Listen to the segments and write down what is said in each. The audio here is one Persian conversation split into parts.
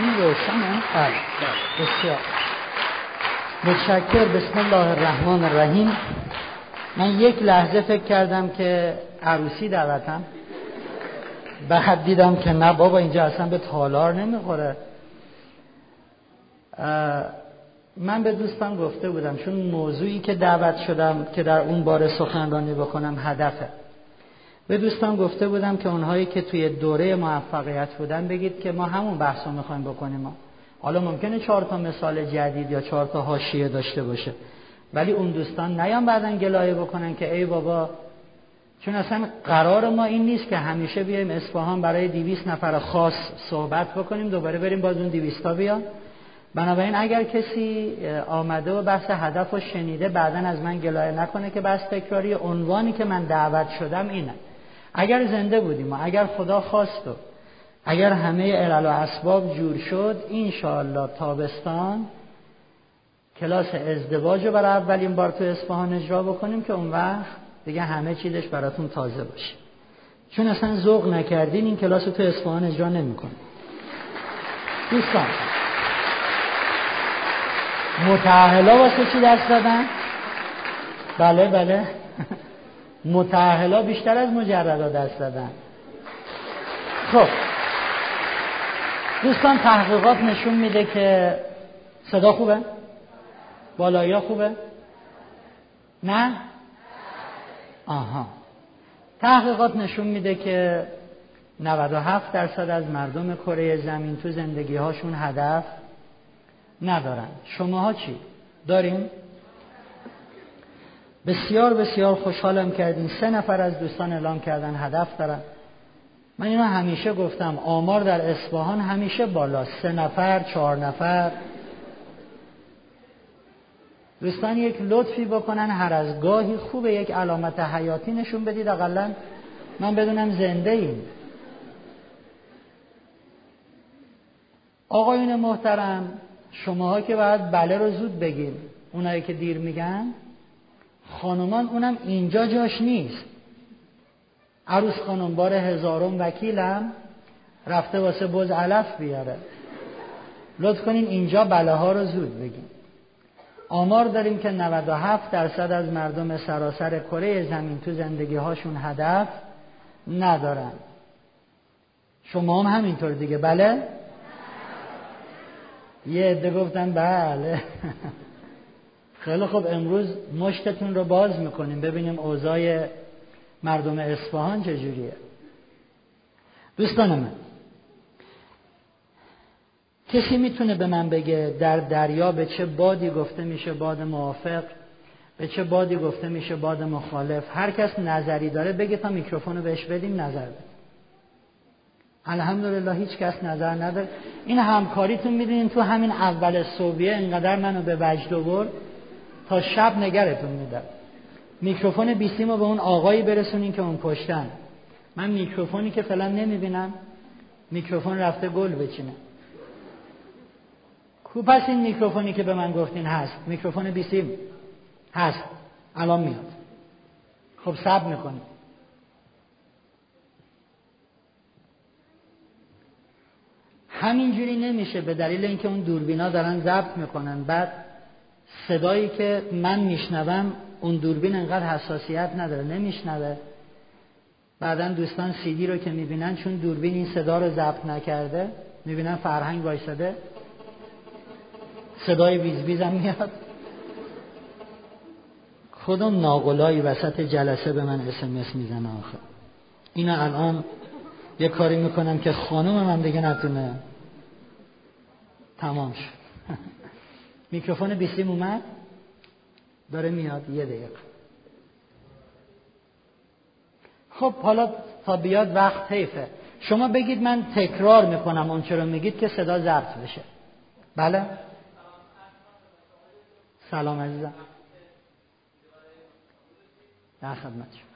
این روشنه بله بسیار. متشکر بسم الله الرحمن الرحیم. من یک لحظه فکر کردم که عروسی دعوتم. بعد دیدم که نه بابا اینجا اصلا به تالار نمی‌خوره. من به دوستان گفته بودم چون موضوعی که دعوت شدم که در اون باره سخنرانی بکنم هدفه. به دوستان گفته بودم که اونهایی که توی دوره موفقیت بودن بگید که ما همون بحث رو می‌خوایم بکنیم. ما. حالا ممکنه چهار تا مثال جدید یا چهار تا حاشیه داشته باشه. ولی اون دوستان نیان بعدا گلایه بکنن که ای بابا چون اصلا قرار ما این نیست که همیشه بیایم اصفهان برای دیویس نفر خاص صحبت بکنیم دوباره بریم باز اون دیویستا بیان. بنابراین اگر کسی آمده و بحث هدف و شنیده بعدا از من گلایه نکنه که بحث تکراری. عنوانی که من دعوت شدم اینه. اگر زنده بودیم و اگر خدا خواست و اگر همه علل و اسباب جور شد انشاءالله تابستان کلاس ازدواج رو برای اولین بار تو اصفهان اجرا بکنیم که اون وقت دیگه همه چیزش براتون تازه باشه. چون اصلا ذوق نکردین این کلاس رو تو اصفهان اجرا نمی‌کنیم. دوستان متعهلا واسه چی دست دادن؟ بله بله. متعهلا بیشتر از مجردا دست دادن خب دوستان تحقیقات نشون میده که صدا خوبه؟ بالایی خوبه؟ نه؟ آها تحقیقات نشون میده که 97 درصد از مردم کره زمین تو زندگی هاشون هدف ندارن شماها چی؟ داریم؟ بسیار بسیار خوشحالم کردین سه نفر از دوستان اعلام کردن هدف دارن. من اینو همیشه گفتم آمار در اصفهان همیشه بالا. سه نفر چهار نفر. دوستان یک لطفی بکنن هر از گاهی خوبه یک علامت حیاتی نشون بدید. اقلا من بدونم زنده ایم. آقایون محترم شماها که باید بله رو زود بگیم اونایی که دیر میگن خانومان اونم اینجا جاش نیست. عروس خانم بار هزارم وکیلم رفته واسه بز علف بیاره. لطف کنین اینجا بله ها رو زود بگیم. آمار داریم که 97 درصد از مردم سراسر کره زمین تو زندگی هاشون هدف ندارن. شما هم همینطور دیگه بله؟ یه عده گفتن بله. خیلی خب امروز مشتتون رو باز می‌کنیم. ببینیم اوضاع مردم اصفهان چجوریه. دوستان من کسی می‌تونه به من بگه در دریا به چه بادی گفته میشه باد موافق به چه بادی گفته میشه باد مخالف؟ هر کس نظری داره بگه تا میکروفون رو بهش بدیم نظر بده. الحمدلله هیچ کس نظر نداره. این همکاریتون می‌دونین تو همین اول صبحیه انقدر منو به وجد برد تا شب نگهتون میدم. میکروفون بیسیم رو به اون آقایی برسونین که اون پشتن من میکروفونی که فعلا نمی‌بینم میکروفون رفته گل بچینه. کو پس این میکروفونی که به من گفتین هست؟ میکروفون بیسیم هست. الان میاد. خب صبر می‌کنیم. همینجوری نمیشه به دلیل اینکه اون دوربینا دارن ضبط می‌کنن. بعد صدایی که من میشنوم اون دوربین انقدر حساسیت نداره نمیشنوه. بعدا دوستان سیدی رو که می‌بینن چون دوربین این صدا رو ضبط نکرده می‌بینن فرهنگ وایساده. صدای ویز ویزم میاد. خودم ناقلایی وسط جلسه به من اسمس می‌زنه آخه. اینا الان یه کاری می‌کنم که خانم من دیگه نتونه تمام شد میکروفون بیسیم اومد؟ داره میاد یه دقیقه. خب حالا تا بیاد وقت حیفه. شما بگید من تکرار می‌کنم اون رو میگید که صدا ضبط بشه. بله؟ سلام عزیزم. در خدمت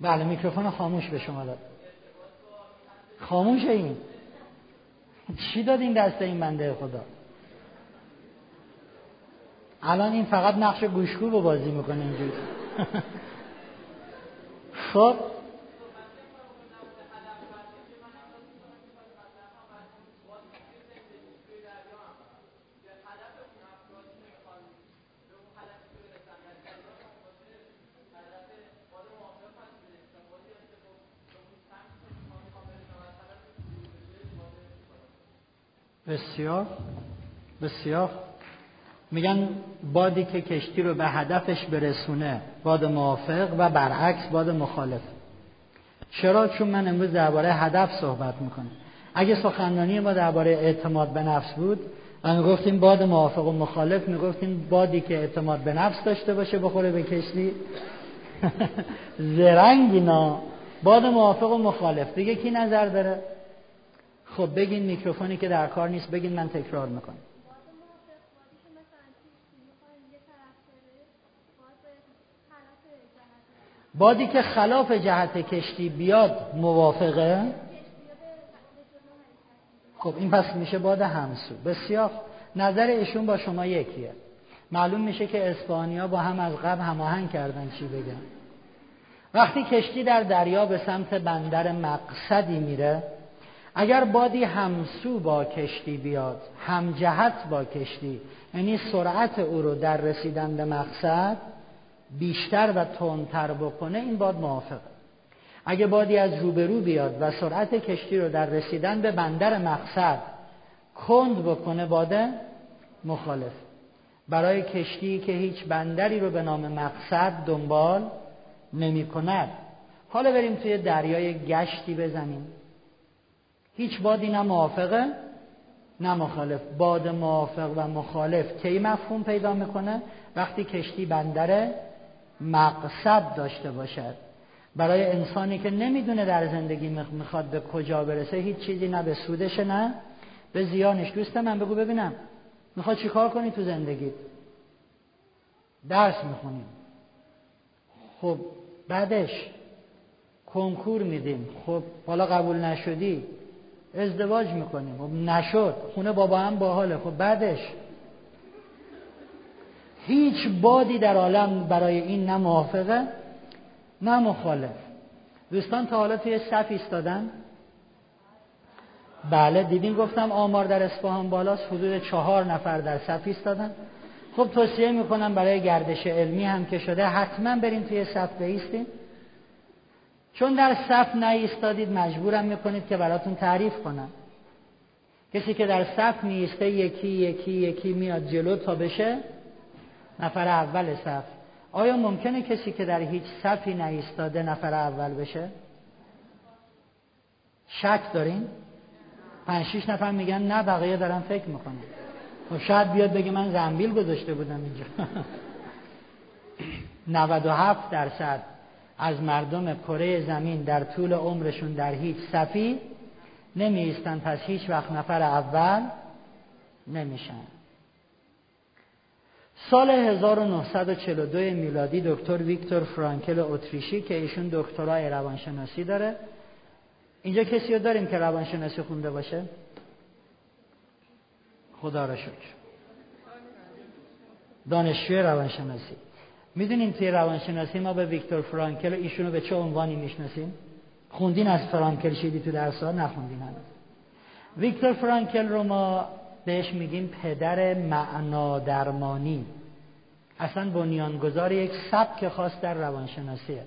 بله میکروفون خاموش به شما داد. خاموش این. چی داد این دسته این بنده خدا؟ الان این فقط نقش گوشگو رو بازی می‌کنه اینجوری. خب؟ بسیار بسیار. میگن بادی که کشتی رو به هدفش برسونه باد موافق و برعکس باد مخالف. چرا؟ چون من امروز درباره هدف صحبت می‌کنم. اگه سخنرانی ما درباره اعتماد به نفس بود و می‌گفتیم باد موافق و مخالف می‌گفتیم بادی که اعتماد به نفس داشته باشه بخوره به کشتی. زرنگ اینا باد موافق و مخالف. دیگه کی نظر داره؟ خب بگین میکروفونی که در کار نیست بگین من تکرار می‌کنم. بادی که خلاف جهت کشتی بیاد موافقه؟ خب این پس میشه باد همسو. بسیار. نظر ایشون با شما یکیه. معلوم میشه که اسپانیا با هم از قبل هماهنگ کردن چی بگن وقتی کشتی در دریا به سمت بندر مقصدی میره اگر بادی همسو با کشتی بیاد هم جهت با کشتی یعنی سرعت او رو در رسیدن به مقصد بیشتر و تندتر بکنه این باد موافقه. اگه بادی از روبرو بیاد و سرعت کشتی رو در رسیدن به بندر مقصد کند بکنه باده مخالف. برای کشتی که هیچ بندری رو به نام مقصد دنبال نمی کند حالا بریم توی دریای گشتی بزنیم. هیچ بادی نه موافقه نه مخالف. باد موافق و مخالف کی مفهوم پیدا می‌کنه؟ وقتی کشتی بندر مقصد داشته باشد. برای انسانی که نمی‌دونه در زندگی می‌خواد به کجا برسه هیچ چیزی نه به سودش نه به زیانش. دوست من بگو ببینم. می‌خواد چیکار کنی تو زندگیت درس می‌خونیم خب بعدش کنکور میدیم. خب حالا قبول نشدی؟ ازدواج می‌کنیم. خب نشد. خونه بابا هم باحاله. خب بعدش؟ هیچ بادی در عالم برای این نه موافقه نه مخالف. دوستان تا حالا توی صف ایستادن؟ بله دیدیم گفتم آمار در اصفهان بالاست. حدود چهار نفر در صف ایستادن. خب توصیه می‌کنم برای گردش علمی هم که شده حتما بریم توی صف بیستیم. چون در صف نایستادید مجبورم می‌کنید که براتون تعریف کنم. کسی که در صف نیسته یکی یکی یکی میاد جلو تا بشه نفر اول صف. آیا ممکنه کسی که در هیچ صفی نایستاده نفر اول بشه؟ شک دارین؟ پنج شیش نفر میگن نه بقیه دارن فکر می‌کنن. و خب شاید بیاد بگه من زنبیل گذاشته بودم اینجا. 97 درصد. از مردم کره زمین در طول عمرشون در هیچ صفی نمی پس هیچ وقت نفر اول نمیشن. سال 1942 میلادی دکتر ویکتور فرانکل اتریشی که ایشون دکترای روانشناسی داره. اینجا کسی رو داریم که روانشناسی خونده باشه؟ خدا را شکر. دانشجوی روانشناسی. می‌دونین توی روانشناسی ما به ویکتور فرانکل ایشونو به چه عنوانی می‌شناسیم؟ خوندین از فرانکل شیدی تو درس ها؟ نخوندین هنوز. ویکتور فرانکل رو ما بهش میگیم پدر معنا درمانی اصلا بنیانگذار یک سبک خاص در روانشناسیه.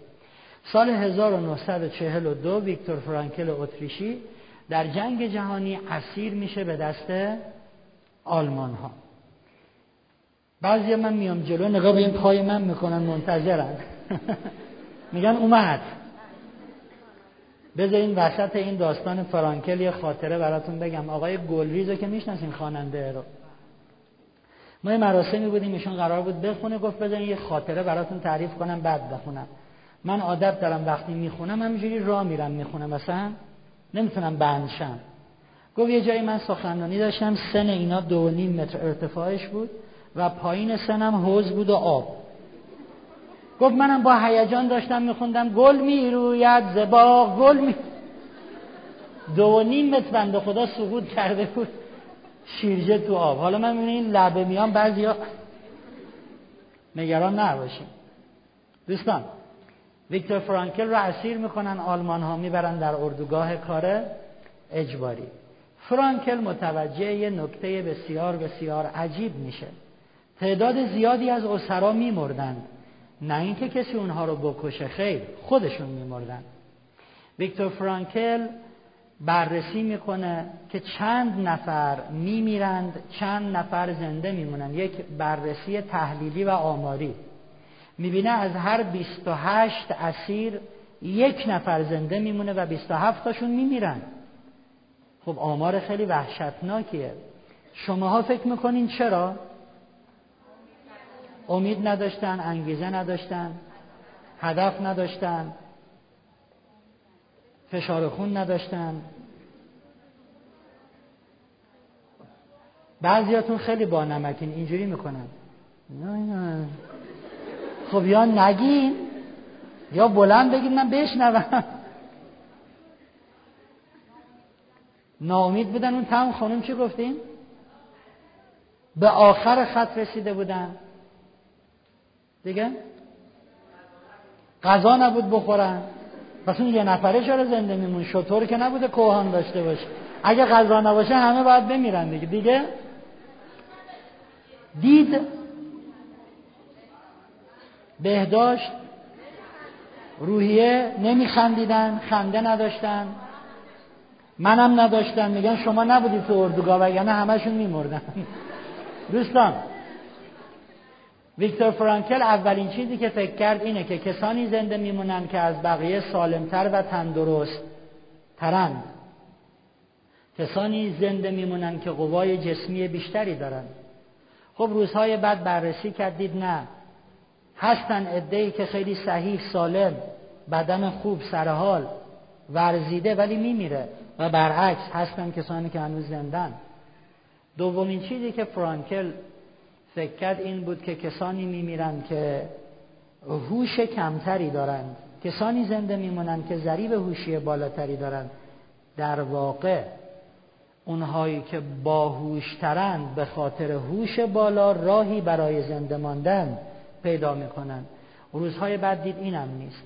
سال 1942 ویکتور فرانکل اتریشی در جنگ جهانی اسیر میشه به دست آلمان ها بعضی من میام جلو نگاه به این پای من می‌کنن منتظرن. میگن اومد. بذارین وسط این داستان فرانکل یه خاطره براتون بگم. آقای گلریزو که می‌شناسین خواننده رو. ما یه مراسمی بودیم ایشون قرار بود بخونه گفت بذارین یه خاطره براتون تعریف کنم بعد بخونم. من عادت دارم وقتی می‌خونم همینجوری راه میرم می‌خونم. مثلا نمی‌تونم بندشم گفت یه جایی من سخنرانی داشتم سن اینا دو نیم متر ارتفاعش بود. و پایین سنم حوز بود و آب. گفت منم با هیجان داشتم میخوندم گل می‌روید زباغ گل می دو و نیم متر بنده خدا سقوط کرده بود. شیرجه تو آب. حالا من این لبه میام بعضی نگران نباشیم. دوستان ویکتور فرانکل رو اسیر می‌کنن آلمان ها می‌برن در اردوگاه کار اجباری. فرانکل متوجه یه نکته بسیار بسیار عجیب میشه. تعداد زیادی از اسرا میمردند. نه اینکه کسی اونها رو بکشه خیر خودشون میمردن ویکتور فرانکل بررسی می‌کنه که چند نفر میمیرند چند نفر زنده میمونن یک بررسی تحلیلی و آماری. می‌بینه از هر 28 اسیر یک نفر زنده میمونه و 27 تاشون میمیرن خب آمار خیلی وحشتناکیه. شماها فکر می‌کنین چرا؟ امید نداشتن انگیزه نداشتن هدف نداشتن فشار خون نداشتن. بعضیاتون خیلی با نمکین اینجوری می‌کنن. خب یا نگین یا بلند بگید من بشنوم. ناامید بودن اون تمام خانم چی گفتیم به آخر خط رسیده بودن. دیگه؟ غذا نبود بخورن. پس اون یه نفره چرا زنده میمون شطور که نبوده کوهان داشته باشه. اگه غذا نباشه همه باید بمیرن دیگه. دیگه؟ دید. بهداشت. روحیه. نمیخندیدن. خنده نداشتن. منم نداشتم. میگن شما نبودی تو اردوگاه یعنی همشون میمردن. دوستان ویکتور فرانکل اولین چیزی که فکر کرد اینه که کسانی زنده میمونن که از بقیه سالمتر و تندرست ترند. کسانی زنده میمونن که قوای جسمی بیشتری دارن. خب روزهای بعد بررسی کردید نه. هستن ادهی که خیلی صحیح سالم بدن خوب سرحال ورزیده ولی میمیره و برعکس هستن کسانی که هنوز زندن. دومین چیزی که فرانکل فکر کرد این بود که کسانی میمیرند که هوش کمتری دارند. کسانی زنده میمونند که ذریب هوشی بالاتری دارند. در واقع اونهایی که باهوشترند به خاطر هوش بالا راهی برای زنده ماندن پیدا می‌کنند روزهای بعد دید اینم نیست.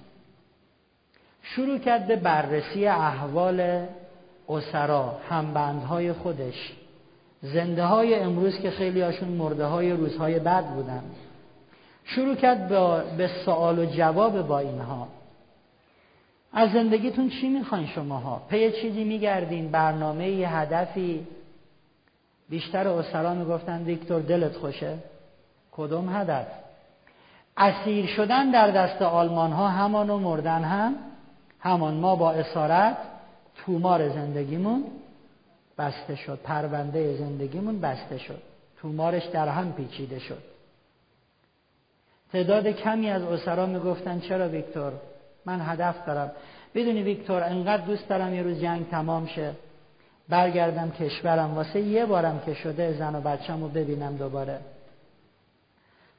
شروع کرد به بررسی احوال اسرا همبندهای خودش. زنده های امروز که خیلی هاشون مرده های روزهای بعد بودن. شروع کرد به سوال و جواب با اینها. از زندگیتون چی می‌خواین شماها؟ پی چیزی میگردین؟ برنامه هدفی؟ بیشتر اسرا می‌گفتن ویکتور دلت خوشه. کدوم هدف؟ اسیر شدن در دست آلمان ها همان و مردن هم؟ همان ما با اسارت تومار زندگیمون؟ بسته شد. پرونده زندگیمون بسته شد. تومارش در هم پیچیده شد. تعداد کمی از اسرا می‌گفتن چرا ویکتور؟ من هدف دارم. بدونی ویکتور انقدر دوست دارم یه روز جنگ تمام شه. برگردم کشورم. واسه یه بارم که شده زن و بچم رو ببینم دوباره.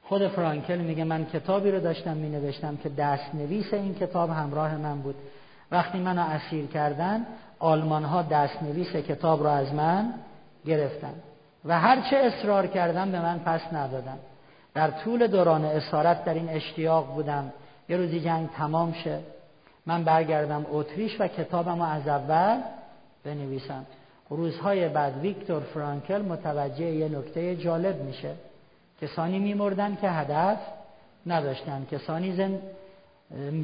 خود فرانکل میگه من کتابی رو داشتم می نوشتم که دست نویس این کتاب همراه من بود. وقتی منو اسیر کردن آلمان ها دست نویس کتاب رو از من گرفتن و هرچه اصرار کردم به من پس ندادن. در طول دوران اسارت در این اشتیاق بودم. یه روزی جنگ تمام شه. من برگردم اتریش و کتابم رو از اول بنویسم. روزهای بعد ویکتور فرانکل متوجه یه نکته جالب میشه. کسانی میمردن که هدف نداشتن. کسانی زند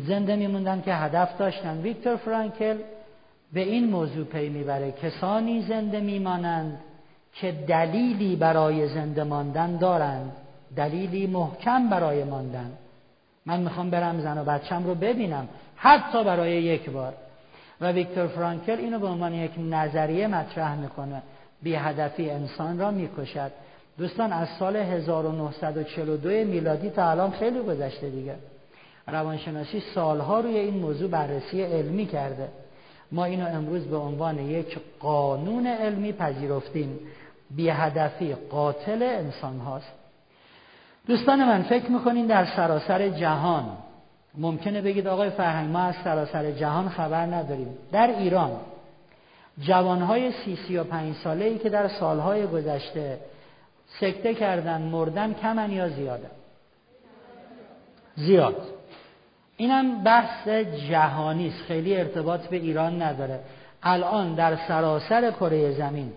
زنده میموندن که هدف داشتن. ویکتور فرانکل به این موضوع پی می‌بره. کسانی زنده میمانند که دلیلی برای زنده ماندن دارند. دلیلی محکم برای ماندن. من می‌خوام برم زن و بچم رو ببینم. حتی برای یک بار. و ویکتور فرانکل اینو به عنوان یک نظریه مطرح می‌کنه. بی هدفی انسان را می‌کشد. دوستان از سال 1942 میلادی تا الان خیلی گذشته دیگه. روانشناسی سالها روی این موضوع بررسی علمی کرده. ما اینو امروز به عنوان یک قانون علمی پذیرفتیم. بی هدفی قاتل انسان هاست. دوستان من فکر می‌کنین در سراسر جهان ممکنه بگید آقای فرهنگ ما از سراسر جهان خبر نداریم. در ایران جوانهای سی سی و پنج ساله ای که در سالهای گذشته سکته کردن مردن کمن یا زیادن؟ زیاد. اینم بحث جهانی است. خیلی ارتباط به ایران نداره. الان در سراسر کره زمین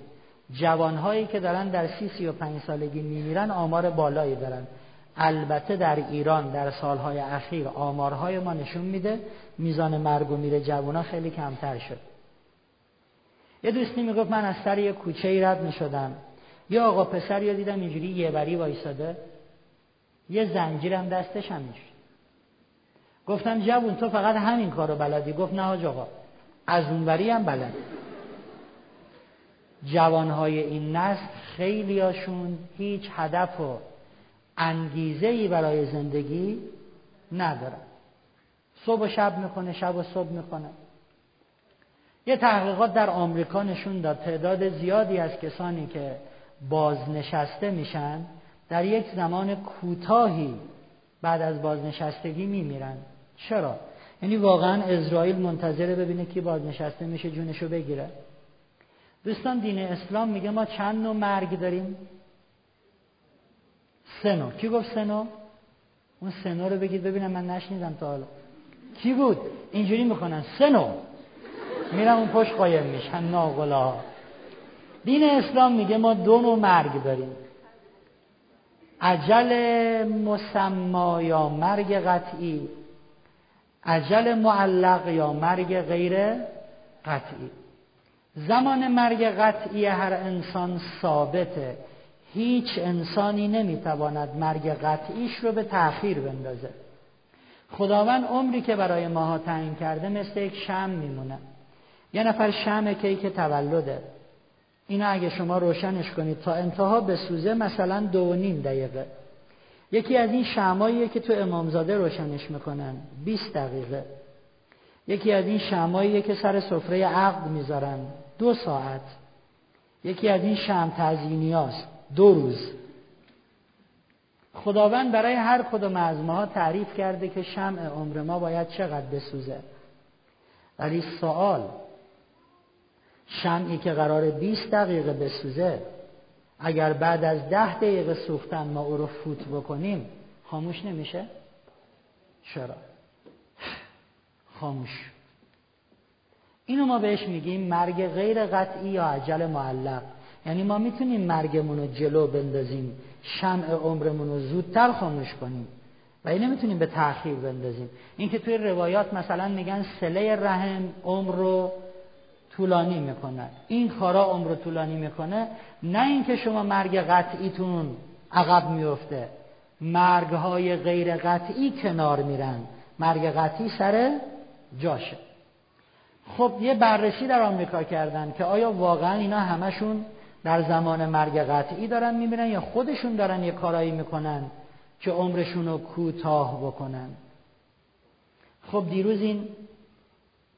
جوانهایی که دارن در سی سی و پنج سالگی میمیرن آمار بالایی دارن. البته در ایران در سالهای اخیر آمارهای ما نشون میده میزان مرگ و میره جوانها خیلی کمتر شد. یه دوستی می‌گفت من از سر یه کوچه ای رد می‌شدم. یه آقا پسر یا دیدم اینجوری یه بری وایساده. یه زنجیرم دستش همینجوری. گفتم جوون تو فقط همین کارو بلدی. گفت نه آقا از اونوری هم بلد. جوانهای این نسل خیلیاشون هیچ هدف و انگیزه ای برای زندگی ندارن. صبح و شب می‌کنه شب و صبح می‌کنه یه تحقیقات در آمریکا نشون داد تعداد زیادی از کسانی که بازنشسته میشن در یک زمان کوتاهی بعد از بازنشستگی میمیرن. چرا؟ یعنی واقعا اسرائیل منتظره ببینه کی بازنشسته میشه جونشو بگیره. دوستان دین اسلام میگه ما چند نوع مرگ داریم؟ سه نوع. کی گفت سه نوع؟ اون سه نوع رو بگید ببینم من نشنیدم تا حالا. کی بود؟ اینجوری می‌کنن سه نوع. میرم اون پشت قایم میشن ناغلا دین اسلام میگه ما دو نوع مرگ داریم. عجل مسما یا مرگ قطعی. عجل معلق یا مرگ غیر قطعی. زمان مرگ قطعی هر انسان ثابته. هیچ انسانی نمی‌تواند مرگ قطعیش رو به تأخیر بندازه. خداوند عمری که برای ماها تعیین کرده مثل یک شم میمونه. یه نفر شم کیک تولده. اینو اگه شما روشنش کنید تا انتها به سوزه مثلا دو و نیم دقیقه. یکی از این شماییه که تو امامزاده روشنش می‌کنن. 20 دقیقه. یکی از این شماییه که سر سفره عقد می‌ذارن. دو ساعت. یکی از این شم تزینیاست دو روز. خداوند برای هر کدوم از ماها تعریف کرده که شمع عمر ما باید چقدر بسوزه. ولی سوال شمعی که قرار 20 دقیقه بسوزه اگر بعد از ده دقیقه سوختن ما او رو فوت بکنیم خاموش نمیشه؟ چرا؟ خاموش اینو ما بهش میگیم مرگ غیر قطعی یا عجل معلق یعنی ما می‌تونیم مرگمون رو جلو بندازیم شمع عمرمون رو زودتر خاموش کنیم و این نمی‌تونیم به تأخیر بندازیم این که توی روایات مثلا میگن سله رحم عمر رو طولانی می‌کنه. این کارا عمر طولانی می‌کنه. نه اینکه شما مرگ قطعیتون عقب میفته مرگ های غیر قطعی کنار میرن. مرگ قطعی سر جاشه. خب یه بررسی در آمریکا کردن که آیا واقعا اینا همشون در زمان مرگ قطعی دارن می‌بینن یا خودشون دارن یه کارایی می‌کنن که عمرشون رو کوتاه بکنن؟ خب دیروز این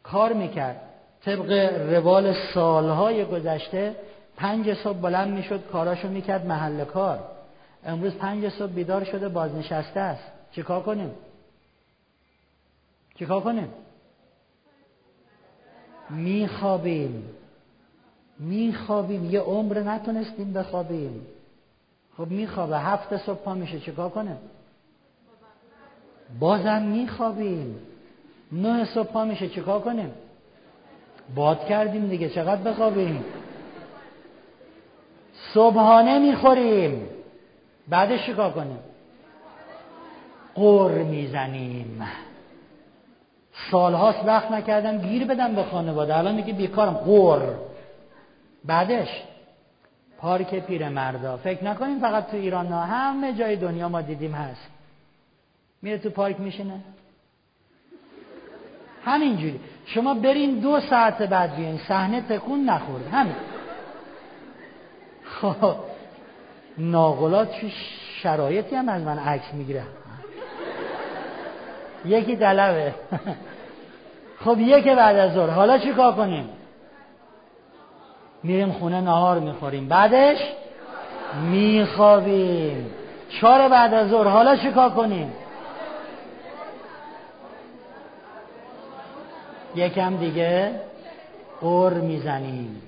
کار می‌کرد. طبق روال سالهای گذشته پنج صبح بلند می‌شد کاراشو می‌کرد محل کار. امروز پنج صبح بیدار شده بازنشسته است. چیکار کنیم؟ چیکار کنیم؟ میخوابیم. میخوابیم. یه عمر نتونستیم بخوابیم. خب میخوابه. هفت صبح پا میشه. چیکار کنه بازم میخوابیم. نه صبح پا میشه. چیکار کنیم؟ باد کردیم دیگه چقدر بخوابیم؟ صبحانه می‌خوریم. بعدش چیکار کنیم؟ قر می‌زنیم. سالهاست وقت نکردم گیر بدم به خانواده. الان میگه بیکارم. قر. بعدش؟ پارک پیر مردا. فکر نکنیم فقط تو ایران نه همه جای دنیا ما دیدیم هست. میره تو پارک میشینه؟ همینجوری. شما برین دو ساعت بعد بیاین صحنه تکون نخورد همین. خب ناقلات چه شرایطی هم از من عکس می‌گیره؟ یکی دلبه خب یکی بعد از ظهر. حالا چی کار کنیم؟ میریم خونه نهار می‌خوریم. بعدش؟ میخوابیم. چهار بعد از ظهر. حالا چی کار کنیم؟ یکم دیگه قر می‌زنیم.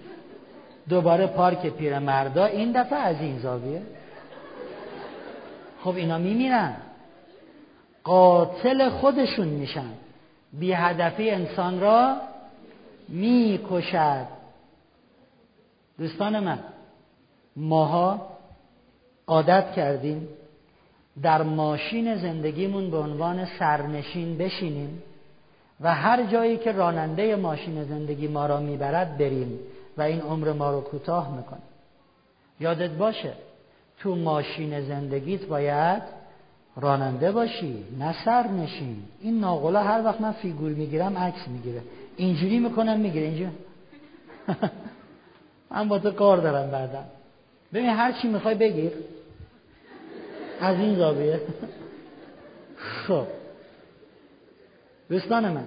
دوباره پارک پیرمردا این دفعه از این زاویه. خب اینا میمیرن. قاتل خودشون میشن. بی هدفی انسان را می‌کشد. دوستان من ماها عادت کردیم در ماشین زندگیمون به عنوان سرنشین بشینیم. و هر جایی که راننده ماشین زندگی ما را می‌برد بریم و این عمر ما رو کوتاه می‌کنه یادت باشه تو ماشین زندگیت باید راننده باشی نه سرنشین این ناقلا هر وقت من فیگور می‌گیرم عکس می‌گیره. اینجوری می‌کنم می‌گیره. اینجوری. من با تو کار دارم بعدا. ببین هر چی می‌خوای بگیر. از این زاویه. خب. دوستان من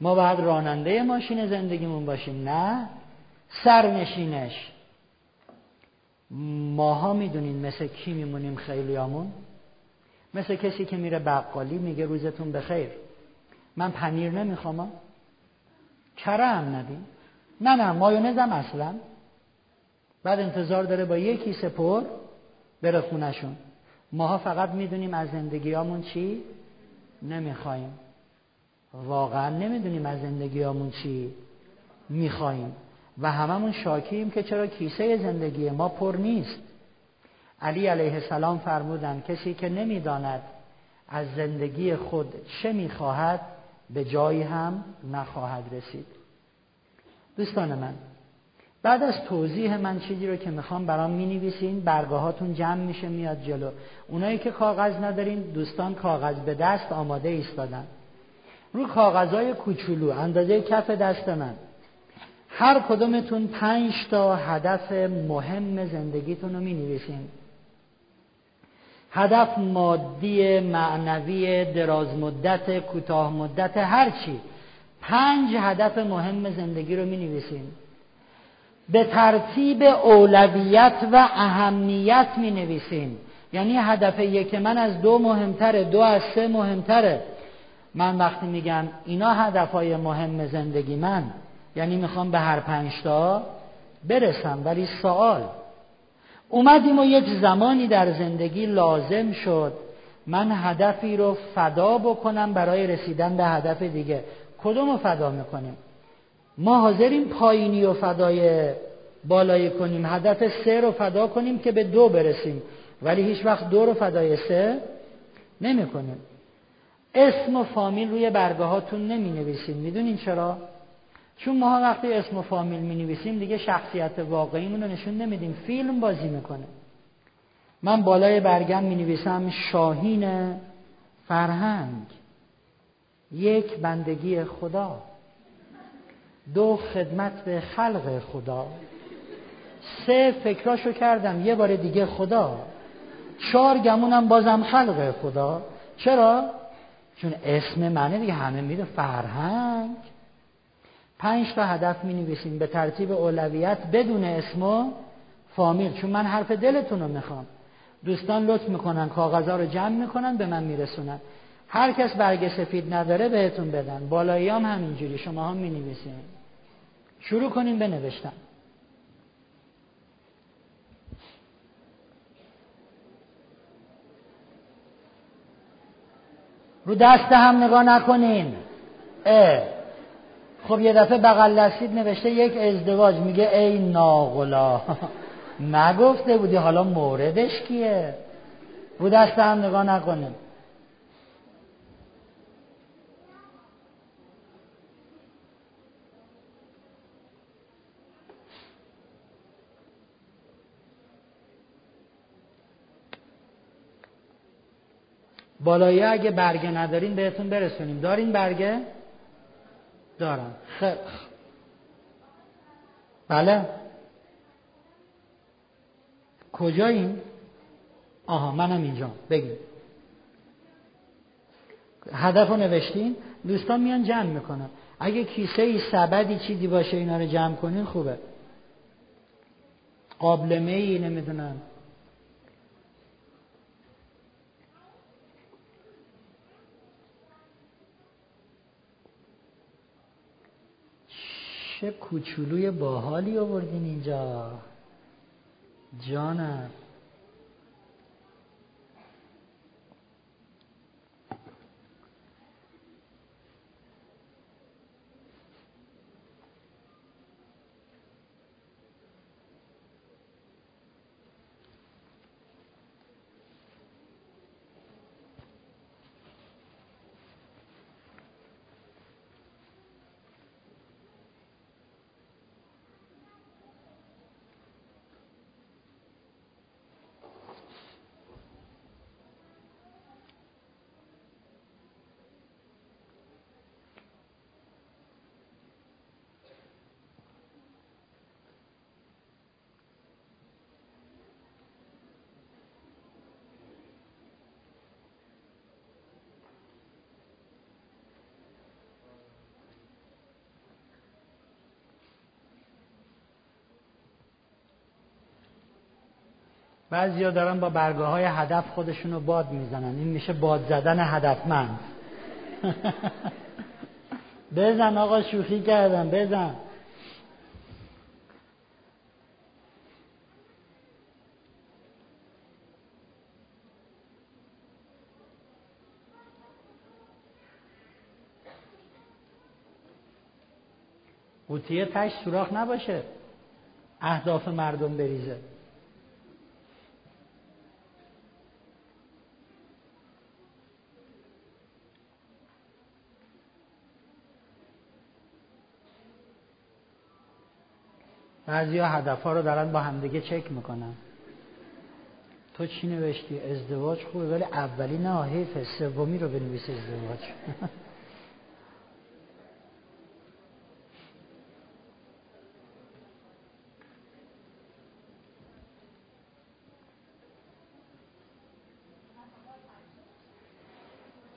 ما باید راننده ماشین زندگیمون باشیم نه سرنشینش. ماها می‌دونین مثل کی میمونیم خیلیامون؟ مثل کسی که میره بقالی میگه روزتون بخیر. من پنیر نمی‌خوام کره هم ندیم نه نه مایونزم اصلا. بعد انتظار داره با یک کیسه پر بره خونشون ماها فقط می‌دونیم از زندگیامون چی؟ نمی‌خوایم واقعا نمی‌دونیم از زندگیامون چی می‌خوایم و هممون شاکیم که چرا کیسه زندگی ما پر نیست. علی علیه السلام فرمودند کسی که نمی‌داند از زندگی خود چه می‌خواهد به جایی هم نخواهد رسید. دوستان من بعد از توضیح من چیزی رو که می‌خوام برام می‌نویسین برگاه هاتون جمع میشه میاد جلو. اونایی که کاغذ ندارین دوستان کاغذ به دست آماده ایستادن. رو کاغذهای کوچولو اندازه کف دست من. هر کدومتون پنج تا هدف مهم زندگیتون رو می نویسین هدف مادی معنوی دراز مدت کوتاه مدت هر چی. پنج هدف مهم زندگی رو می نویسین به ترتیب اولویت و اهمیت می نویسین یعنی هدف یک من از دو مهمتره دو از سه مهمتره. من وقتی میگم اینا هدفهای مهم زندگی من یعنی می‌خوام به هر پنجتا برسم ولی سوال اومدیم و یک زمانی در زندگی لازم شد من هدفی رو فدا بکنم برای رسیدن به هدف دیگه. کدوم رو فدا می‌کنیم؟ ما حاضریم پایینی و فدای بالایی کنیم هدف سه رو فدا کنیم که به دو برسیم ولی هیچ وقت دو رو فدای سه نمی کنیم اسم و فامیل روی برگه هاتون نمی نویسیم می‌دونین چرا؟ چون ما وقتی اسم و فامیل می نویسیم دیگه شخصیت واقعیمون رو نشون نمیدیم. فیلم بازی می‌کنه. من بالای برگم می نویسم شاهین فرهنگ. یک بندگی خدا. دو خدمت به خلق خدا. سه فکراشو کردم. یه بار دیگه خدا. چهار گمونم بازم خلق خدا. چرا؟ چون اسم منه دیگه همه میده فرهنگ. پنج تا هدف می نویسیم به ترتیب اولویت بدون اسم و فامیل. چون من حرف دلتون رو می‌خوام. دوستان لطف می‌کنن کاغذها رو جمع می‌کنن به من میرسونن. هر کس برگ سفید نداره بهتون بدن. بالایی هم همینجوری. شما هم می نویسین شروع کنیم بنوشتن رو دست هم نگاه نکنین. اه. خب یه دفعه بغل دستید نوشته یک ازدواج. میگه ای ناغلا. نگفته بودی حالا موردش کیه؟ رو دست هم نگاه نکنین. بالایی اگه برگه ندارین بهتون برسونیم. دارین برگه؟ دارم. خیلی بله. کجاییم؟ آها منم اینجا. بگید هدف رو نوشتین؟ دوستان میان جمع می‌کنن. اگه کیسه ای سبدی چیزی باشه اینا رو جمع کنین خوبه. قابلمه ای نمی‌دونم. چه کوچولوی باحالی آوردین اینجا؟ جانم. بعضیا دارن با برگاه های هدف خودشون رو باد می‌زنن. این میشه باد زدن هدفمند. بزن آقا شوخی کردم بزن. قوطیه تش سوراخ نباشه. اهداف مردم بریزه. بعضی ها هدف ها رو دارن با همدیگه چک می‌کنن. تو چی نوشتی؟ ازدواج خوبه ولی اولی نه حیفه. سومی رو بنویس ازدواج.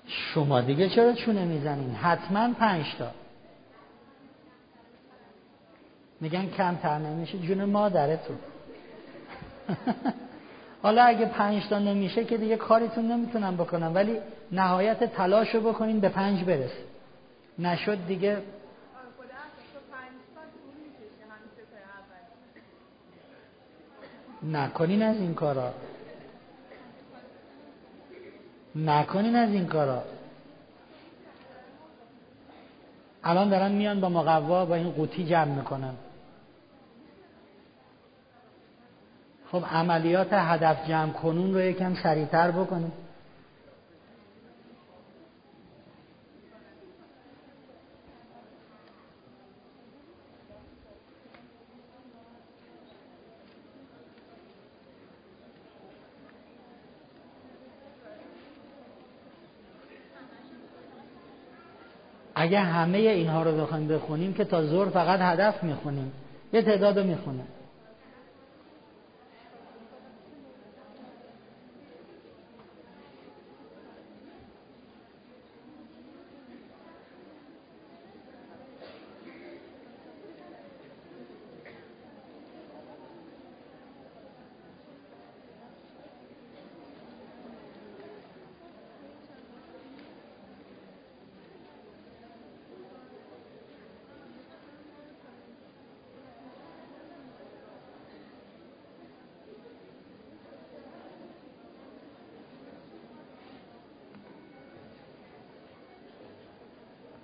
شما دیگه چرا چونه می‌زنین؟ حتما پنج تا. میگن کمتر نمیشه جون مادرتون. حالا اگه پنج تا نمیشه که دیگه کاریتون نمی‌تونم بکنم ولی نهایت تلاش رو بکنین به پنج برسه. نشد دیگه. نکنین از این کارا. نکنین از این کارا. الان دارن میان با مقوا با این قوطی جمع می‌کنن. خب عملیات هدف جمع کنون رو یکم سریعتر بکنیم. اگه همه اینها رو بخوایم بخونیم که تا زور فقط هدف می‌خونیم یه تعداد رو می‌خونیم.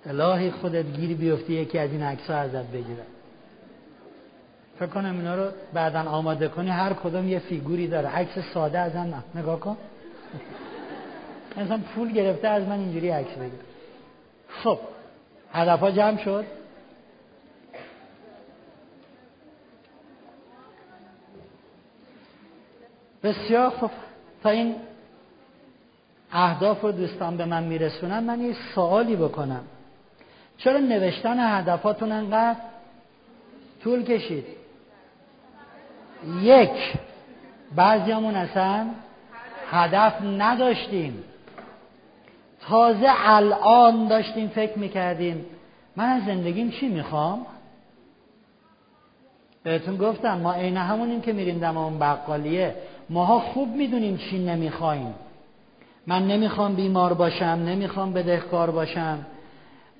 الهی خودت گیری بیفتی یکی از این عکس ازت بگیره. فکر کنم اینا رو بعدا آماده کنی هر کدوم یه فیگوری داره. عکس ساده از نه. نگاه کن. مثلا پول گرفته از من اینجوری عکس بگیر. خب هدف ها جمع شد. بسیار خب. تا این اهداف رو دوستان به من میرسونن من یه سوالی بکنم. چرا نوشتن هدفاتون انقدر طول کشید؟ یک بعضیامون اصلا هدف نداشتیم. تازه الان داشتیم فکر می‌کردیم. من از زندگیم چی می‌خوام؟ بهتون گفتم ما عین همونیم که میریم دم اون بقالیه. ماها خوب می‌دونیم چی نمی‌خوایم. من نمی‌خوام بیمار باشم نمی‌خوام بدهکار باشم.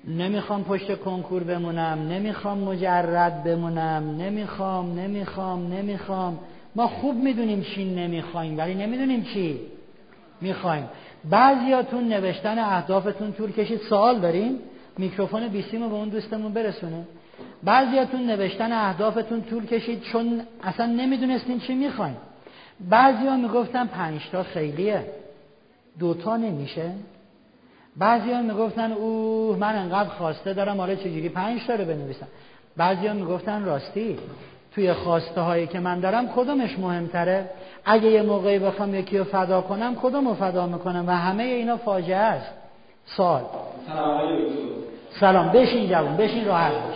نمی‌خوام پشت کنکور بمونم نمی‌خوام مجرد بمونم نمی‌خوام نمی‌خوام نمی‌خوام. ما خوب می‌دونیم چی نمی‌خوایم ولی نمی‌دونیم چی می‌خوایم. بعضیاتون نوشتن اهدافتون طول کشید. سوال دارین میکروفون بیسیم به اون دوستمون برسونه. بعضیاتون نوشتن اهدافتون طول کشید چون اصلا نمی‌دونستین چی می‌خوایم. بعضیا می‌گفتن پنجتا خیلیه. دوتا نمیشه. بعضی ها می‌گفتن اوه من انقدر خواسته دارم حالا چجوری پنج تا رو بنویسم؟ بعضی ها می‌گفتن راستی توی خواسته هایی که من دارم کدومش مهمتره؟ اگه یه موقعی بخوام یکی رو فدا کنم کدوم رو فدا می‌کنم؟ و همه اینا فاجعه است. سال سلام بشین جوان بشین راحت باش.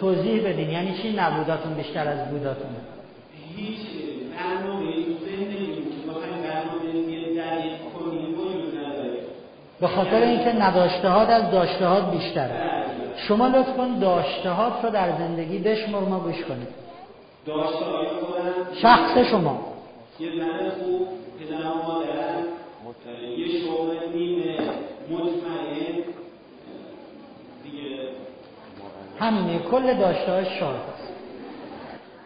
توضیح بدین یعنی چی نبوداتون بیشتر از بوداتونه؟ هیچ به خاطر اینکه نداشته از داشته بیشتره شما لطفا داشته رو در زندگی بشمر ما گوش کنید داشته شخص شما. یه زن خوب مادرم یه شغل نیمه مطمئن. دیگه. همینه کل داشته های شاد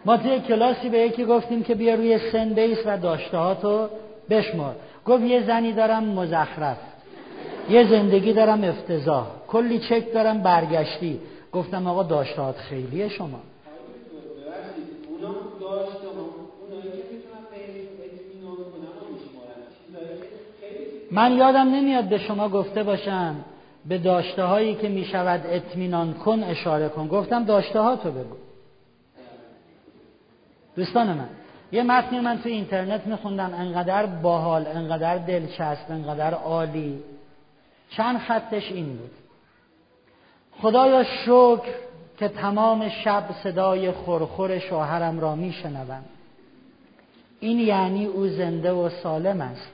ما توی کلاسی به یکی گفتیم که بیا روی سن بیس و داشتهاتو بشمار گفت یه زنی دارم مزخرف. یه زندگی دارم افتضاح. کلی چک دارم برگشتی. گفتم آقا داشتهات خیلیه شما. من یادم نمیاد به شما گفته باشم به داشته هایی که می شود اطمینان کن اشاره کن. گفتم داشته ها تو بگو. دوستان من یه متنی من تو اینترنت میخوندم. انقدر باحال انقدر دلچسب انقدر عالی. چند خطش این بود. خدایا شکر که تمام شب صدای خورخور شوهرم را میشنوم. این یعنی او زنده و سالم است.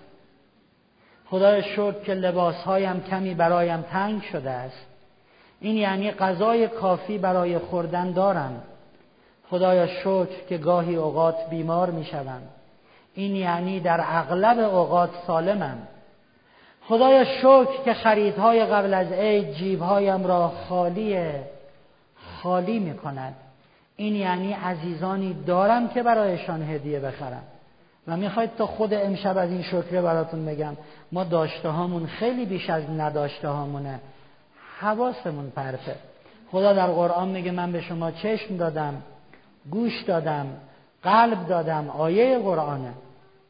خدای شکر که لباسهایم کمی برایم تنگ شده است. این یعنی غذای کافی برای خوردن دارم. خدایا شکر که گاهی اوقات بیمار می شوم. این یعنی در اغلب اوقات سالمم. خدایا شکر که خریدهای قبل از عید جیبهایم را خالی خالی می کند این یعنی عزیزانی دارم که برایشان هدیه بخرم. و می‌خواید تا خود امشب از این شکر براتون بگم ما داشته هامون خیلی بیش از نداشته هامونه حواسمون پرته. خدا در قرآن میگه من به شما چشم دادم گوش دادم قلب دادم آیه قرآنه.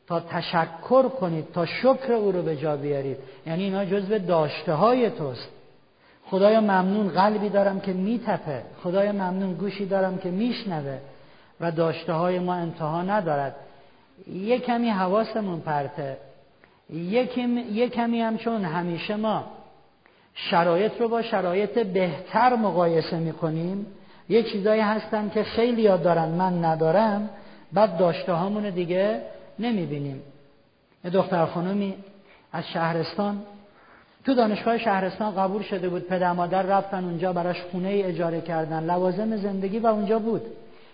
تا تشکر کنید تا شکر او رو به جا بیارید. یعنی اینا جزو داشته های توست. خدایا ممنون قلبی دارم که میتپه. خدایا ممنون گوشی دارم که میشنوه. و داشته های ما انتها ندارد. یه کمی حواسمون پرته. یه کمی هم چون همیشه ما شرایط رو با شرایط بهتر مقایسه می‌کنیم. یه چیزایی هستن که خیلی یاد دارن من ندارم. بعد داشته هامون دیگه نمی‌بینیم. یه دختر خانومی از شهرستان تو دانشگاه شهرستان قبول شده بود پدر مادر رفتن اونجا براش خونه ای اجاره کردن لوازم زندگی و اونجا بود.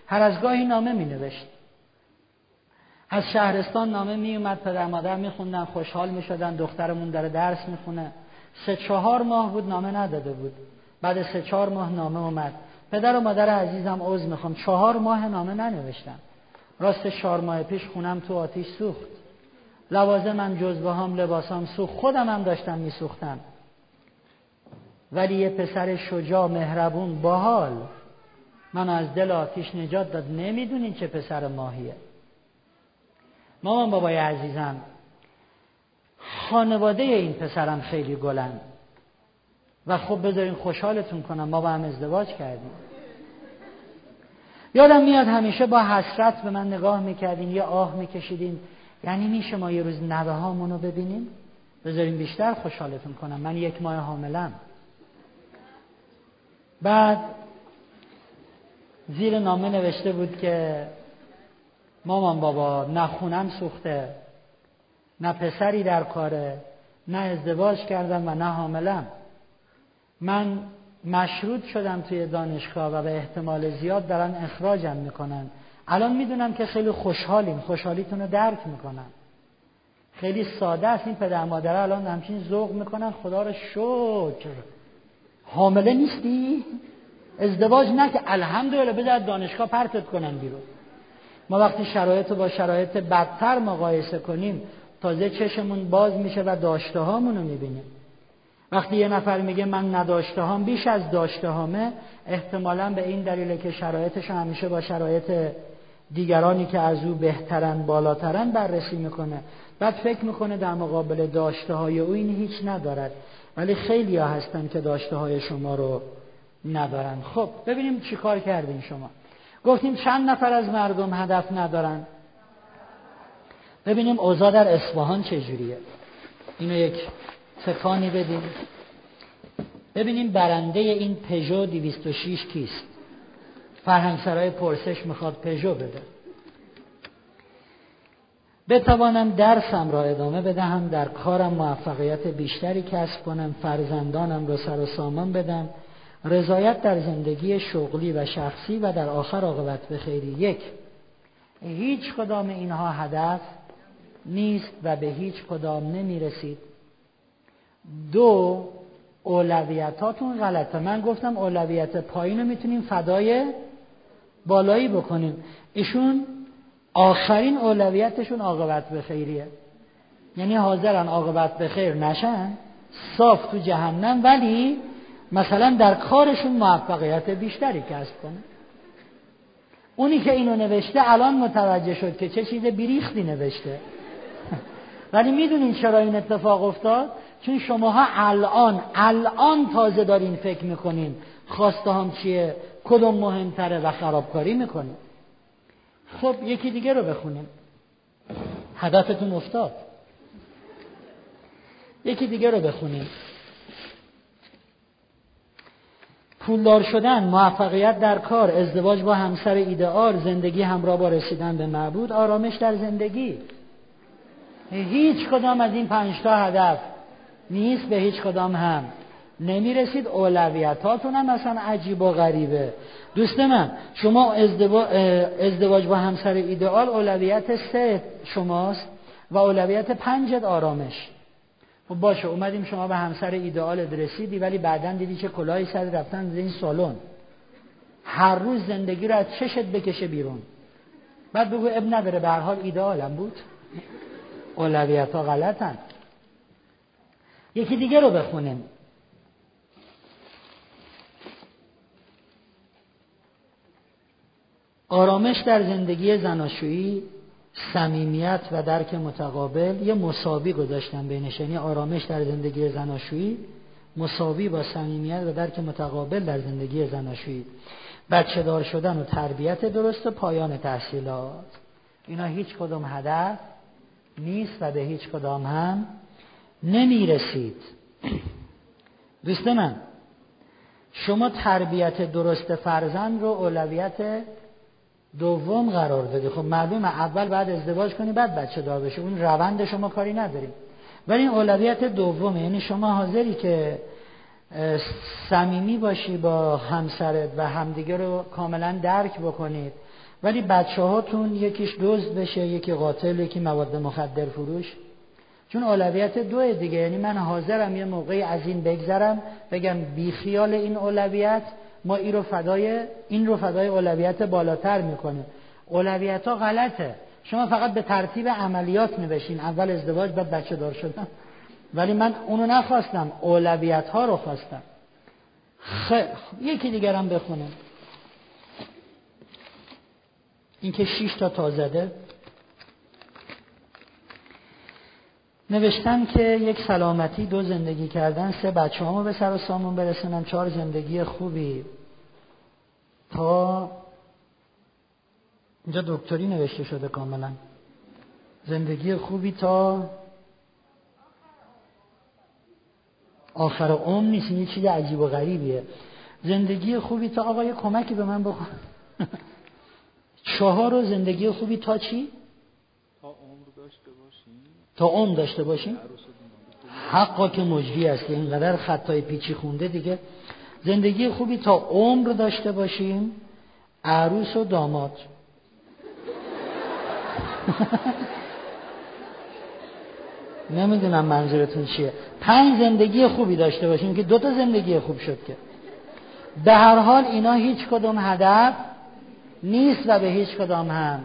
هر از گاهی نامه می نوشت از شهرستان نامه می اومد پدر مادر می خوندن خوشحال می شدن دخترمون داره درس می خونه سه چهار ماه بود نامه نداده بود. بعد سه چهار ماه نامه اومد. پدر و مادر عزیزم عوض می‌خوام چهار ماه نامه ننوشتم. راست چهار ماه پیش خونم تو آتیش سوخت. لوازمم جزبه هم لباسام سوخت. خودم هم داشتم میسوختم. ولی یه پسر شجاع مهربون باحال. من از دل آتیش نجات داد. نمی‌دونین چه پسر ماهیه. مامان بابای عزیزم خانواده این پسرم خیلی گلن. و خب بذارین خوشحالتون کنم. ما با هم ازدواج کردیم. یادم میاد همیشه با حسرت به من نگاه می‌کردین یه آه میکشیدین یعنی میشه ما یه روز نوه هامونو ببینیم؟ بذارین بیشتر خوشحالتون کنم. من یک ماه حاملم. بعد زیر نامه نوشته بود که مامان بابا نه خونم سوخته نه پسری در کاره نه ازدواج کردم و نه حاملم. من مشروط شدم توی دانشگاه و به احتمال زیاد دارن اخراجم می‌کنن. الان می‌دونم که خیلی خوشحالیم. خوشحالیتون رو درک می‌کنم. خیلی ساده است. این پدر مادر الان همچین ذوق می‌کنن. خدا رو شکر. حامله نیستی؟ ازدواج نکه الحمدلله. بذار دانشگاه پرتت کنن بیرون. ما وقتی شرایط رو با شرایط بدتر مقایسه کنیم تازه چشمون باز میشه و داشته هامون رو می‌بینیم. وقتی یه نفر میگه من نداشته هم بیش از داشته همه احتمالا به این دلیله که شرایطش همیشه با شرایط دیگرانی که از او بهترن بالاترن بررسی می‌کنه. بعد فکر می‌کنه در مقابل داشته های او این هیچ ندارد. ولی خیلی ها هستن که داشته های شما رو ندارن. خب ببینیم چی کار کردین شما. گفتیم چند نفر از مردم هدف ندارن؟ ببینیم اوضاع در اصفهان چجوریه اینو یک تکانی بدیم ببینیم برنده این پژو 206 کیست. فرهنگ سرای پرسش می‌خواد پژو بده. بتوانم درسم را ادامه بدهم در کارم موفقیت بیشتری کسب کنم فرزندانم را سر و سامان بدم. رضایت در زندگی شغلی و شخصی و در آخر عاقبت به خیری یک. هیچ کدام اینها هدف نیست و به هیچ کدام نمی رسید دو اولویتاتون غلطه. من گفتم اولویت پایین رو می‌تونیم فدای بالایی بکنیم. ایشون آخرین اولویتشون عاقبت به خیریه. یعنی حاضرن عاقبت به خیر نشن صاف تو جهنم ولی مثلا در کارشون موفقیت بیشتری کسب کنه. اونی که اینو نوشته الان متوجه شد که چه چیز بیریختی نوشته. ولی می‌دونین چرا این اتفاق افتاد؟ چون شماها الان الان تازه دارین فکر می‌کنین خواسته هم چیه کدوم مهمتره و خرابکاری می‌کنین. خب یکی دیگه رو بخونیم. هدفتون افتاد. یکی دیگه رو بخونیم. پولدار شدن موفقیت در کار ازدواج با همسر ایدئال زندگی همراه با رسیدن به معبود آرامش در زندگی. هیچ کدام از این پنج تا هدف نیست به هیچ کدام هم. نمی‌رسید اولویتاتون هم مثلا عجیب و غریبه. دوست من شما ازدواج با همسر ایدئال اولویت سه شماست و اولویت پنجت آرامش. خب باشه اومدیم شما به همسر ایدئال رسیدی ولی بعدا دیدی چه کلاهی سر رفتن این سالن. هر روز زندگی رو از چشت بکشه بیرون. بعد بگو اب نداره به هر حال ایدئالم بود. اولویت ها غلطن. یکی دیگه رو بخونیم. آرامش در زندگی زناشویی صمیمیت و درک متقابل. یه مساوی گذاشتن بینش یعنی آرامش در زندگی زناشویی مساوی با صمیمیت و درک متقابل در زندگی زناشویی. بچه دار شدن و تربیت درست و پایان تحصیلات. اینا هیچ کدوم هدف نیست و به هیچ کدام هم نمی رسید دوست من شما تربیت درست فرزند رو اولویت دوم قرار دادی. خب معلومه اول بعد ازدواج کنی بعد بچه دار بشه اون روند شما کاری نداریم ولی این اولویت دومه. یعنی شما حاضری که صمیمی باشی با همسرت و همدیگه رو کاملا درک بکنید. ولی بچه هاتون یکیش دزد بشه یکی قاتل یکی مواد مخدر فروش. چون اولویت دو دیگه یعنی من حاضرم یه موقعی از این بگذرم بگم بیخیال این اولویت ما این رو فدای این رو فدای اولویت بالاتر می‌کنه. اولویت ها غلطه. شما فقط به ترتیب عملیات نوشین اول ازدواج بعد بچه دار شدن. ولی من اونو نخواستم. اولویت ها رو خواستم. خیلی یکی دیگرم بخونم. این که شیش تا تازده نوشتن که یک سلامتی دو زندگی کردن سه بچه همو به سر و سامون برسونن چهار زندگی خوبی. تا اینجا دکتری نوشته شده کاملا. زندگی خوبی تا آخر عمر نیست این چیز عجیب و غریبیه. زندگی خوبی تا آقای کمکی به من بخون چهار زندگی خوبی تا چی؟ تا داشته باشیم حقا که مجری است که اینقدر خطای پیچی خونده دیگه. زندگی خوبی تا عمر داشته باشیم عروس و داماد. نمی‌دونم منظورتون چیه. پنج زندگی خوبی داشته باشیم که دوتا زندگی خوب شد که. به هر حال اینا هیچ کدوم هدف نیست و به هیچ کدام هم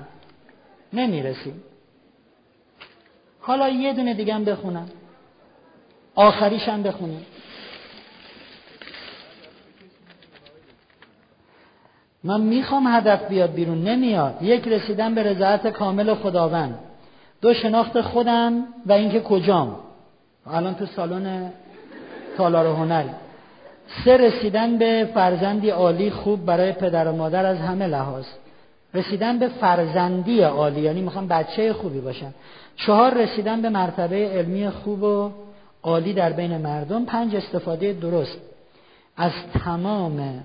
نمی‌رسیم. حالا یه دونه دیگه هم بخونم. آخریش هم بخونم. من می‌خوام هدف بیاد بیرون نمیاد. یک رسیدن به رضایت کامل خداوند. دو شناخت خودم و اینکه کجام. الان تو سالن تالار هنری. سه رسیدن به فرزندی عالی خوب برای پدر و مادر از همه لحاظ. رسیدن به فرزندی عالی یعنی می‌خوام بچه خوبی باشم چهار رسیدن به مرتبه علمی خوب و عالی در بین مردم. پنج استفاده درست. از تمام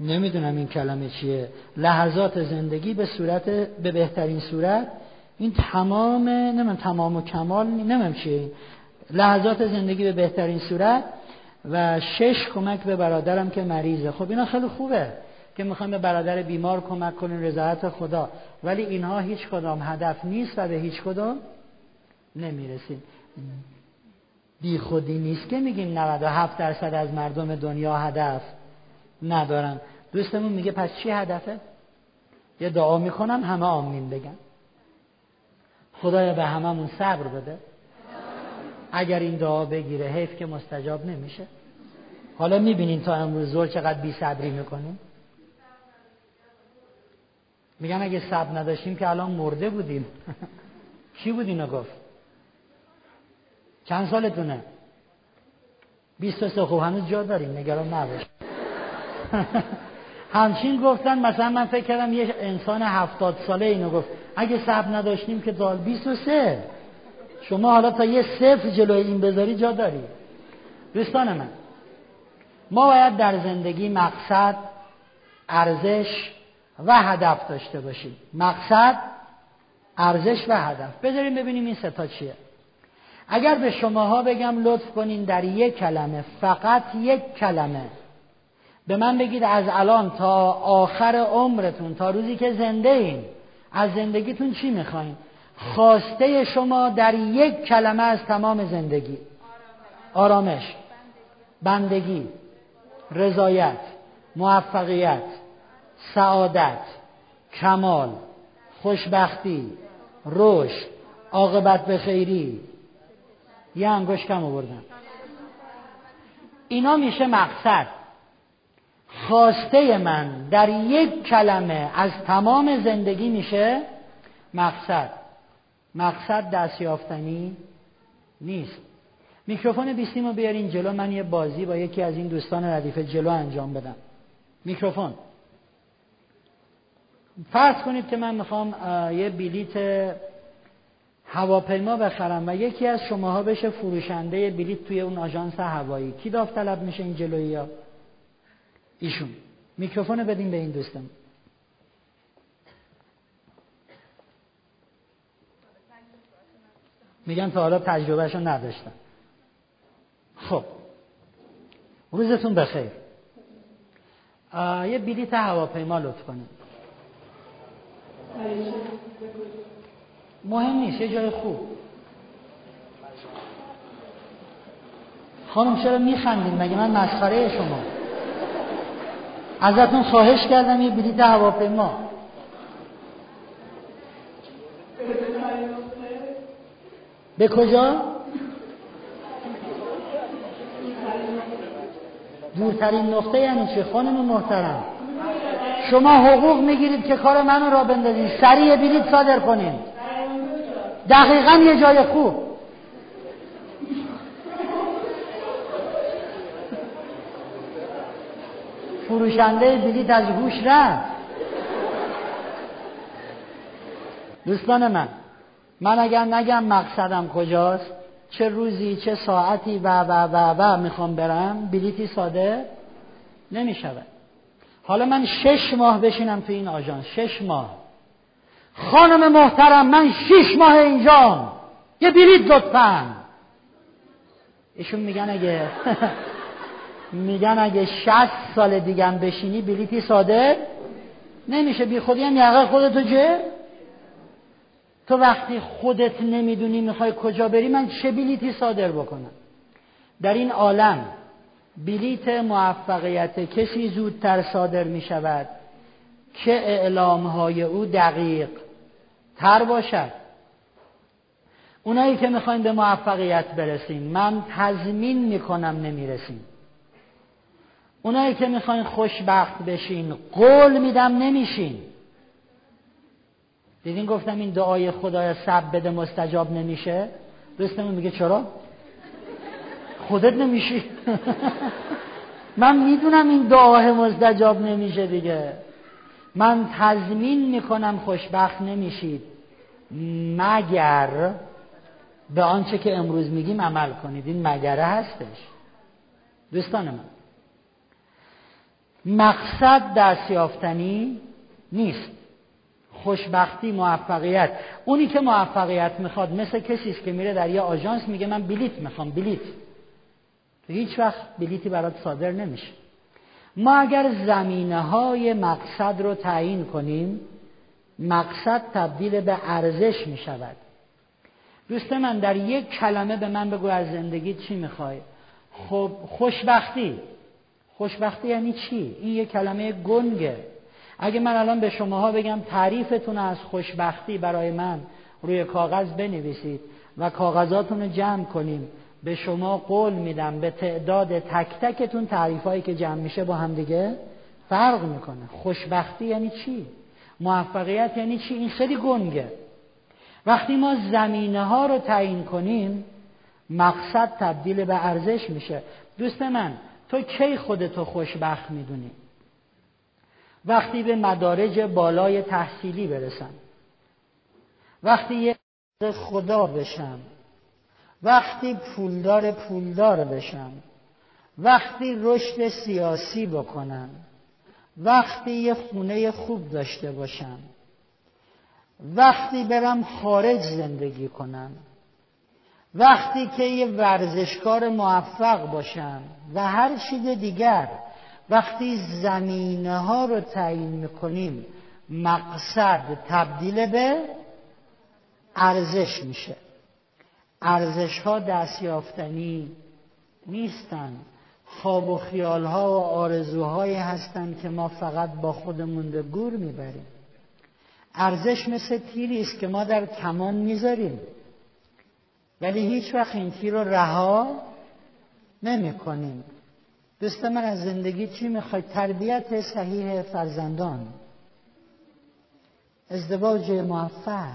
نمی‌دونم این کلمه چیه. لحظات زندگی به صورت به بهترین صورت. این تمام نمیم تمام و کمال نمیم چیه. لحظات زندگی به بهترین صورت. و شش کمک به برادرم که مریضه. خب اینا خیلی خوبه که می‌خوایم به برادر بیمار کمک کنیم رضایت خدا. ولی اینها هیچ کدام هدف نیست و به هیچ کدام نمی‌رسیم. بی خودی نیست که میگیم 97 درصد از مردم دنیا هدف ندارن. دوستمون میگه پس چی هدفه؟ یه دعا می‌کنم همه آمین بگن. خدایا به هممون صبر بده. اگر این دعا بگیره حیف که مستجاب نمیشه. حالا می‌بینین تا امروز زور چقدر بی صبری می‌کنیم. میگن اگه صبر نداشتیم که الان مرده بودیم. کی بود اینو گفت؟ چند سالتونه؟ بیست و سه خوب. هنوز جا داریم. نگران نباش همچین گفتن مثلا من فکر کردم یه انسان هفتاد ساله اینو گفت. اگه صبر نداشتیم که دال بیست و سه. شما حالا تا یه صفر جلوی این بذاری جا داری. دوستان من ما باید در زندگی مقصد ارزش و هدف داشته باشیم. مقصد ارزش و هدف. بذاریم ببینیم این ستا چیه. اگر به شماها بگم لطف کنین در یک کلمه فقط یک کلمه به من بگید از الان تا آخر عمرتون تا روزی که زنده این از زندگیتون چی می‌خواین؟ خواسته شما در یک کلمه از تمام زندگی. آرامش بندگی رضایت موفقیت سعادت کمال خوشبختی رشد عاقبت به خیری. یه انگوش کم آوردم. اینا میشه مقصد. خواسته من در یک کلمه از تمام زندگی میشه مقصد. مقصد دستیافتنی نیست. میکروفون بیستیم رو بیارین جلو من یه بازی با یکی از این دوستان ردیف جلو انجام بدم. میکروفون. فرض کنید که من می‌خوام یه بلیت هواپیما بخرم و یکی از شماها بشه فروشنده بلیت توی اون آژانس هوایی. کی داوطلب میشه این جلویی ها ایشون. میکروفون بدیم به این دوستم میگن تا حالا تجربهشو نداشتن خب. روزتون بخیر. یه بلیت هواپیما لطف کنید. مهم نیست یه جای خوب. خانم چرا میخندین؟ مگه من مسخره شما؟ ازتون خواهش کردم یه بلیت هواپیما. به کجا؟ دورترین نقطه یعنی چه خانم محترم. شما حقوق می‌گیرید که کار منو را بندازید سریع بلیت صادر کنید دقیقا یه جای خوب. فروشنده بلیت از هوش رفت. دوستان من من اگر نگم مقصدم کجاست؟ چه روزی چه ساعتی و و و و می‌خوام برم؟ بلیتی ساده نمی‌شود. حالا من شش ماه بشینم تو این آژانس. شش ماه. خانم محترم من شش ماه اینجا یه بلیت لطفا. ایشون میگن اگه میگن اگه شست سال دیگه بشینی بلیتی ساده نمیشه. بی خودی هم یقه خودتو جه تو وقتی خودت نمی‌دونی می‌خوای کجا بری من چه بلیتی صادر بکنم؟ در این عالم بلیت موفقیت کسی زودتر صادر می شود که اعلام های او دقیق تر باشد. اونایی که می‌خواین به موفقیت برسین من تضمین می‌کنم نمی‌رسین اونایی که می‌خواین خوشبخت بشین قول میدم نمیشین. دیدین گفتم این دعای خدای سب بده مستجاب نمیشه؟ دوستمون میگه چرا؟ خودت نمیشی؟ من می‌دونم این دعاه مستجاب نمیشه دیگه. من تضمین می‌کنم خوشبخت نمیشید. مگر به آنچه که امروز میگیم عمل کنید. این مگره هستش. دوستان من مقصد دستیافتنی نیست. خوشبختی موفقیت. اونی که موفقیت می‌خواد مثل کسی که میره در یه آژانس میگه من بلیت می‌خوام بلیت هیچ وقت بلیتی برات صادر نمیشه. ما اگر زمینه های مقصد رو تعیین کنیم مقصد تبدیل به ارزش می شود دوست من در یک کلمه به من بگو از زندگی چی می‌خوای. خب خوشبختی. خوشبختی یعنی چی؟ این یک کلمه گنگه. اگه من الان به شماها بگم تعریفتون از خوشبختی برای من روی کاغذ بنویسید و کاغذاتون رو جمع کنیم به شما قول میدم به تعداد تک تکتون تعریفایی که جمع میشه با هم دیگه فرق می‌کنه. خوشبختی یعنی چی؟ موفقیت یعنی چی؟ این خیلی گنگه. وقتی ما زمینه ها رو تعیین کنیم مقصد تبدیل به ارزش میشه. دوست من تو کی خودتو خوشبخت می‌دونی؟ وقتی به مدارج بالای تحصیلی برسم. وقتی یه خدا بشم. وقتی پولدار پولدار بشم. وقتی رشد سیاسی بکنم. وقتی یه خونه خوب داشته باشم. وقتی برم خارج زندگی کنم. وقتی که یه ورزشکار موفق باشم و هر چیز دیگر. وقتی زمینه ها رو تعیین می‌کنیم مقصد تبدیل به ارزش میشه. ارزش ها دستیافتنی نیستن. خواب و خیال ها و آرزوهایی هستند که ما فقط با خودمون به گور می‌بریم. ارزش مثل تیری است که ما در کمان می‌ذاریم. ولی هیچ وقت این تیر رو رها نمی کنیم دوست من از زندگی چی می‌خوای؟ تربیت صحیح فرزندان. ازدواج موفق.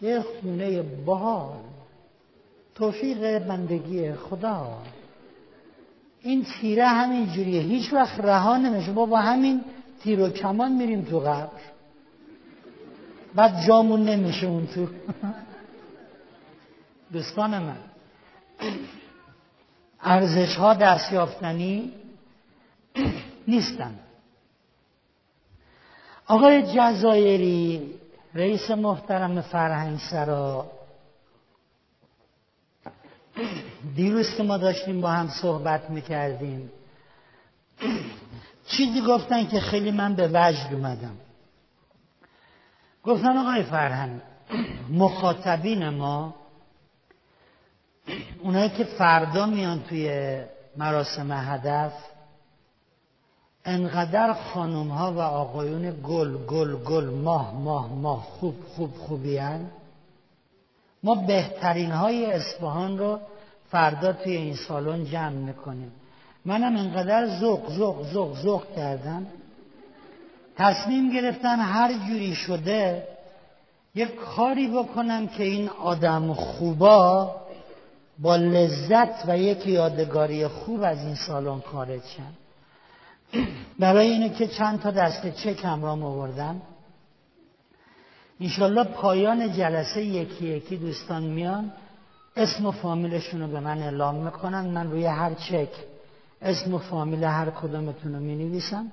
یه خونه بحال. توفیق بندگی خدا. این تیره همین جوریه. هیچ وقت رها نمیشه. ما با همین تیر و کمان میریم تو قبر بعد جامون نمیشه اون تو. دوستان من. ارزش ها دستیافتنی نیستن. آقای جزایری رئیس محترم فرهنگ سرا دیروز که ما داشتیم با هم صحبت می‌کردیم چیزی گفتن که خیلی من به وجد اومدم. گفتن آقای فرهنگ مخاطبین ما اونایی که فردا میان توی مراسم هدف انقدر خانوم ها و آقایون گل گل گل ماه ماه ماه خوب خوب خوبی ما بهترین های اصفهان رو فردا توی این سالن جمع می‌کنیم. منم انقدر زوق زوق زوق زوق کردم. تصمیم گرفتم هر جوری شده یک کاری بکنم که این آدم خوبا با لذت و یک یادگاری خوب از این سالن خارج شن برای اینه که چند تا دست چک همراه آوردم. انشالله پایان جلسه یکی یکی دوستان میان. اسم و فامیلشون رو به من اعلام می‌کنن. من روی هر چک اسم و فامیل هر کدومتون رو می‌نویسم.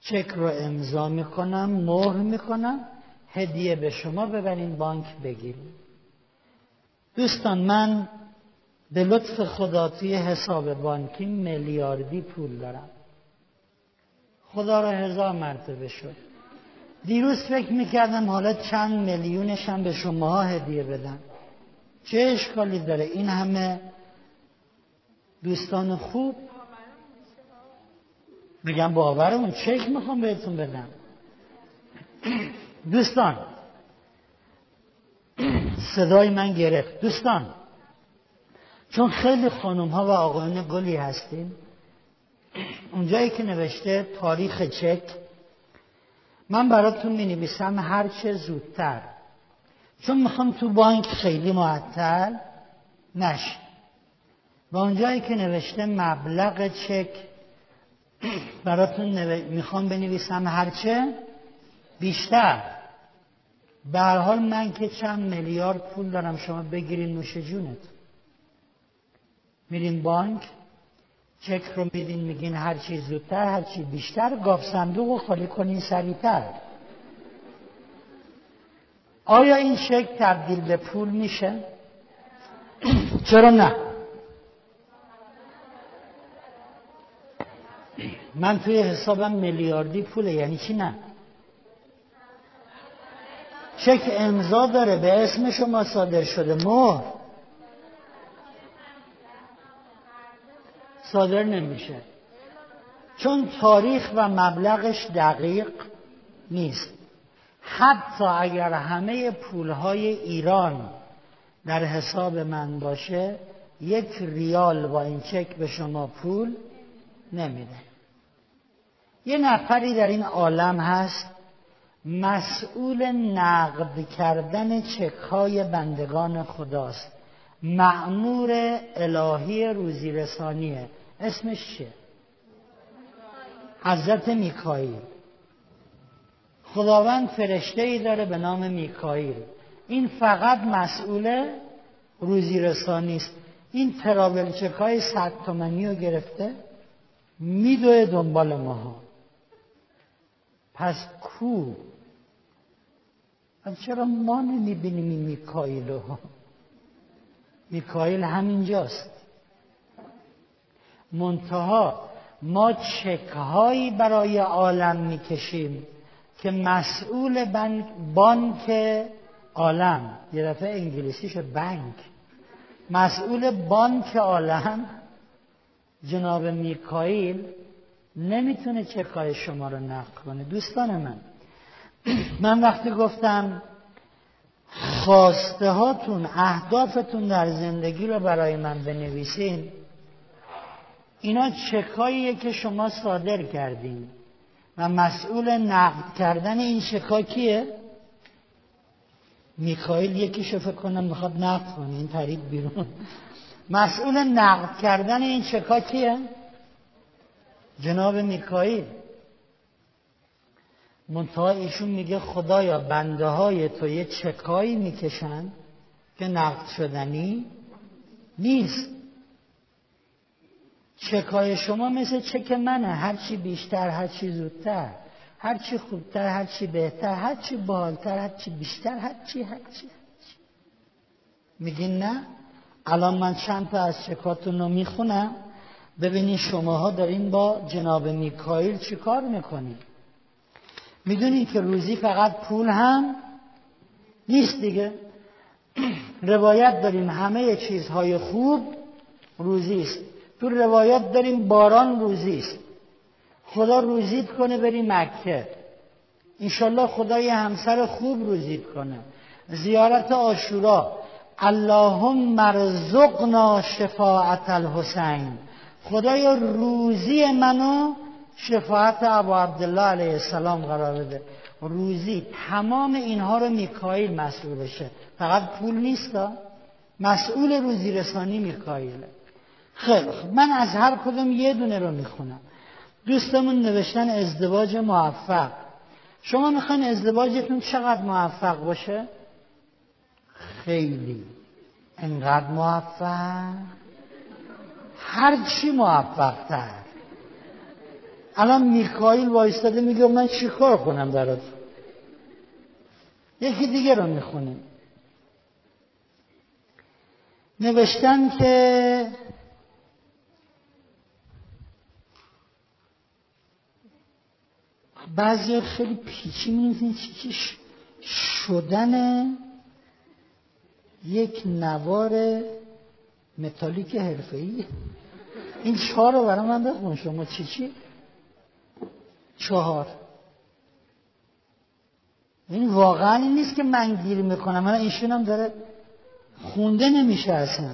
چک رو امضا می‌کنم مهر می‌کنم. هدیه به شما ببرین بانک بگیرید دوستان من به لطف خدا توی حساب بانکی میلیاردی پول دارم. خدا را هزار مرتبه شد دیروز فکر می‌کردم حالا چند میلیونش هم به شما هدیه بدم. چه اشکالی داره؟ این همه دوستان خوب؟ میگم باورمون چک می‌خوام بهتون بدم. دوستان صدای من گرفت. دوستان چون خیلی خانم ها و آقایان گلی هستیم. اونجایی که نوشته تاریخ چک من براتون می نویسم هر چه زودتر. چون می‌خوام تو بانک خیلی معطل نشه و اونجایی که نوشته مبلغ چک براتون می‌خوام بنویسم هرچه بیشتر. به هر حال من که چند میلیارد پول دارم شما بگیرین نوش جونت میرین بانک چک رو میدین میگین هر چی زودتر هر چی بیشتر گاف صندوق رو خالی کنین سریعتر آیا این چک تبدیل به پول میشه؟ چرا نه؟ من توی حسابم میلیاردی پوله یعنی چی نه؟ چک امضا داره به اسم شما صادر شده مهر صادر نمیشه. چون تاریخ و مبلغش دقیق نیست. حتی اگر همه پولهای ایران در حساب من باشه یک ریال با این چک به شما پول نمیده. یه نفری در این عالم هست مسئول نقد کردن چک های بندگان خداست. معمور الهی روزی رسانیه. اسمش چیه؟ حضرت میکائیل. خداوند فرشته ای داره به نام میکائیل. این فقط مسئول روزی رسانی است. این ترابل چک های صد تومنی رو گرفته میدوه دنبال ماها. پس کو؟ چرا ما نمی‌بینیم این میکائیل رو میکائیل همینجاست. منتها ما چکهایی برای عالم می‌کشیم که مسئول بانک, بانک عالم. یه دفعه انگلیسیش بانک مسئول بانک عالم جناب میکائیل نمی‌تونه چکای شما رو نقد کنه. دوستان من من وقتی گفتم خواسته هاتون اهدافتون در زندگی رو برای من بنویسین اینا چکاییه که شما صادر کردین و مسئول نقد کردن این چکا کیه؟ میکائیل یکیشو فکر کنم می‌خواد نقد کنه این پرید بیرون مسئول نقد کردن این چکا کیه؟ جناب میکائیل منتها ایشون میگه خدایا بنده های تو یه چکایی می‌کشن که نقد شدنی نیست چکای شما مثل چک منه. هرچی بیشتر هرچی زودتر. هرچی خوبتر هرچی بهتر هرچی بالتر هرچی بیشتر هرچی هرچی میگین نه؟ الان من چند تا از چکاتون رو می‌خونم. ببینین شماها دارین با جناب میکائیل چی کار می‌کنید می‌دونید که روزی فقط پول هم نیست دیگه. روایت داریم همه چیزهای خوب روزی است. تو روایت داریم باران روزی است. خدا روزیت کنه بری مکه. انشالله خدا یه همسر خوب روزیت کنه. زیارت آشورا. اللهم مرزقنا شفاعت الحسین. خدای روزی منو شفاعت ابو عبدالله علیه السلام قرار بده. روزی تمام اینها رو میکائیل مسئولشه فقط پول نیست مسئول روزی رسانی میکائیله. خیلی من از هر کدوم یه دونه رو می‌خونم. دوستمون نوشتن ازدواج موفق. شما می‌خواین ازدواجتون چقدر موفق باشه؟ خیلی. انقدر موفق؟ هر چی موفق تر الان میکائیل وایستاده میگه من چیکار کنم برات یکی دیگه رو می‌خونیم. نوشتن که بعضی خیلی پیچی می چی شدن یک نوار متالیک حرفه‌ای. این چهار رو برای من بخون شما چی چی؟ چهار. این واقعا این نیست که من گیر می‌کنم من ایشون هم داره خونده نمیشه اصلا.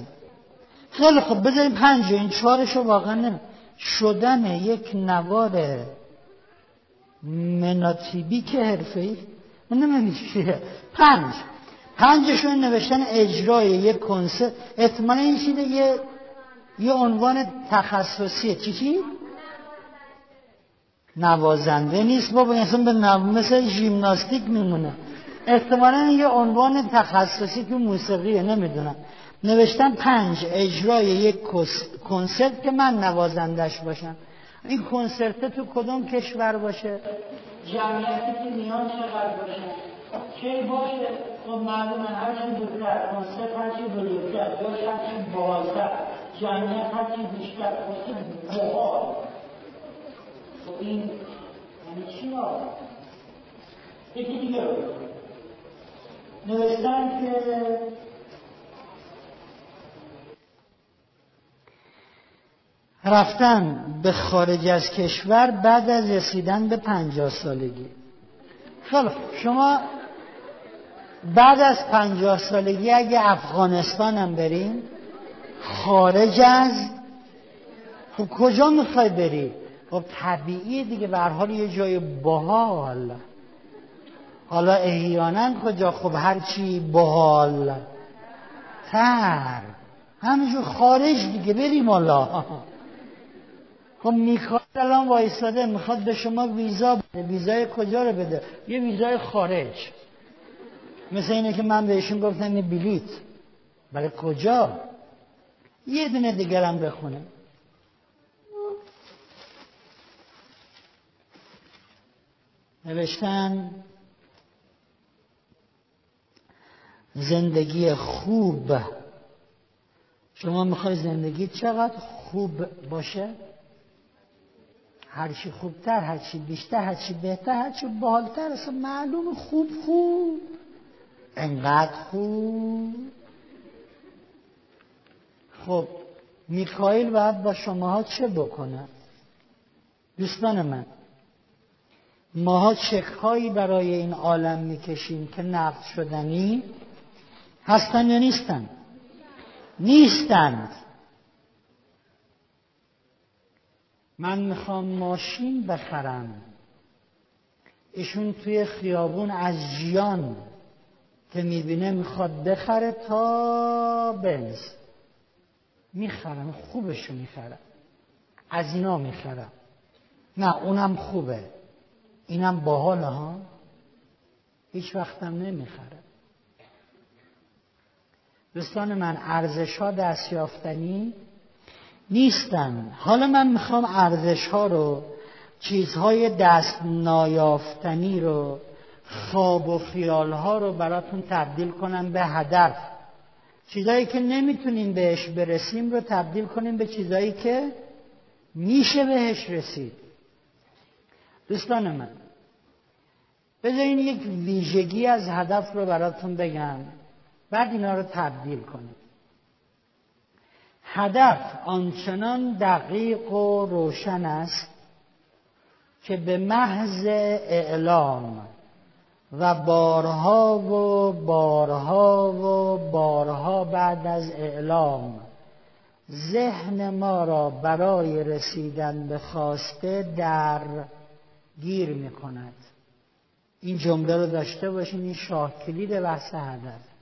خیلی خب بذاریم پنج این چهارشو واقعا نمی شدن یک نوار مناتیبی که حرفه ای من چیه پنج. پنجشون نوشتن اجرای یک کنسرت. احتمالا این چیده یه یه عنوان تخصصیه چی چی؟ نوازنده نیست بابا. اصلا به نو... مثل ژیمناستیک میمونه. احتمالا یه عنوان تخصصی تو موسیقیه نمی‌دونم. نوشتن پنج. اجرای یک کنسرت که من نوازندش باشم. این کنسرت تو کدوم کشور باشه؟ جمعیتی که میان چقدر باشه؟ کی باشه؟ خب معلومه هرچی بودتر کنسرت هرچی بزرگتر جاش هرچی بازتر. جمعیت هرچی بیشتر کنسرت بحال. خب این یعنی چی یکی دیگه نوشتن که رفتن به خارج از کشور بعد از رسیدن به پنجاه سالگی. خب شما بعد از پنجاه سالگی اگه افغانستان هم بریم خارج از خب کجا می‌خوای بری؟ خب طبیعیه دیگه به حال یه جای باحال. حالا احیانا کجا؟ خب هرچی باحال. تر. همینجور خارج دیگه بریم حالا. خب می‌خواد الان وایستاده می‌خواد به شما ویزا بده. ویزای کجا رو بده؟ یه ویزای خارج. مثل اینه که من بهشون گفتم یه بلیت. برای کجا؟ یه دونه دیگرم بخونه نوشتن زندگی خوب. شما می‌خوای زندگی چقدر خوب باشه؟ هرچی خوبتر هرچی بیشتر هرچی بهتر هرچی بالتر اصلا معلوم خوب خوب. انقدر خوب. خب میکائیل باید با شماها چه بکنه؟ دوستان من ماها چک برای این عالم می‌کشیم که نقد شدنی هستن یا نیستن؟ نیستند من می‌خوام ماشین بخرم. ایشون توی خیابون از جیان که می‌بینه می‌خواد بخره تا بنز. می‌خرم خوبشو می‌خرم. از اینا می‌خرم. نه اونم خوبه. اینم باحاله ها. هیچ وقتم نمی‌خرم. دوستان من ارزش ها دستیافتنی نیستن. حالا من می‌خوام ارزش ها رو چیزهای دست نایافتنی رو خواب و خیال ها رو براتون تبدیل کنم به هدف. چیزهایی که نمی‌تونیم بهش برسیم رو تبدیل کنیم به چیزهایی که میشه بهش رسید. دوستان من بذارین یک ویژگی از هدف رو براتون بگم بعد اینا رو تبدیل کنیم. هدف آنچنان دقیق و روشن است که به محض اعلام و بارها و بارها و بارها بعد از اعلام ذهن ما را برای رسیدن به خواسته در گیر می کند این جمله رو داشته باشین این شاه کلید بحث هدف.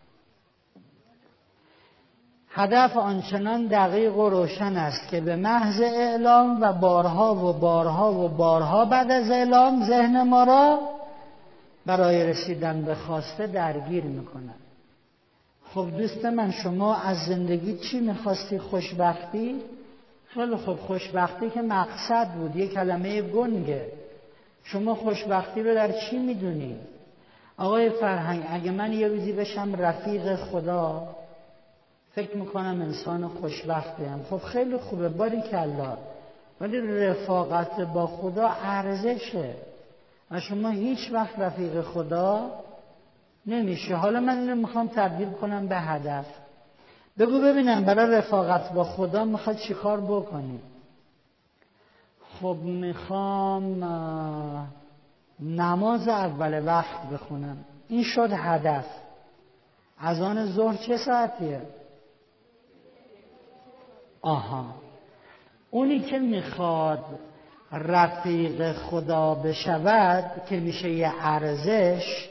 هدف آنچنان دقیق و روشن است که به محض اعلام و بارها و بارها و بارها بعد از اعلام ذهن ما را برای رسیدن به خواسته درگیر می‌کنن خب دوست من شما از زندگی چی می‌خواستی خوشبختی؟ خیلی خب خوشبختی که مقصد بود یه کلمه گنگه شما خوشبختی رو در چی می‌دونی؟ آقای فرهنگ اگه من یه روزی بشم رفیق خدا فکر می‌کنم انسان خوشبختیم خب خیلی خوبه باری کلا ولی رفاقت با خدا ارزشه. و شما هیچ وقت رفیق خدا نمیشه حالا من اینو می‌خوام تبدیل کنم به هدف. بگو ببینم برای رفاقت با خدا می‌خواد چیکار بکنی؟ خب می‌خوام نماز اول وقت بخونم. این شد هدف. از آن ظهر چه ساعتیه؟ آها. اونی که می‌خواد رفیق خدا بشود که میشه یه ارزش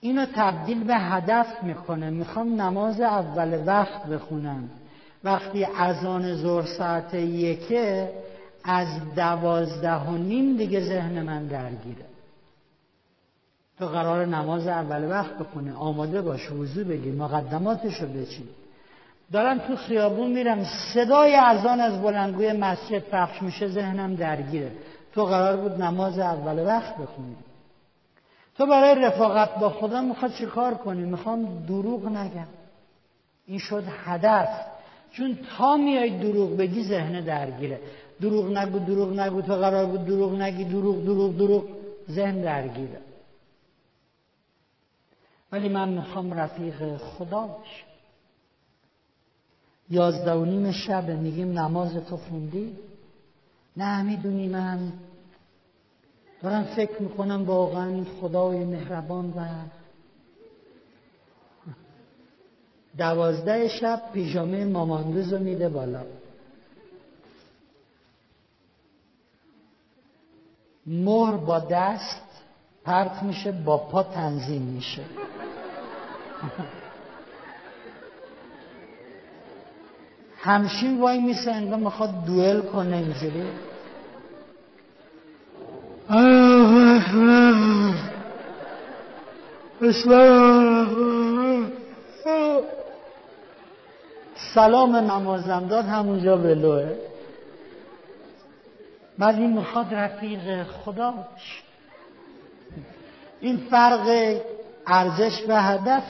اینو تبدیل به هدف می‌کنه. می‌خوام نماز اول وقت بخونم. وقتی اذان زور ساعت یکه از دوازده و نیم دیگه ذهن من درگیره. تو قرار نماز اول وقت بخونه آماده باش وضو بگی مقدماتشو بچین. دارم تو خیابون میرم صدای اذان از بلندگوی مسجد پخش میشه ذهنم درگیره. تو قرار بود نماز اول وقت بخونی. تو برای رفاقت با خدا می‌خواد چی کار کنی؟ می‌خوام دروغ نگم. این شد هدف. چون تا میای دروغ بگی ذهن درگیره. دروغ نگو دروغ نگو. تو قرار بود دروغ نگی دروغ دروغ دروغ. ذهن درگیره. ولی من می‌خوام رفیق خدا باشم. یازده و نیم شب میگیم نماز تو خوندی؟ نه می‌دونی من دارم فکر می‌کنم واقعا خدای مهربان و دوازده شب پیژامه ماماندوز رو میده بالا. مهر با دست پرت میشه با پا تنظیم میشه. همشین وای میسه انگار می‌خواد دوئل کنه اینجوری. سلام نمازم داد همونجا ولوه. بعد این می‌خواد رفیق خدا این فرق ارزش و هدف.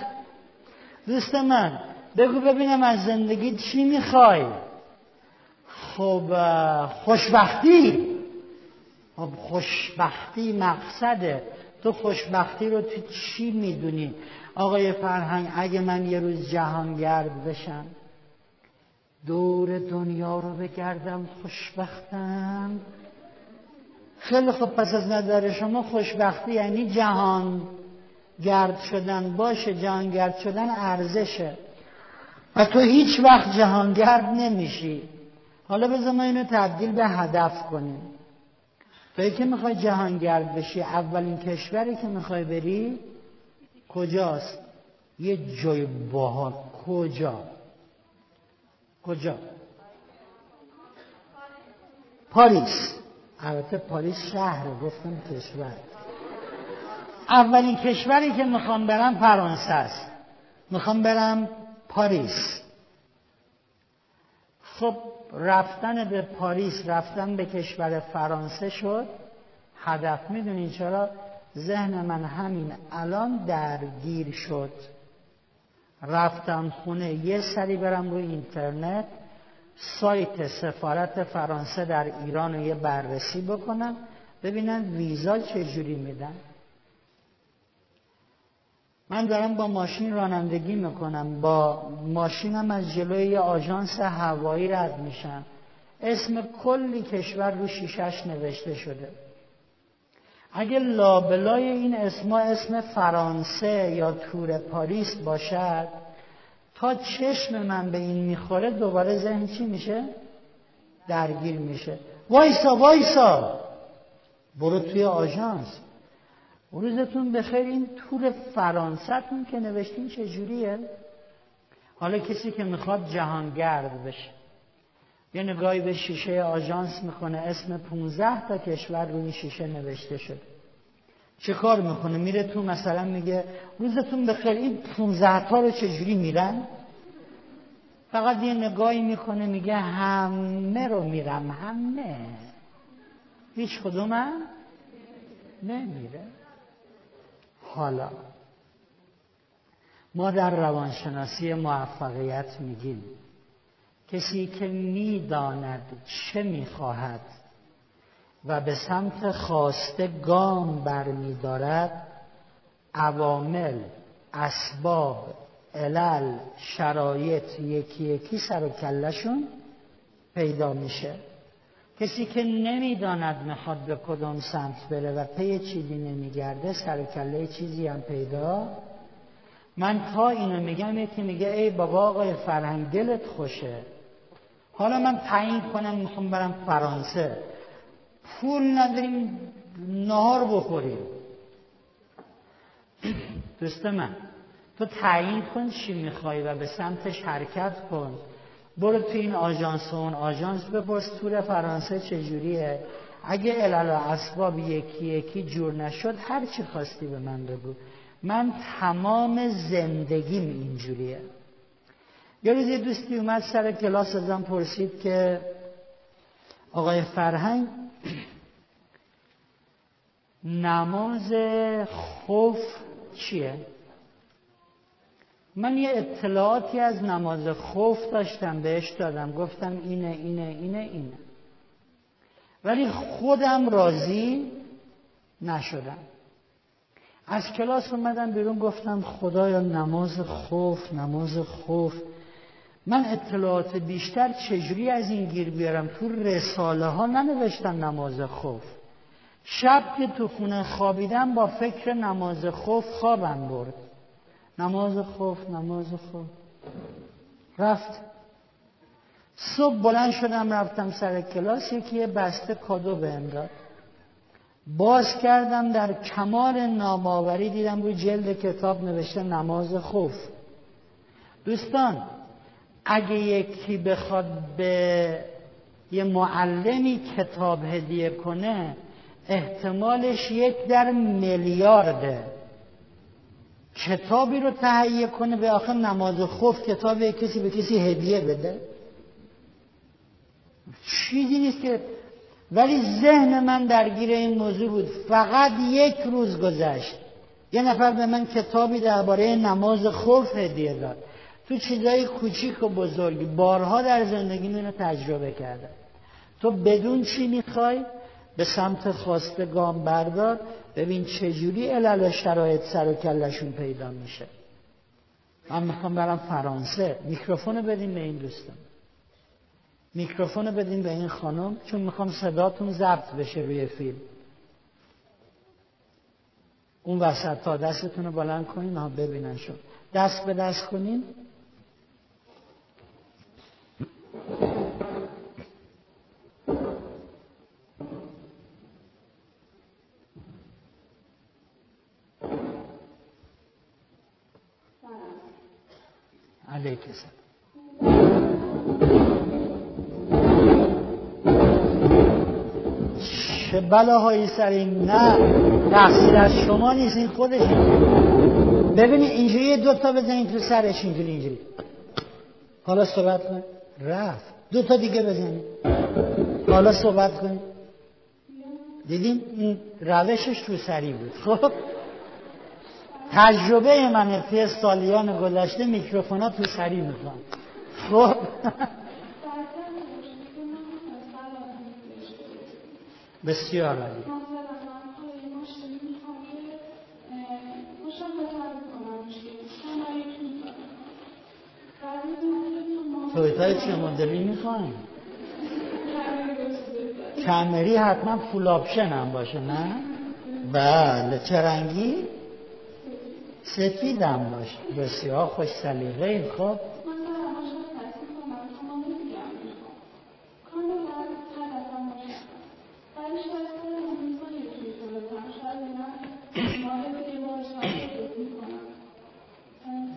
دوست من بگو ببینم از زندگی چی می‌خوای؟ خب خوشبختی. خب خوشبختی مقصده. تو خوشبختی رو تو چی می‌دونی؟ آقای فرهنگ اگه من یه روز جهانگرد بشم دور دنیا رو بگردم خوشبختم. خیلی خوب پس از نظر شما خوشبختی یعنی جهان گرد شدن. باشه جهانگرد شدن ارزشه. و تو هیچ وقت جهانگرد نمیشی. حالا بذار ما اینو تبدیل به هدف کنیم. توی که می‌خوای جهانگرد بشی اولین کشوری که می‌خوای بری کجاست؟ یه جای باحال. کجا؟ کجا؟ پاریس. البته پاریس شهر گفتم کشور. اولین کشوری که می‌خوام برم فرانسه است. می‌خوام برم پاریس. خب رفتن به پاریس رفتن به کشور فرانسه شد. هدف می‌دونین چرا؟ ذهن من همین الان درگیر شد. رفتم خونه یه سری برم روی اینترنت سایت سفارت فرانسه در ایران رو یه بررسی بکنم ببینن ویزا چجوری میدن. من دارم با ماشین رانندگی می‌کنم. با ماشینم از جلوی آژانس هوایی رد میشم. اسم کلی کشور رو شیشش نوشته شده. اگه لابلای این اسما اسم فرانسه یا تور پاریس باشد تا چشم من به این می‌خوره دوباره ذهن چی میشه؟ درگیر میشه. وایسا وایسا! برو توی آژانس. روزتون بخیر. این تور فرانسهتون که نوشتین چجوریه؟ حالا کسی که می‌خواد جهانگرد بشه. یه نگاهی به شیشه آژانس می‌کنه. اسم 15 تا کشور روی شیشه نوشته شده. چه کار می‌کنه؟ میره تو مثلا میگه روزتون بخیر. این 15 تا رو چجوری میرن؟ فقط یه نگاهی می‌کنه میگه همه رو میرم. همه. هیچ کدومم؟ نمیره. حالا ما در روانشناسی موفقیت میگیم. کسی که می‌داند چه می‌خواهد و به سمت خواسته گام برمیدارد عوامل اسباب علل شرایط یکی یکی سر و کلشون پیدا میشه. کسی که نمی‌داند می‌خواد به کدام سمت بره و پی چیزی نمیگرده سر کله چیزی هم پیدا؟ من تا اینو میگم یکی میگه ای بابا آقای فرهنگ دلت خوشه. حالا من تعیین کنم می‌خوام برم فرانسه. پول نداریم نهار بخوریم. دوست من تو تعیین کن چی می‌خوای و به سمتش حرکت کن. برو تو این آژانس و اون آژانس بپرس تور فرانسه چجوریه. اگه علل و اسباب یکی یکی جور نشد هر چی خواستی به من بگو. من تمام زندگیم اینجوریه. یه روز یه دوستی اومد سر کلاس ازم پرسید که آقای فرهنگ نماز خوف چیه؟ من یه اطلاعاتی از نماز خوف داشتم بهش دادم. گفتم اینه اینه اینه اینه. ولی خودم راضی نشدم. از کلاس اومدم بیرون گفتم خدایا نماز خوف نماز خوف. من اطلاعات بیشتر چجوری از این گیر بیارم؟ تو رساله ها ننوشتم نماز خوف. شب که تو خونه خوابیدم با فکر نماز خوف خوابم برد. نماز خوف نماز خوف. رفت. صبح بلند شدم رفتم سر کلاس یکی بسته کادو بهم داد. باز کردم در کمال نامآوری دیدم روی جلد کتاب نوشته نماز خوف. دوستان اگه یکی بخواد به یه معلمی کتاب هدیه کنه احتمالش یک در میلیارده. کتابی رو تهیه کنه به آخر نماز خوف کتاب کسی به کسی هدیه بده؟ چیزی نیست که ولی ذهن من درگیر این موضوع بود. فقط یک روز گذشت. یه نفر به من کتابی درباره نماز خوف هدیه داد. تو چیزای کوچیک و بزرگی بارها در زندگی منو تجربه کرده. تو بدون چی می‌خوای؟ به سمت خواسته گام بردار. ببین چجوری علل و شرایط سر و کلشون پیدا میشه. من می‌خوام برم فرانسه. میکروفون بدین به این دوستان. میکروفون بدین به این خانم چون می‌خوام صداتون ضبط بشه روی فیلم. اون وسط تا دستتون رو بلند کنین ها ببینن شد. دست به دست کنین. علیک چه بلاهایی سر این نه؟ تقصیر از شما نیست این خودش ببینید اینجوری دو تا بزنید تو سرش اینجوری اینجوری. حالا صحبت کن رفت. دو تا دیگه بزنید حالا صحبت کن دیدین این روشش تو سری بود. خب؟ تجربه من توی سالیان گذشته میکروفونا تو سری می‌خوام خب. بسیار عالی. تویتای چه مدلی می‌خواین کمری حتما فول آپشن هم باشه نه؟ بله. چه رنگی؟ سفیدم باشه بسیار خوش سلیقه خب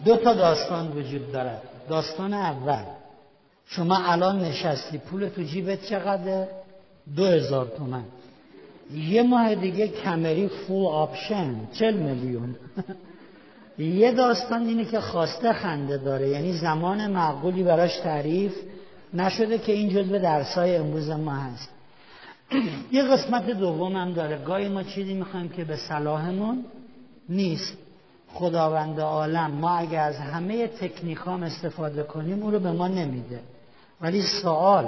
دو تا داستان وجود دارد. داستان اول. شما الان نشستی پول تو جیبت چقدر؟ دو هزار تومن. یه ماه دیگه کمری فول آپشن چل میلیون. یه داستان اینه که خواسته خنده داره. یعنی زمان معقولی براش تعریف نشده که این جزء درسای امروز ما هست. یه قسمت دوم هم داره. گاهی ما چیزی می‌خوایم که به صلاحمون نیست. خداوند عالم ما اگه از همه تکنیکام استفاده کنیم اون رو به ما نمیده. ولی سوال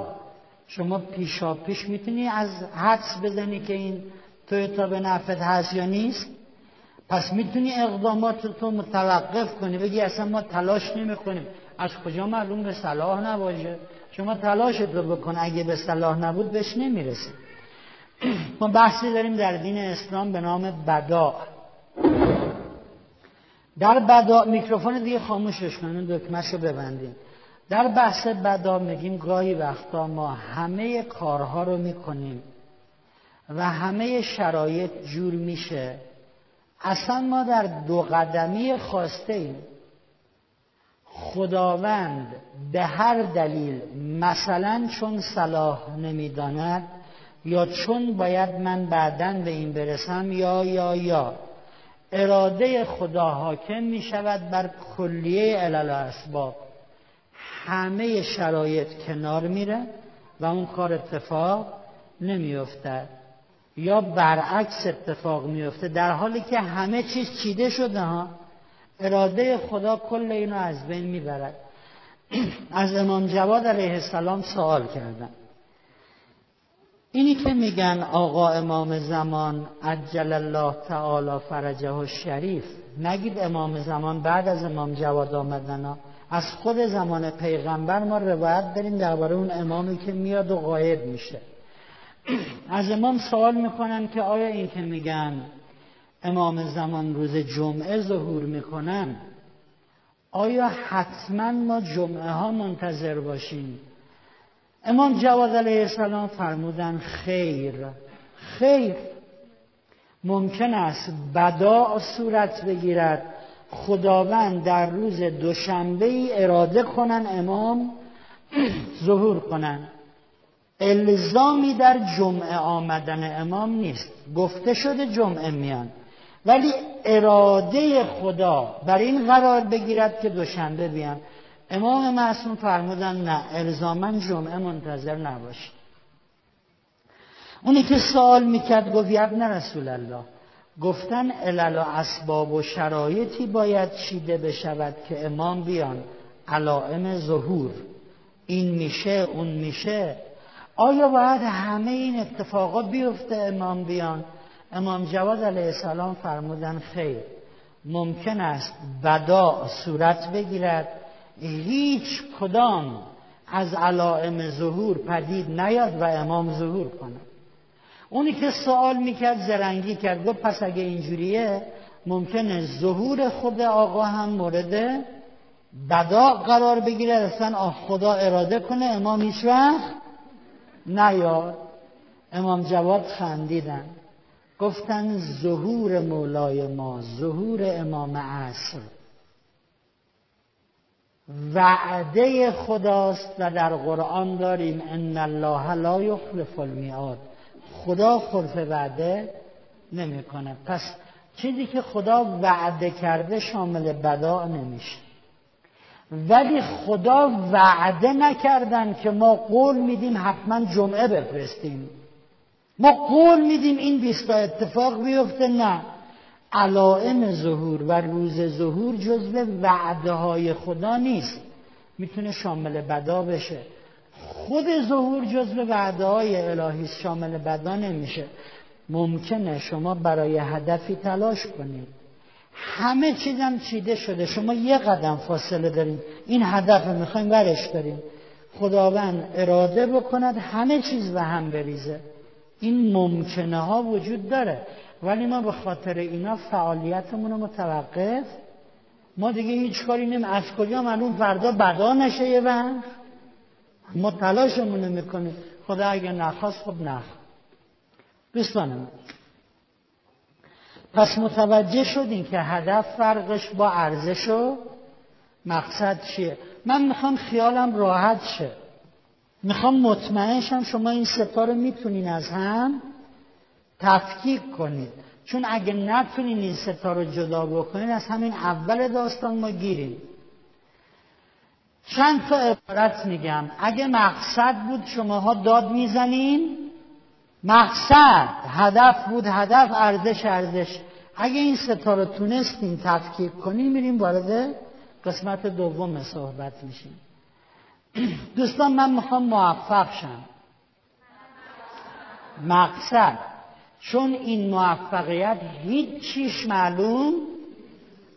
شما پیشا پیش می‌تونی از حدس بزنی که این تویتا به نفت هست یا نیست؟ پس می‌تونی اقدامات تو متوقف کنی بگی اصلا ما تلاش نمی کنیم از کجا معلوم به صلاح نباشه؟ شما تلاش رو بکن اگه به صلاح نبود بهش نمی‌رسی. ما بحثی داریم در دین اسلام به نام بدا. در بدا میکروفون دیگه خاموشش کنیم دکمش رو ببندیم. در بحث بدا میگیم گاهی وقتا ما همه کارها رو می‌کنیم و همه شرایط جور میشه. اصلا ما در دو قدمی خواسته ایم. خداوند به هر دلیل مثلا چون صلاح نمی‌داند یا چون باید من بعدا به این برسم یا یا یا. اراده خدا حاکم می شود بر کلیه علل و اسباب. همه شرایط کنار میره و اون کار اتفاق نمیفته یا برعکس اتفاق میفته در حالی که همه چیز چیده شده ها اراده خدا کل اینو از بین می‌برد. از امام جواد علیه السلام سوال کردن. اینی که میگن آقا امام زمان عجل الله تعالی فرجه و شریف نگید امام زمان بعد از امام جواد آمدن از خود زمان پیغمبر ما روایت داریم درباره اون امامی که میاد و غایب میشه. از امام سوال می‌کنن که آیا این که میگن امام زمان روز جمعه ظهور می‌کنن آیا حتما ما جمعه ها منتظر باشیم؟ امام جواد علیه السلام فرمودن خیر خیر. ممکن است بدا صورت بگیرد خداوند در روز دوشنبه ای اراده کنن امام ظهور کنن. الزامی در جمعه آمدن امام نیست. گفته شده جمعه میان. ولی اراده خدا بر این قرار بگیرد که دوشنبه بیان. امام معصوم فرمودن نه الزاما جمعه منتظر نباشید اونی که سوال می‌کرد گفت یبن رسول الله. گفتن علل و اسباب و شرایطی باید چیده بشود که امام بیان. علائم ظهور. این میشه اون میشه. آیا باید همه این اتفاقات بیفته امام بیان؟ امام جواد علیه السلام فرمودن خیر. ممکن است بدا صورت بگیرد. هیچ کدام از علائم ظهور پدید نیاد و امام ظهور کنه. اونی که سوال می‌کرد زرنگی کرد گفت پس اگه اینجوریه ممکنه ظهور خود آقا هم مورد بدا قرار بگیره. اصلا خدا اراده کنه امام هیچ وقت نیاد. امام جواد خندیدن. گفتن ظهور مولای ما ظهور امام عصر. وعده خداست و در قرآن داریم ان الله لا یخلف المیعاد. خدا خلف وعده نمی‌کنه. پس چیزی که خدا وعده کرده شامل بدا نمیشه. ولی خدا وعده نکردن که ما قول میدیم حتما جمعه بفرستیم. ما قول میدیم این بیستا اتفاق بیفته نه. علائم ظهور و روز ظهور جزو وعده های خدا نیست. می‌تونه شامل بدا بشه. خود ظهور جزو وعده های الهی شامل بدا نمیشه. ممکنه شما برای هدفی تلاش کنید. همه چیزم چیده شده. شما یه قدم فاصله دارید این هدف رو می‌خوایم برش داریم خداوند اراده بکند همه چیز به هم بریزه. این ممکنه ها وجود داره. ولی ما به خاطر اینا فعالیتمون رو متوقف. ما دیگه هیچ کاری نیم از کجا معلوم فردا بدا نشه یه وقت؟ ما تلاشمون می‌کنیم. خدا اگه نخواست خب نخ. دوستان پس متوجه شدیم که هدف فرقش با ارزش و مقصد چیه. من می‌خوام خیالم راحت شه. می‌خوام مطمئن شم شما این ستا رو می‌تونین از هم تفکیک کنید چون اگه نتونین این ستا رو جدا بکنید از همین اول داستان ما گیریم چند تا عبارت میگم. اگه مقصد بود شماها داد می‌زنین مقصد هدف بود هدف ارزش ارزش. اگه این ستا رو تونستین تفکیک کنین میریم وارد قسمت دوم صحبت میشیم. دوستان من می‌خوام موفق شم. مقصد. چون این موفقیت هیچ چیش معلوم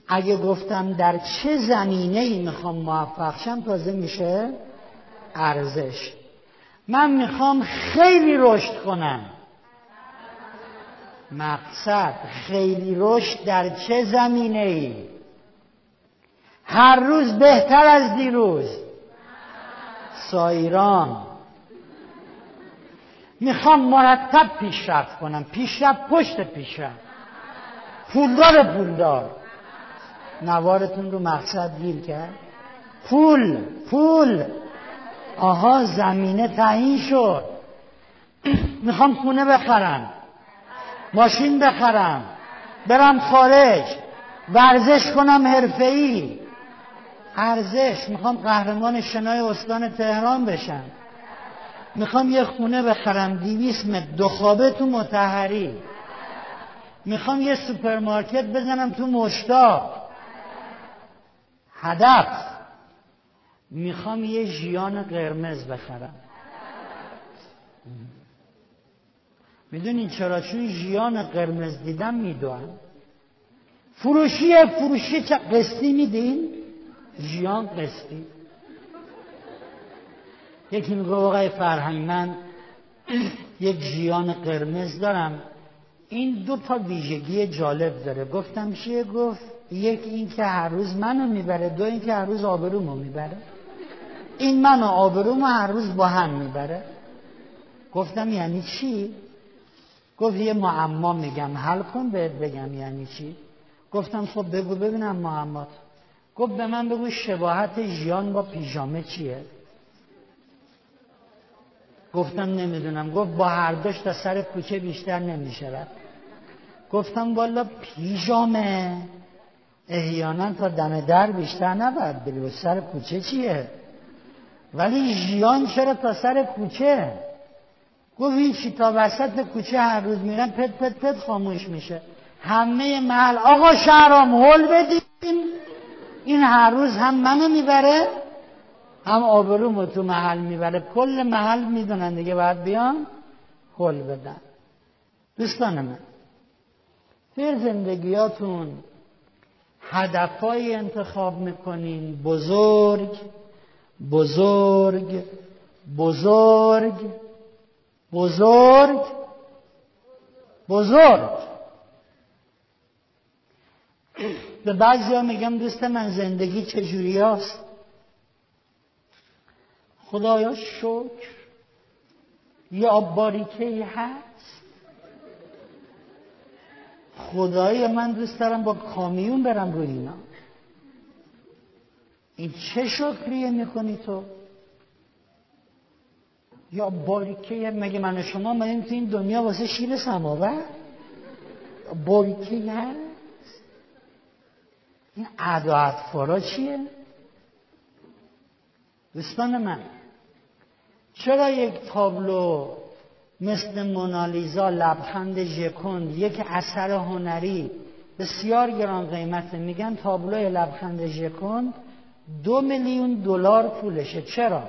اگه گفتم در چه زمینه ای می‌خوام موفق شم تازه میشه ارزش. من می‌خوام خیلی رشد کنم. مقصد خیلی رشد در چه زمینه ای هر روز بهتر از دیروز. سایران. می‌خوام مرتب پیشرفت کنم. پیشرفت پشت پیشرفت. پولدار پولدار. نوارتون رو مقصد گیر کرد. پول پول. آها زمینه تعیین شد. می‌خوام خونه بخرم. ماشین بخرم. برم خارج. ورزش کنم حرفه‌ای. ارزش. می‌خوام قهرمان شنای استان تهران بشم. می‌خوام یه خونه بخرم. دیویس متر. دو خوابه تو متحری. می‌خوام یه سوپرمارکت بزنم تو مشتاق. هدف. می‌خوام یه ژیان قرمز بخرم. می‌دونین چرا؟ چون ژیان قرمز دیدم می‌دونم. فروشی فروشی چه قسطی میدین؟ ژیان قسطی. یکی میگه آقای فرهنگ من یک ژیان قرمز دارم. این دو تا ویژگی جالب داره. گفتم چیه؟ گفت یک این که هر روز منو می‌بره دو این که هر روز آبرومو می‌بره. این من و آبرومو هر روز با هم می‌بره. گفتم یعنی چی؟ گفت یه معما میگم حل کن بهت بگم یعنی چی؟ گفتم خب بگو ببینم معمات گفت به من بگو شباهت ژیان با پیژامه چیه؟ گفتم نمی‌دونم. گفت با هر دوش تا سر کوچه بیشتر نمیشه گفتم والا پیژامه. احیانا تا دم در بیشتر نباید بری. و سر کوچه چیه؟ ولی ژیان چرا تا سر کوچه؟ گفت چی تا وسط کوچه هر روز میرن پت پت پت خاموش میشه. همه محل آقا شهرام هل بدین. این هر روز هم منو می‌بره هم آبرومو تو محل می‌بره. کل محل می‌دونن دیگه باید بیان هل بدن. دوستان من در زندگیاتون هدفهایی انتخاب می‌کنین بزرگ بزرگ بزرگ بزرگ بزرگ. به بعضی ها میگم دوست من زندگی چجوری هست خدایا شکر. یا باریکه هست. خدای من دوست دارم با کامیون برم روی اینا. این چه شکریه می‌کنی تو؟ یا باریکه مگه من شما من تو این دنیا واسه شیر سماور باریکه هست این عدا فارا چیه؟ دوستان من چرا یک تابلو مثل مونالیزا لبخند ژکوند یک اثر هنری بسیار گران قیمته؟ میگن تابلوی لبخند ژکوند دو میلیون دلار پولشه. چرا؟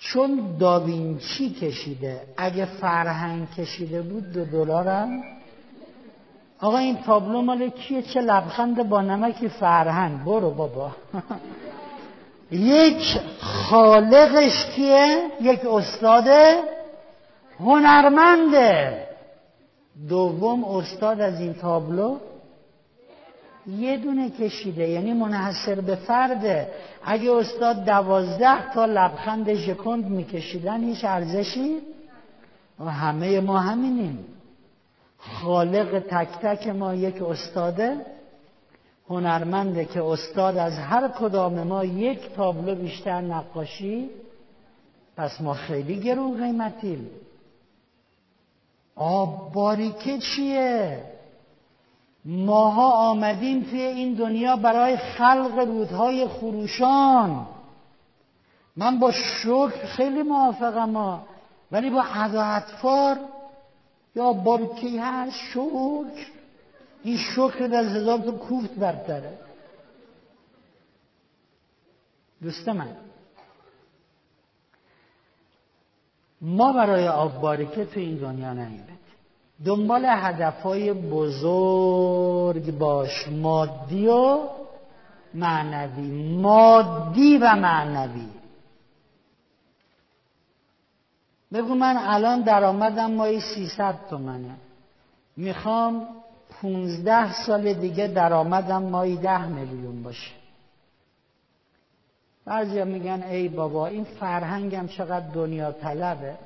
چون داوینچی کشیده. اگه فرهنگ کشیده بود دو دلارم. آقا این تابلو مال کیه؟ چه لبخند با نمکی فرهنگ. برو بابا. یک خالقش کیه؟ یک استاد هنرمنده. دوم استاد از این تابلو. یه دونه کشیده یعنی منحصر به فرده اگه استاد دوازده تا لبخند ژکند میکشیدن هیچ ارزشی؟ و همه ما همینیم. خالق تک تک ما یک استاده هنرمنده که استاد از هر کدام ما یک تابلو بیشتر نقاشی پس ما خیلی گرون قیمتیم. آب باریکه چیه؟ ماها آمدیم توی این دنیا برای خلق رودهای خروشان. من با شکر خیلی موافقم ها. ولی با عدا اطفار یا بارکی هست؟ شکر. این شکر در هزار تو کوفت برتره. دوست من ما برای آب بارکه تو این دنیا نمیده دنبال هدفهای بزرگ باش مادی و معنوی. مادی و معنوی. بگو من الان درآمدم مایی 300 تومنه. می‌خوام 15 سال دیگه درآمدم مایی 10 میلیون باشه. بعضی میگن ای بابا این فرهنگم چقدر دنیا طلبه؟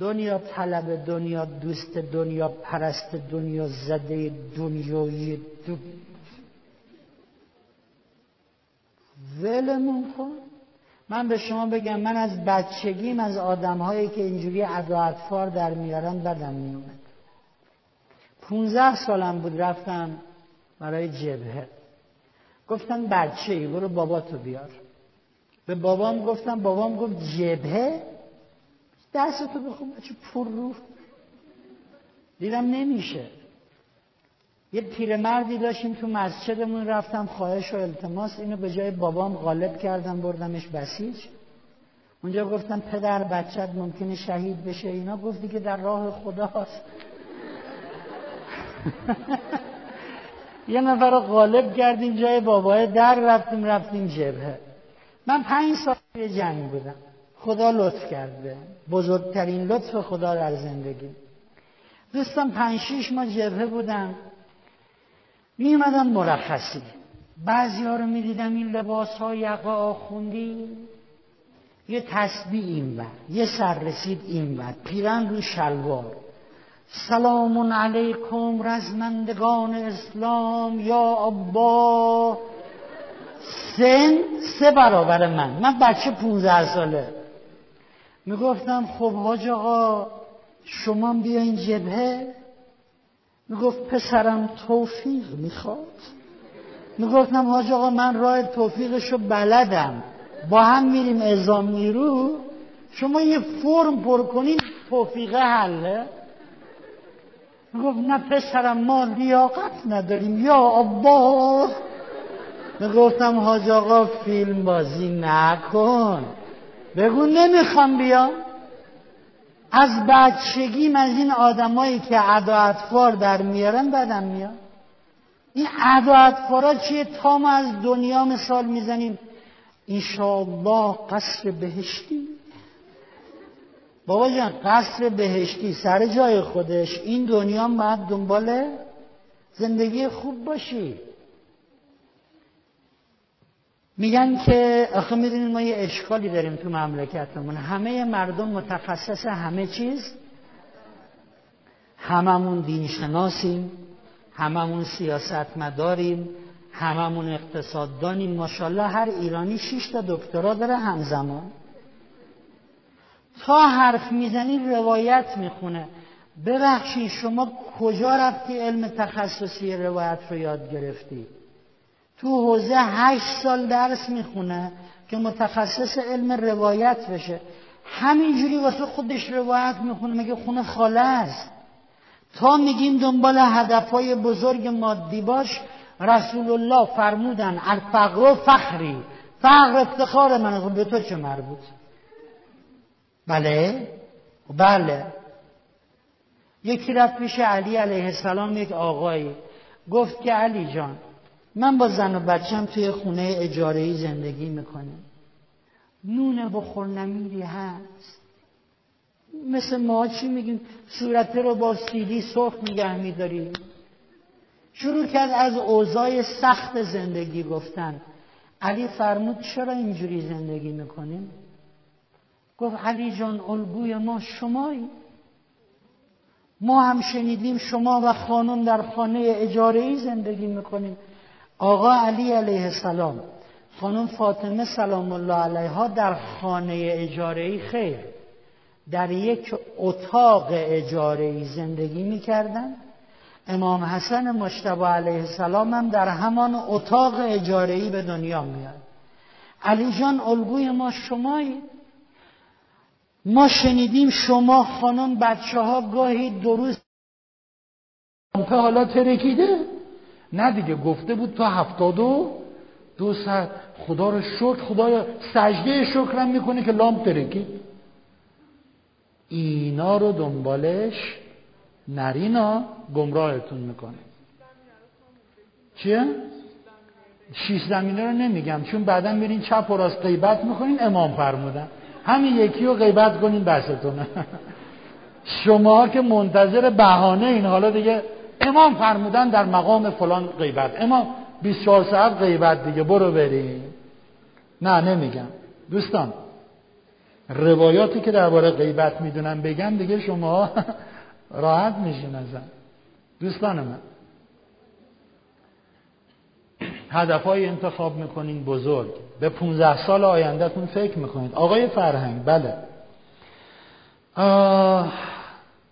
دنیا طلب دنیا دوست دنیا پرست دنیا زده دنیای دو... ولمون کن. من به شما بگم من از بچگیم از آدم هایی که اینجوری اطفار در میارن بدم میومد پونزه سالم بود رفتم برای جبهه. گفتن بچه ای برو باباتو بیار. به بابام گفتم بابام گفت جبهه؟ دستتو بخون بچه پر رو. دیدم نمیشه. یه پیرمردی داشتیم تو مسجدمون رفتم خواهش و التماس. اینو به جای بابام غالب کردم بردمش بسیج. اونجا گفتم پدر بچت ممکنه شهید بشه. اینا گفتی که در راه خداست. یه نفر رو غالب کردیم جای بابای در رفتیم رفتیم جبهه. من پنج سال جنگ بودم. خدا لطف کرده. بزرگترین لطف خدا در زندگی. دوستان پنج شیش ما جبهه بودم. می مرخصی. بعضی ها رو می دیدم این لباس ها یقا آخوندی. یه تسبیح این بر یه سر رسید این بر پیرن رو شلوار. سلام علیکم رزمندگان اسلام. یا ابا سن سه برابر من. من بچه پونزه ساله. می‌گفتم خب حاج آقا شما بیاین جبهه. می‌گفت پسرم توفیق می‌خواد. می‌گفتم حاج آقا من راه توفیقشو بلدم. با هم میریم ازام نیرو. شما یه فرم پر کنین توفیقه حله. می‌گفت نه پسرم ما لیاقت نداریم. یا ابا می‌گفتم حاج آقا فیلم بازی نکن. بگو نمی‌خوام بیام. از بچگیم از این آدمایی که عدا اطفار در میارن بدم میاد. این عدا اطفارا چیه؟ تا ما از دنیا مثال می‌زنیم. انشاءالله قصر بهشتی. بابا جان قصر بهشتی سر جای خودش. این دنیا باید دنبال زندگی خوب باشی. میگن که آخه می‌دونید ما یه اشکالی داریم تو مملکتمون. همه مردم متخصص همه چیز. هممون دینشناسیم هممون سیاست مداریم هممون اقتصاددانیم. ماشاءالله هر ایرانی شش تا دکترا داره همزمان. تا حرف می‌زنی روایت می‌خونه. ببخشید شما کجا رفتی علم تخصصی روایت رو یاد گرفتی؟ تو حوزه هشت سال درس می‌خونه که متخصص علم روایت بشه. همینجوری واسه خودش روایت می‌خونه مگه خونه خاله است. تا میگیم دنبال هدفهای بزرگ مادی باش رسول الله فرمودن الفقر فخری. فقر افتخار من خب به تو چه مربوط؟ بله؟ بله. یکی رفت پیش علی علیه السلام یک آقایی. گفت که علی جان من با زن و بچم توی خونه اجارهی زندگی می‌کنیم. نون بخور نمیری هست. مثل ما چی میگیم؟ صورته رو با سیلی سرخ نگه میداریم. شروع کرد از اوضاع سخت زندگی گفتن. علی فرمود چرا اینجوری زندگی می‌کنیم؟ گفت علی جان الگوی ما شمایی. ما هم شنیدیم شما و خانم در خانه اجاره زندگی می‌کنیم. آقا علی علیه السلام خانم فاطمه سلام الله علیها در خانه اجاره خیر. در یک اتاق اجاره زندگی می‌کردن. امام حسن مشتبه علیه السلام هم در همان اتاق اجاره به دنیا میاد. علی جان الگوی ما شمایی. ما شنیدیم شما خانم بچه ها گاهی دو حالا ترکیده؟ نه دیگه گفته بود تا هفتاد و دو ساعت. خدا رو شکر خدا سجده شکرم می‌کنه که لامپ ترکید اینا رو دنبالش نرینا گمراهتون می‌کنه. چیه؟ شیش زمینه رو نمیگم چون بعدا میرین چپ و راست غیبت می‌کنین امام فرمودن. همین یکی رو غیبت کنین بستونه شما که منتظر بهانه این حالا دیگه امام فرمودن در مقام فلان غیبت. امام 24 ساعت غیبت دیگه برو بریم. نه نمیگم. دوستان روایاتی که درباره غیبت می‌دونم بگم دیگه شما راحت میشین ازم. دوستان من هدفهای انتخاب می‌کنین بزرگ. به 15 سال آیندهتون فکر می‌کنید. آقای فرهنگ بله.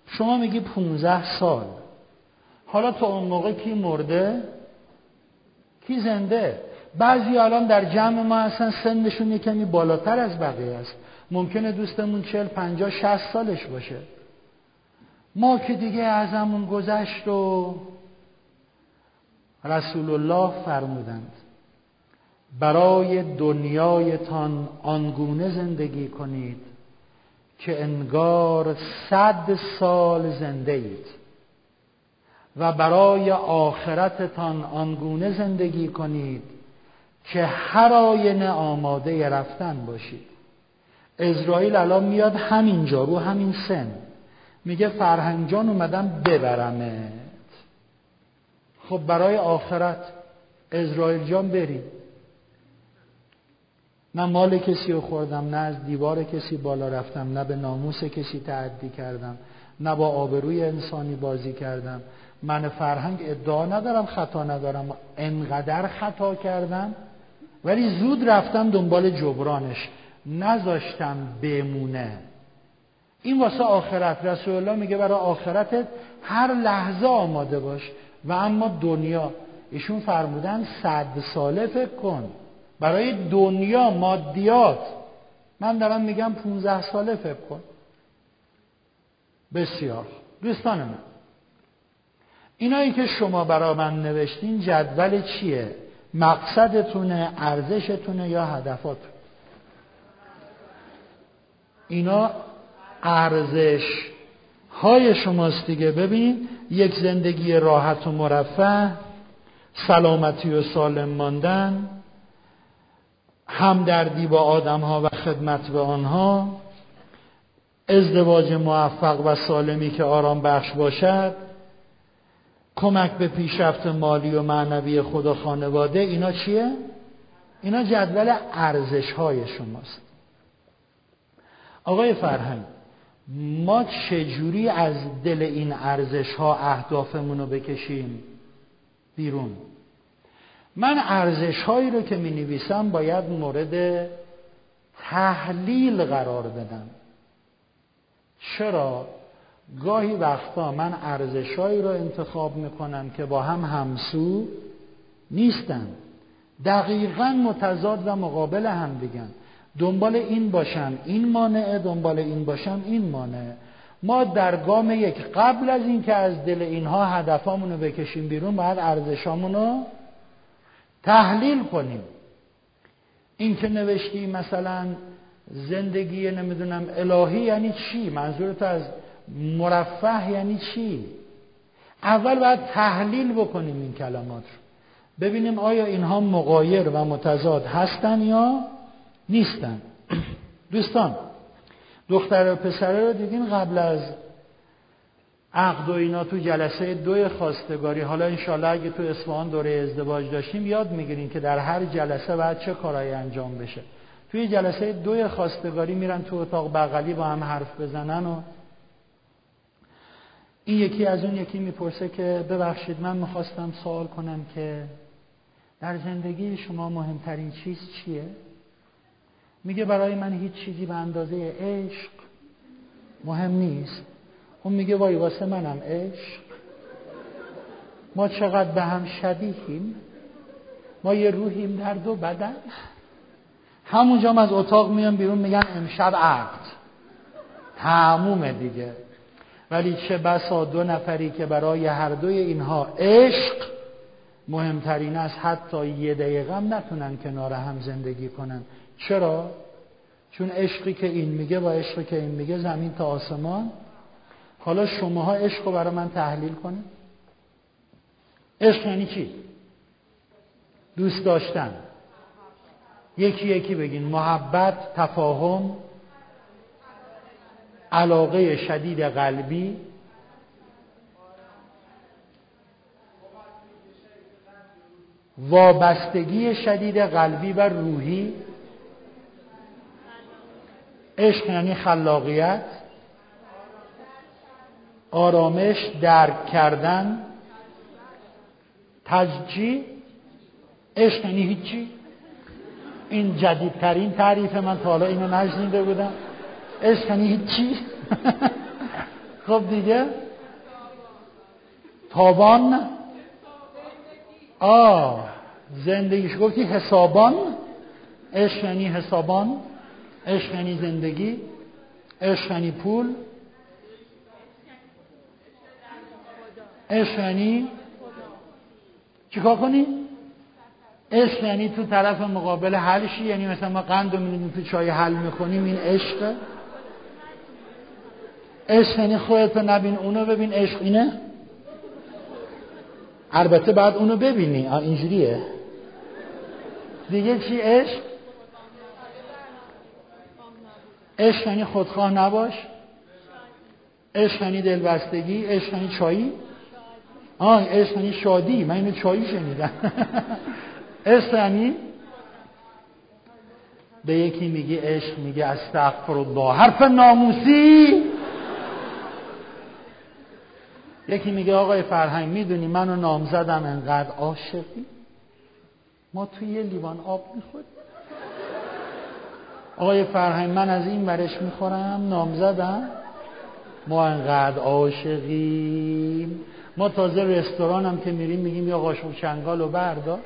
شما میگی 15 سال. حالا تا اون موقع کی مرده؟ کی زنده؟ بعضی الان در جمع ما هستن سنشون کمی بالاتر از بقیه است. ممکنه دوستمون چل پنجاه شست سالش باشه. ما که دیگه ازمون گذشت و رسول الله فرمودند برای دنیایتان آنگونه زندگی کنید که انگار صد سال زنده اید. و برای آخرتتان آنگونه زندگی کنید که هر آینه آماده رفتن باشید. اسرائیل الان میاد همینجا رو همین سن. میگه فرهنگ اومدم ببرمت. خب برای آخرت اسرائیل جان بریم نه مال کسی رو خوردم نه از دیوار کسی بالا رفتم نه به ناموس کسی تعدی کردم نه با آبروی انسانی بازی کردم. من فرهنگ ادعا ندارم خطا ندارم. انقدر خطا کردم ولی زود رفتم دنبال جبرانش. نذاشتم بمونه. این واسه آخرت. رسول الله میگه برای آخرتت هر لحظه آماده باش. و اما دنیا ایشون فرمودن صد ساله فکر کن. برای دنیا مادیات. من دارم میگم 15 ساله فکر کن. بسیار. دوستان من. اینایی که شما برای من نوشتین جدول چیه؟ مقصدتونه ارزشتونه یا هدفاتون؟ اینا ارزش های شماست دیگه. ببین یک زندگی راحت و مرفه سلامتی و سالم ماندن همدردی با آدم ها و خدمت به آنها ازدواج موفق و سالمی که آرام بخش باشد کمک به پیشرفت مالی و معنوی خود و خانواده اینا چیه؟ اینا جدول ارزش های شماست. آقای فرهنگ ما چجوری از دل این ارزش ها اهدافمون رو بکشیم بیرون؟ من ارزش هایی رو که می نویسم باید مورد تحلیل قرار بدم. چرا؟ گاهی وقتا من ارزشهایی رو انتخاب می‌کنم که با هم همسو نیستن. دقیقا متضاد و مقابل هم دیگن دنبال این باشم این مانعه دنبال این باشم این مانعه ما در گام یک قبل از اینکه از دل اینها هدفامونو بکشیم بیرون باید ارزشامونو تحلیل کنیم. این که نوشتی مثلا زندگی نمی‌دونم الهی یعنی چی؟ منظورت از مرفه یعنی چی؟ اول باید تحلیل بکنیم این کلمات رو. ببینیم آیا اینها مقایر و متضاد هستن یا نیستن. دوستان دختر و پسره رو دیدین قبل از عقد و اینا تو جلسه دو خواستگاری؟ حالا انشالله اگه تو اصفهان دوره ازدواج داشتیم یاد می‌گیریم که در هر جلسه باید چه کارایی انجام بشه. توی جلسه دو خواستگاری میرن تو اتاق بغلی با هم حرف بزنن و این یکی از اون یکی می‌پرسه که ببخشید من می‌خواستم سوال کنم که در زندگی شما مهمترین چیز چیه؟ میگه برای من هیچ چیزی به اندازه عشق مهم نیست. اون میگه وای واسه منم عشق. ما چقدر به هم شبیهیم؟ ما یه روحیم در دو بدن. همونجا از اتاق میان بیرون میگن امشب عقد. تمومه دیگه. ولی چه بسا دو نفری که برای هر دوی اینها عشق مهمترین است حتی یه دقیقه هم نتونن کنار هم زندگی کنن. چرا؟ چون عشقی که این میگه و عشقی که این میگه زمین تا آسمان. حالا شماها عشق رو برای من تحلیل کنید. عشق یعنی چی؟ دوست داشتن. یکی یکی بگین. محبت تفاهم. علاقه شدید قلبی وابستگی شدید قلبی و روحی عشق یعنی خلاقیت آرامش درک کردن تججی عشق یعنی هیچی. این جدیدترین تعریف من تا حالا اینو نشنیده بودم. عشق یعنی هیچی؟ خب دیگه. تابان؟ آه زندگیش گفتی حسابان؟ عشق یعنی حسابان عشق یعنی زندگی عشق یعنی پول عشق یعنی چیکار کنی؟ عشق یعنی تو طرف مقابل حلشی یعنی مثلا ما قند رو تو چای حل می‌کنیم این عشقه عشق یعنی خودتو نبین اونو ببین. عشق اینه؟ البته بعد اونو ببینی. اینجوریه. دیگه چی؟ عشق؟ عشق یعنی خودخواه نباش. عشق یعنی دلبستگی. عشق یعنی چایی. آه عشق یعنی شادی. من اینو چایی شنیدم. عشق یعنی؟ به یکی میگی عشق میگه استغفر الله حرف ناموسی. یکی میگه آقای فرهنگ می‌دونی منو نامزدم انقدر عاشقی؟ ما توی یه لیوان آب می‌خوریم. آقای فرهنگ من از این برش می‌خورم نامزدم ما انقدر عاشقیم. ما تازه رستوران هم که میریم میگیم یا قاشق چنگال و بردار.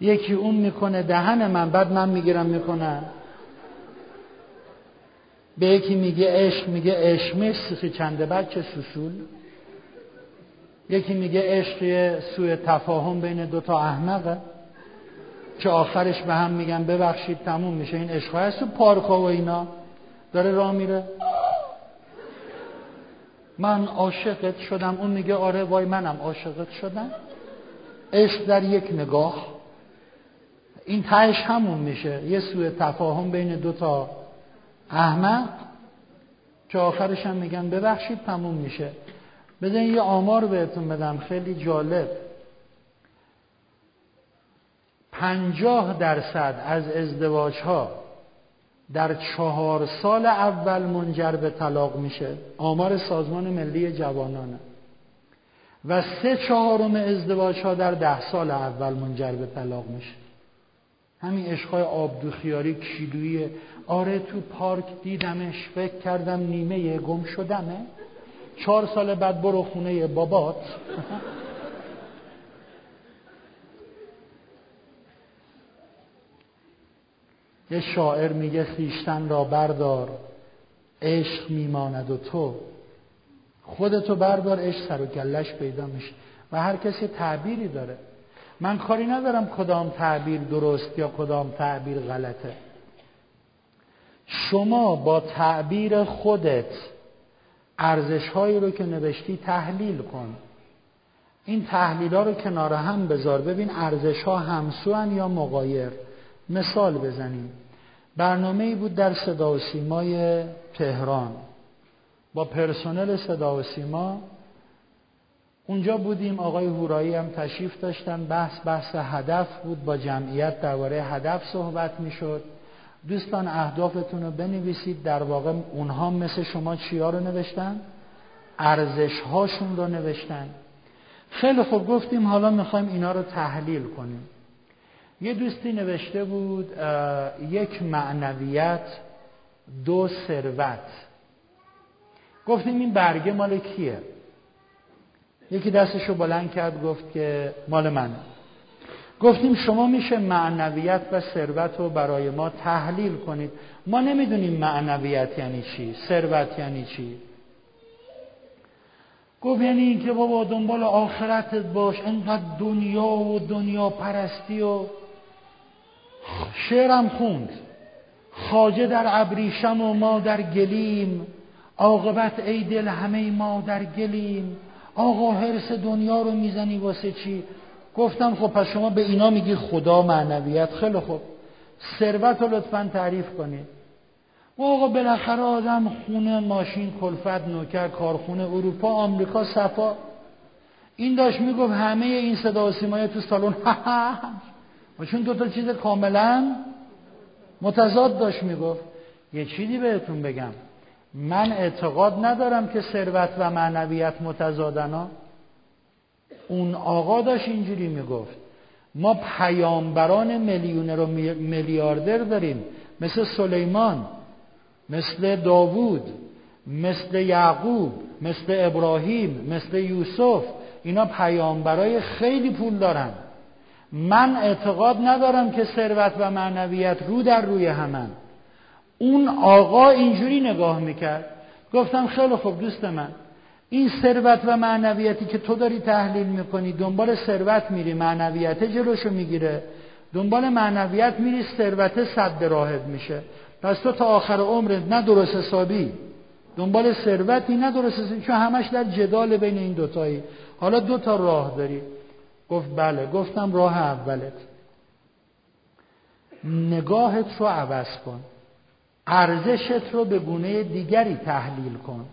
یکی اون می‌کنه دهن من بعد من می‌گیرم می‌کنم به یکی میگه عشق میگه عشق. سخی چنده بچه سوسول؟ یکی میگه عشق سوی تفاهم بین دوتا احمقه. که آخرش به هم میگن ببخشید تموم میشه. این عشق هست تو پارک و اینا. داره راه میره. من عاشقت شدم. اون میگه آره وای منم عاشقت شدم. عشق در یک نگاه. این تهش همون میشه. یه سوء تفاهم بین دو تا احمق که آخرش هم میگن ببخشید تموم میشه. بذارین یه آمار بهتون بدم خیلی جالب. پنجاه درصد از ازدواج ها در چهار سال اول منجر به طلاق میشه. آمار سازمان ملی جوانانه و سه چهارم ازدواج ها در ده سال اول منجر به طلاق میشه. همین عشقای آبدوخیاری کیلویی. آره تو پارک دیدمش فکر کردم نیمه گم شدمه. چهار سال بعد برو خونه بابات. یه شاعر میگه خیشتن را بردار عشق میماند و تو. خودتو بردار عشق سر و گلش پیدا میشه. و هر کسی تعبیری داره. من کاری ندارم کدام تعبیر درست یا کدام تعبیر غلطه. شما با تعبیر خودت ارزش هایی رو که نوشتی تحلیل کن. این تحلیل ها رو کنار هم بذار. ببین ارزش ها همسو یا مقایر مثال بزنیم. برنامه ای بود در صدا و سیمای تهران. با پرسنل صدا و سیما اونجا بودیم آقای هورایی هم تشریف داشتن. بحث بحث هدف بود با جمعیت درباره هدف صحبت می‌شد. دوستان اهدافتون رو بنویسید. در واقع اونها مثل شما چیا رو نوشتن؟ ارزش هاشون رو نوشتن. خیلی خوب گفتیم حالا می‌خوایم اینا رو تحلیل کنیم. یه دوستی نوشته بود یک معنویت دو ثروت. گفتیم این برگه مال کیه؟ یکی دستشو بلند کرد گفت که مال منه گفتیم شما میشه معنویت و ثروت رو برای ما تحلیل کنید. ما نمی‌دونیم معنویت یعنی چی ثروت یعنی چی. گفت یعنی اینکه بابا دنبال آخرتت باش انقدر دنیا و دنیا پرستی و شعرم خوند. خاجه در ابریشم و ما در گلیم. عاقبت ای دل همه ما در گلیم. آقا حرس دنیا رو می‌زنی واسه چی؟ گفتم خب پس شما به اینا میگی خدا معنویت. خیلی خوب. ثروت رو لطفا تعریف کنید. و آقا بالاخره آدم خونه ماشین کلفت نوکر کارخونه اروپا آمریکا صفا. این داشت می‌گفت همه این صدا و سیمای تو سالن. و چون دوتا چیز کاملا متضاد داشت می‌گفت. یه چیزی بهتون بگم. من اعتقاد ندارم که ثروت و معنویت متضادنا. اون آقا داشت اینجوری می‌گفت ما پیامبران میلیونر و میلیاردر داریم. مثل سلیمان مثل داوود مثل یعقوب مثل ابراهیم مثل یوسف. اینا پیامبرای خیلی پول دارن. من اعتقاد ندارم که ثروت و معنویت رو در روی همن. اون آقا اینجوری نگاه می‌کرد. گفتم خیلی خوب دوست من. این ثروت و معنویتی که تو داری تحلیل می‌کنی دنبال ثروت میری معنویت جلوشو می‌گیره. دنبال معنویت میری ثروت صد راهت میشه. پس تو تا آخر عمرت نه درست حسابی. دنبال ثروتی نه درست حسابی چون همش در جدال بین این دوتایی. حالا دو تا راه داری. گفت بله گفتم راه اولت. نگاهت رو عوض کن. ارزشت رو به گونه دیگری تحلیل کن.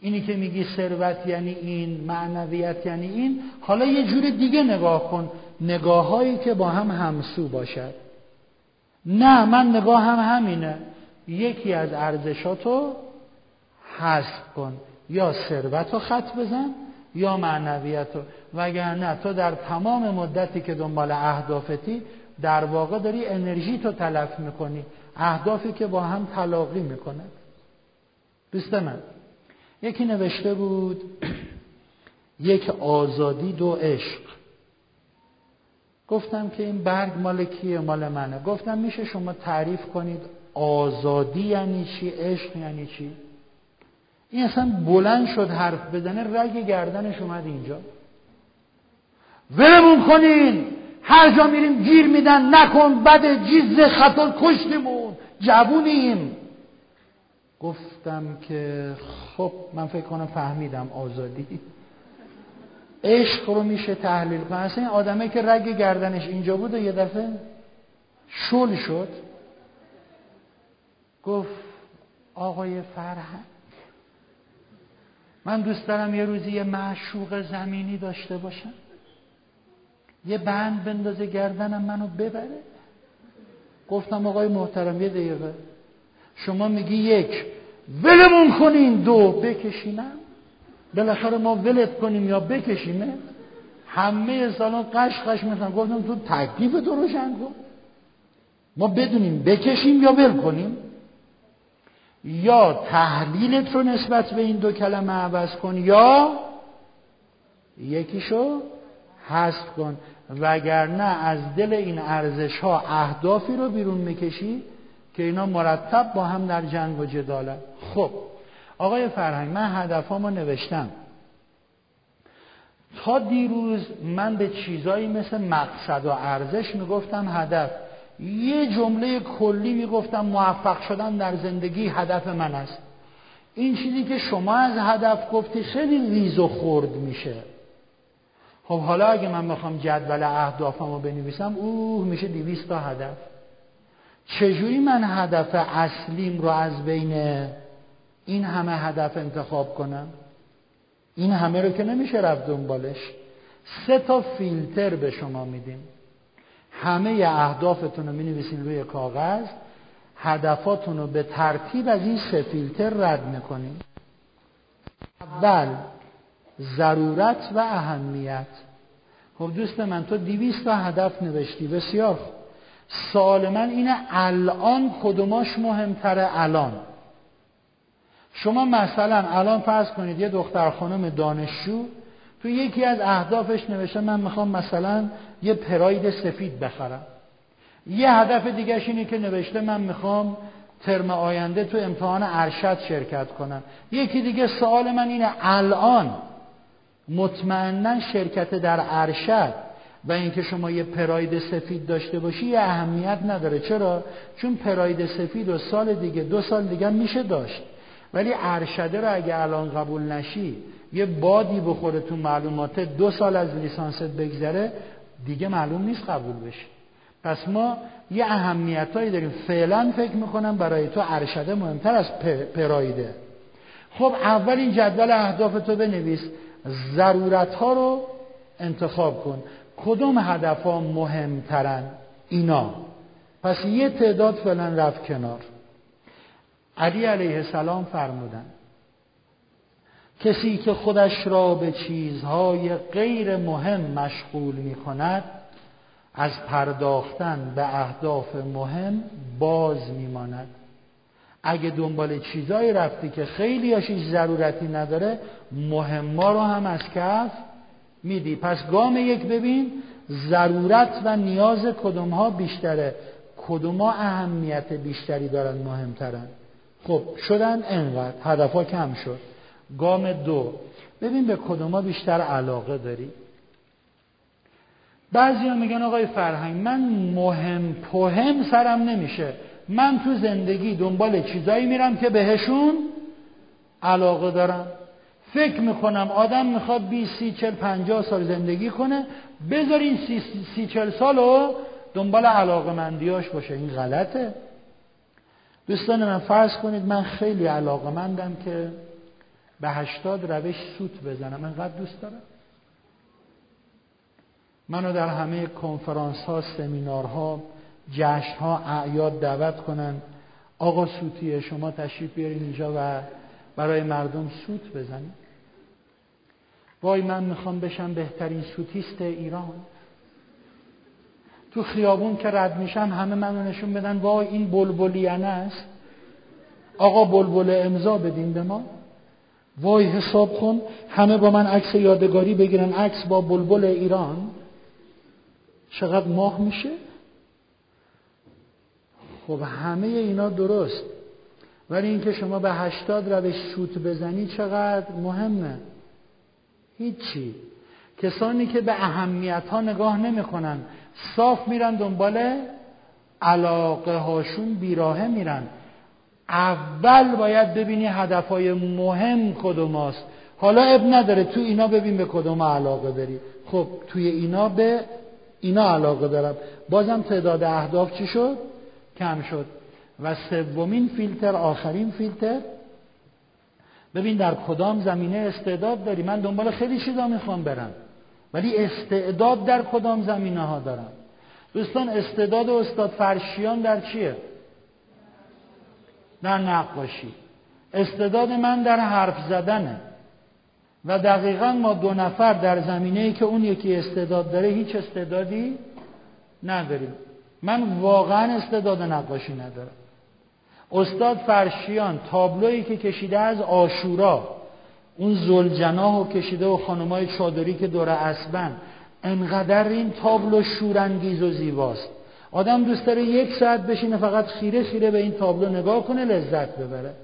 اینی که میگی ثروت یعنی این معنویت یعنی این حالا یه جور دیگه نگاه کن. نگاه که با هم همسو باشد. نه من نگاه هم همینه. یکی از ارزشاتو حذف کن. یا ثروت رو خط بزن یا معنویت رو وگرنه تو در تمام مدتی که دنبال اهدافتی در واقع داری انرژی تو تلف می‌کنی. اهدافی که با هم تلاقی می‌کنه. دوست من یکی نوشته بود یک آزادی دو عشق. گفتم که این برگ مال کیه؟ مال منه. گفتم میشه شما تعریف کنید آزادی یعنی چی عشق یعنی چی؟ این اصلا بلند شد حرف بزنه رگ گردنش اومد اینجا. ولمون کنین هر جا میریم گیر میدن نکن بد جیز خطا کشتیمون. جوونیم. گفتم که خب من فکر کنم فهمیدم آزادی. عشق رو میشه تحلیل کنم اصلا این آدمه که رگ گردنش اینجا بود و یه دفعه شل شد. گفت آقای فرهنگ من دوست دارم یه روزی یه معشوق زمینی داشته باشم. یه بند بندازه گردنم منو ببره. گفتم آقای محترم یه دقیقه. شما میگی یک ولمون کنین دو بکشینم. بالاخره ما ولت کنیم یا بکشیمه. همه سالان قش قش مثلا گفتم تو تکلیف تو روشن کن. ما بدونیم بکشیم یا ول کنیم. یا تحلیلت رو نسبت به این دو کلمه عوض کن یا یکیشو حذف کن. وگرنه از دل این ارزش ها اهدافی رو بیرون می‌کشی که اینا مرتب با هم در جنگ و جدالن خب آقای فرهنگ من هدفامو نوشتم. تا دیروز من به چیزایی مثل مقصد و ارزش می‌گفتم هدف. یه جمله کلی می‌گفتم موفق شدن در زندگی هدف من است. این چیزی که شما از هدف گفتی خیلی ریز و خورد میشه. خب حالا اگه من بخوام جدول اهدافم رو بنویسم اوه میشه دیویست تا هدف. چجوری من هدف اصلیم رو از بین این همه هدف انتخاب کنم؟ این همه رو که نمیشه رفت دنبالش. سه تا فیلتر به شما میدیم. همه اهدافتون رو می روی کاغذ. هدفاتون رو به ترتیب از این سه فیلتر رد می‌کنیم. اول ضرورت و اهمیت. خب دوست من تو دیویست تا هدف نوشتی بسیار خوب. سوال من اینه الان کدوماش مهمتره الان؟ شما مثلا الان فرض کنید یه دختر خانم دانشجو تو یکی از اهدافش نوشته من می‌خوام مثلا یه پراید سفید بخرم. یه هدف دیگهش اینه که نوشته من می‌خوام ترم آینده تو امتحان ارشد شرکت کنم. یکی دیگه سوال من اینه الان مطمئنا شرکت در ارشد و اینکه شما یه پراید سفید داشته باشی یه اهمیت نداره. چرا؟ چون پراید سفید و سال دیگه دو سال دیگه میشه داشت. ولی ارشده رو اگه الان قبول نشی یه بادی بخوره تو معلومات دو سال از لیسانست بگذره دیگه معلوم نیست قبول بشی. پس ما یه اهمیتهایی داریم. فعلا فکر می‌کنم برای تو ارشده مهمتر از پرایده خب اول این جدول اهداف تو بنویس. ضرورت ها رو انتخاب کن. کدوم هدف ها مهمترن؟ اینا. پس یه تعداد فعلا رفت کنار. علی علیه السلام فرمودن کسی که خودش را به چیزهای غیر مهم مشغول می کند از پرداختن به اهداف مهم باز میماند. اگه دنبال چیزایی رفتی که خیلی هیچ ضرورتی نداره مهما رو هم از کف میدی. پس گام یک ببین ضرورت و نیاز کدوم ها بیشتره. کدوم ها اهمیت بیشتری دارن مهمترن. خب شدن انقدر. هدفها کم شد. گام دو. ببین به کدوم ها بیشتر علاقه داری. بعضی ها میگن آقای فرهنگ من مهم پهم سرم نمیشه. من تو زندگی دنبال چیزایی میرم که بهشون علاقه دارم. فکر می‌کنم آدم می‌خواد 20 سی چل پنجاه سال زندگی کنه بذارین سی, سی چل دنبال علاقه مندیاش باشه. این غلطه. دوستان من فرض کنید من خیلی علاقه مندم که به هشتاد روش سوت بزنم. انقدر دوست دارم. منو در همه کنفرانس ها سمینارها جشن ها اعیاد دعوت کنن. آقا سوتیه شما تشریف بیارین اینجا و برای مردم سوت بزنید وای من می‌خوام بشم بهترین سوتیست ایران. تو خیابون که رد میشم همه منو نشون بدن وای این بلبلیانه است. آقا بلبل امضا بدین به ما. وای حساب کن همه با من عکس یادگاری بگیرن. عکس با بلبل ایران. چقدر ماه میشه؟ خب همه اینا درست. ولی اینکه شما به هشتاد روش سوت بزنی چقدر مهمه؟ هیچی. کسانی که به اهمیت ها نگاه نمی‌کنن. صاف میرن دنبال علاقه هاشون بیراهه میرن. اول باید ببینی هدفهای مهم کدوم است حالا اب نداره تو اینا ببین به کدوم علاقه داری. خب توی اینا به اینا علاقه دارم. بازم تعداد اهداف چی شد؟ کم شد. و سومین فیلتر آخرین فیلتر. ببین در کدام زمینه استعداد داری؟ من دنبال خیلی چیزا می‌خوام برم. ولی استعداد در کدام زمینه ها دارم؟ دوستان استعداد استاد فرشیان در چیه؟ در نقاشی استعداد من در حرف زدنه. و دقیقا ما دو نفر در زمینه ای که اون یکی استعداد داره هیچ استعدادی نداریم. من واقعا استعداد نقاشی ندارم. استاد فرشیان تابلویی که کشیده از آشورا اون زلجناه کشیده و خانمای چادری که دور اسبن انقدر این تابلو شورانگیز و زیباست. آدم دوست داره یک ساعت بشینه فقط خیره خیره به این تابلو نگاه کنه لذت ببره.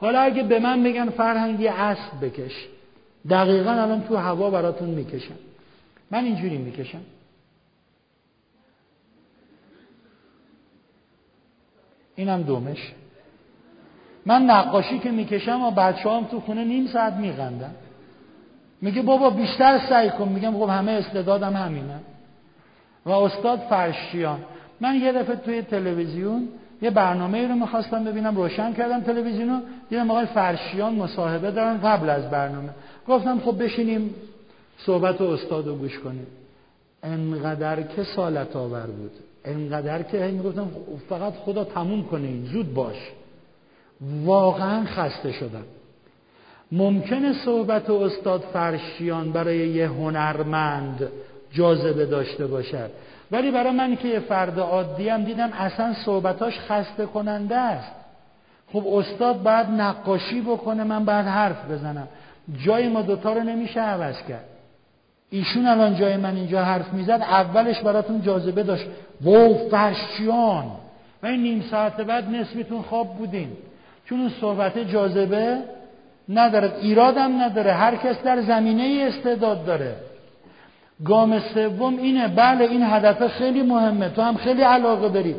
حالا اگه به من بگن فرهنگی اسب بکش. دقیقا الان تو هوا براتون می‌کشم. من اینجوری می‌کشم. اینم دومش. من نقاشی که می‌کشم و بچه هم تو خونه نیم ساعت میغندن میگه بابا بیشتر سعی کن. میگم خب همه استعدادم همینه. و استاد فرشیان. من یه دفعه توی تلویزیون یه برنامه رو می‌خواستم ببینم. روشن کردم تلویزیونو دیدم آقای فرشیان مصاحبه دارن قبل از برنامه. گفتم خب بشینیم صحبت استاد رو گوش کنیم. انقدر که سالت آور بود. انقدر که می‌گفتم فقط خدا تموم کنه این. زود باش. واقعا خسته شدم. ممکنه صحبت استاد فرشیان برای یه هنرمند جاذبه داشته باشد. ولی برای من که یه فرد عادی هم دیدم اصلا صحبتاش خسته کننده است. خب استاد باید نقاشی بکنه من باید حرف بزنم. جای ما دوتا رو نمیشه عوض کرد. ایشون الان جای من اینجا حرف می‌زد اولش براتون جاذبه داشت. وو فرشیان و این نیم ساعت بعد نصفتون خواب بودین. چون اون صحبت جاذبه نداره ایرادم نداره. هر کس در زمینه استعداد داره. گام سوم اینه بله این هدف خیلی مهمه تو هم خیلی علاقه داری.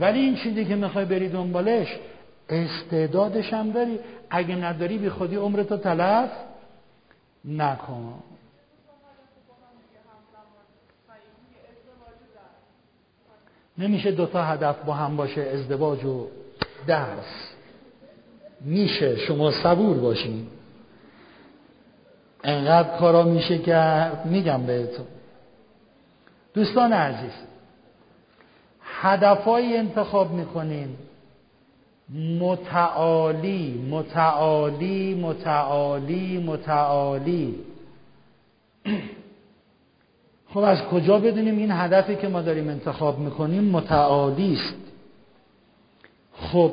ولی این چیزی که می‌خوای بری دنبالش استعدادش هم داری. اگه نداری بی خودی عمرتو تلف نکن. نمیشه دوتا هدف با هم باشه ازدواج و درس. میشه شما صبور باشین. انقدر کارا میشه که میگم بهتون. دوستان عزیز هدفهایی انتخاب می‌کنین. متعالی متعالی متعالی متعالی. خب از کجا بدونیم این هدفی که ما داریم انتخاب می‌کنیم متعالی است؟ خب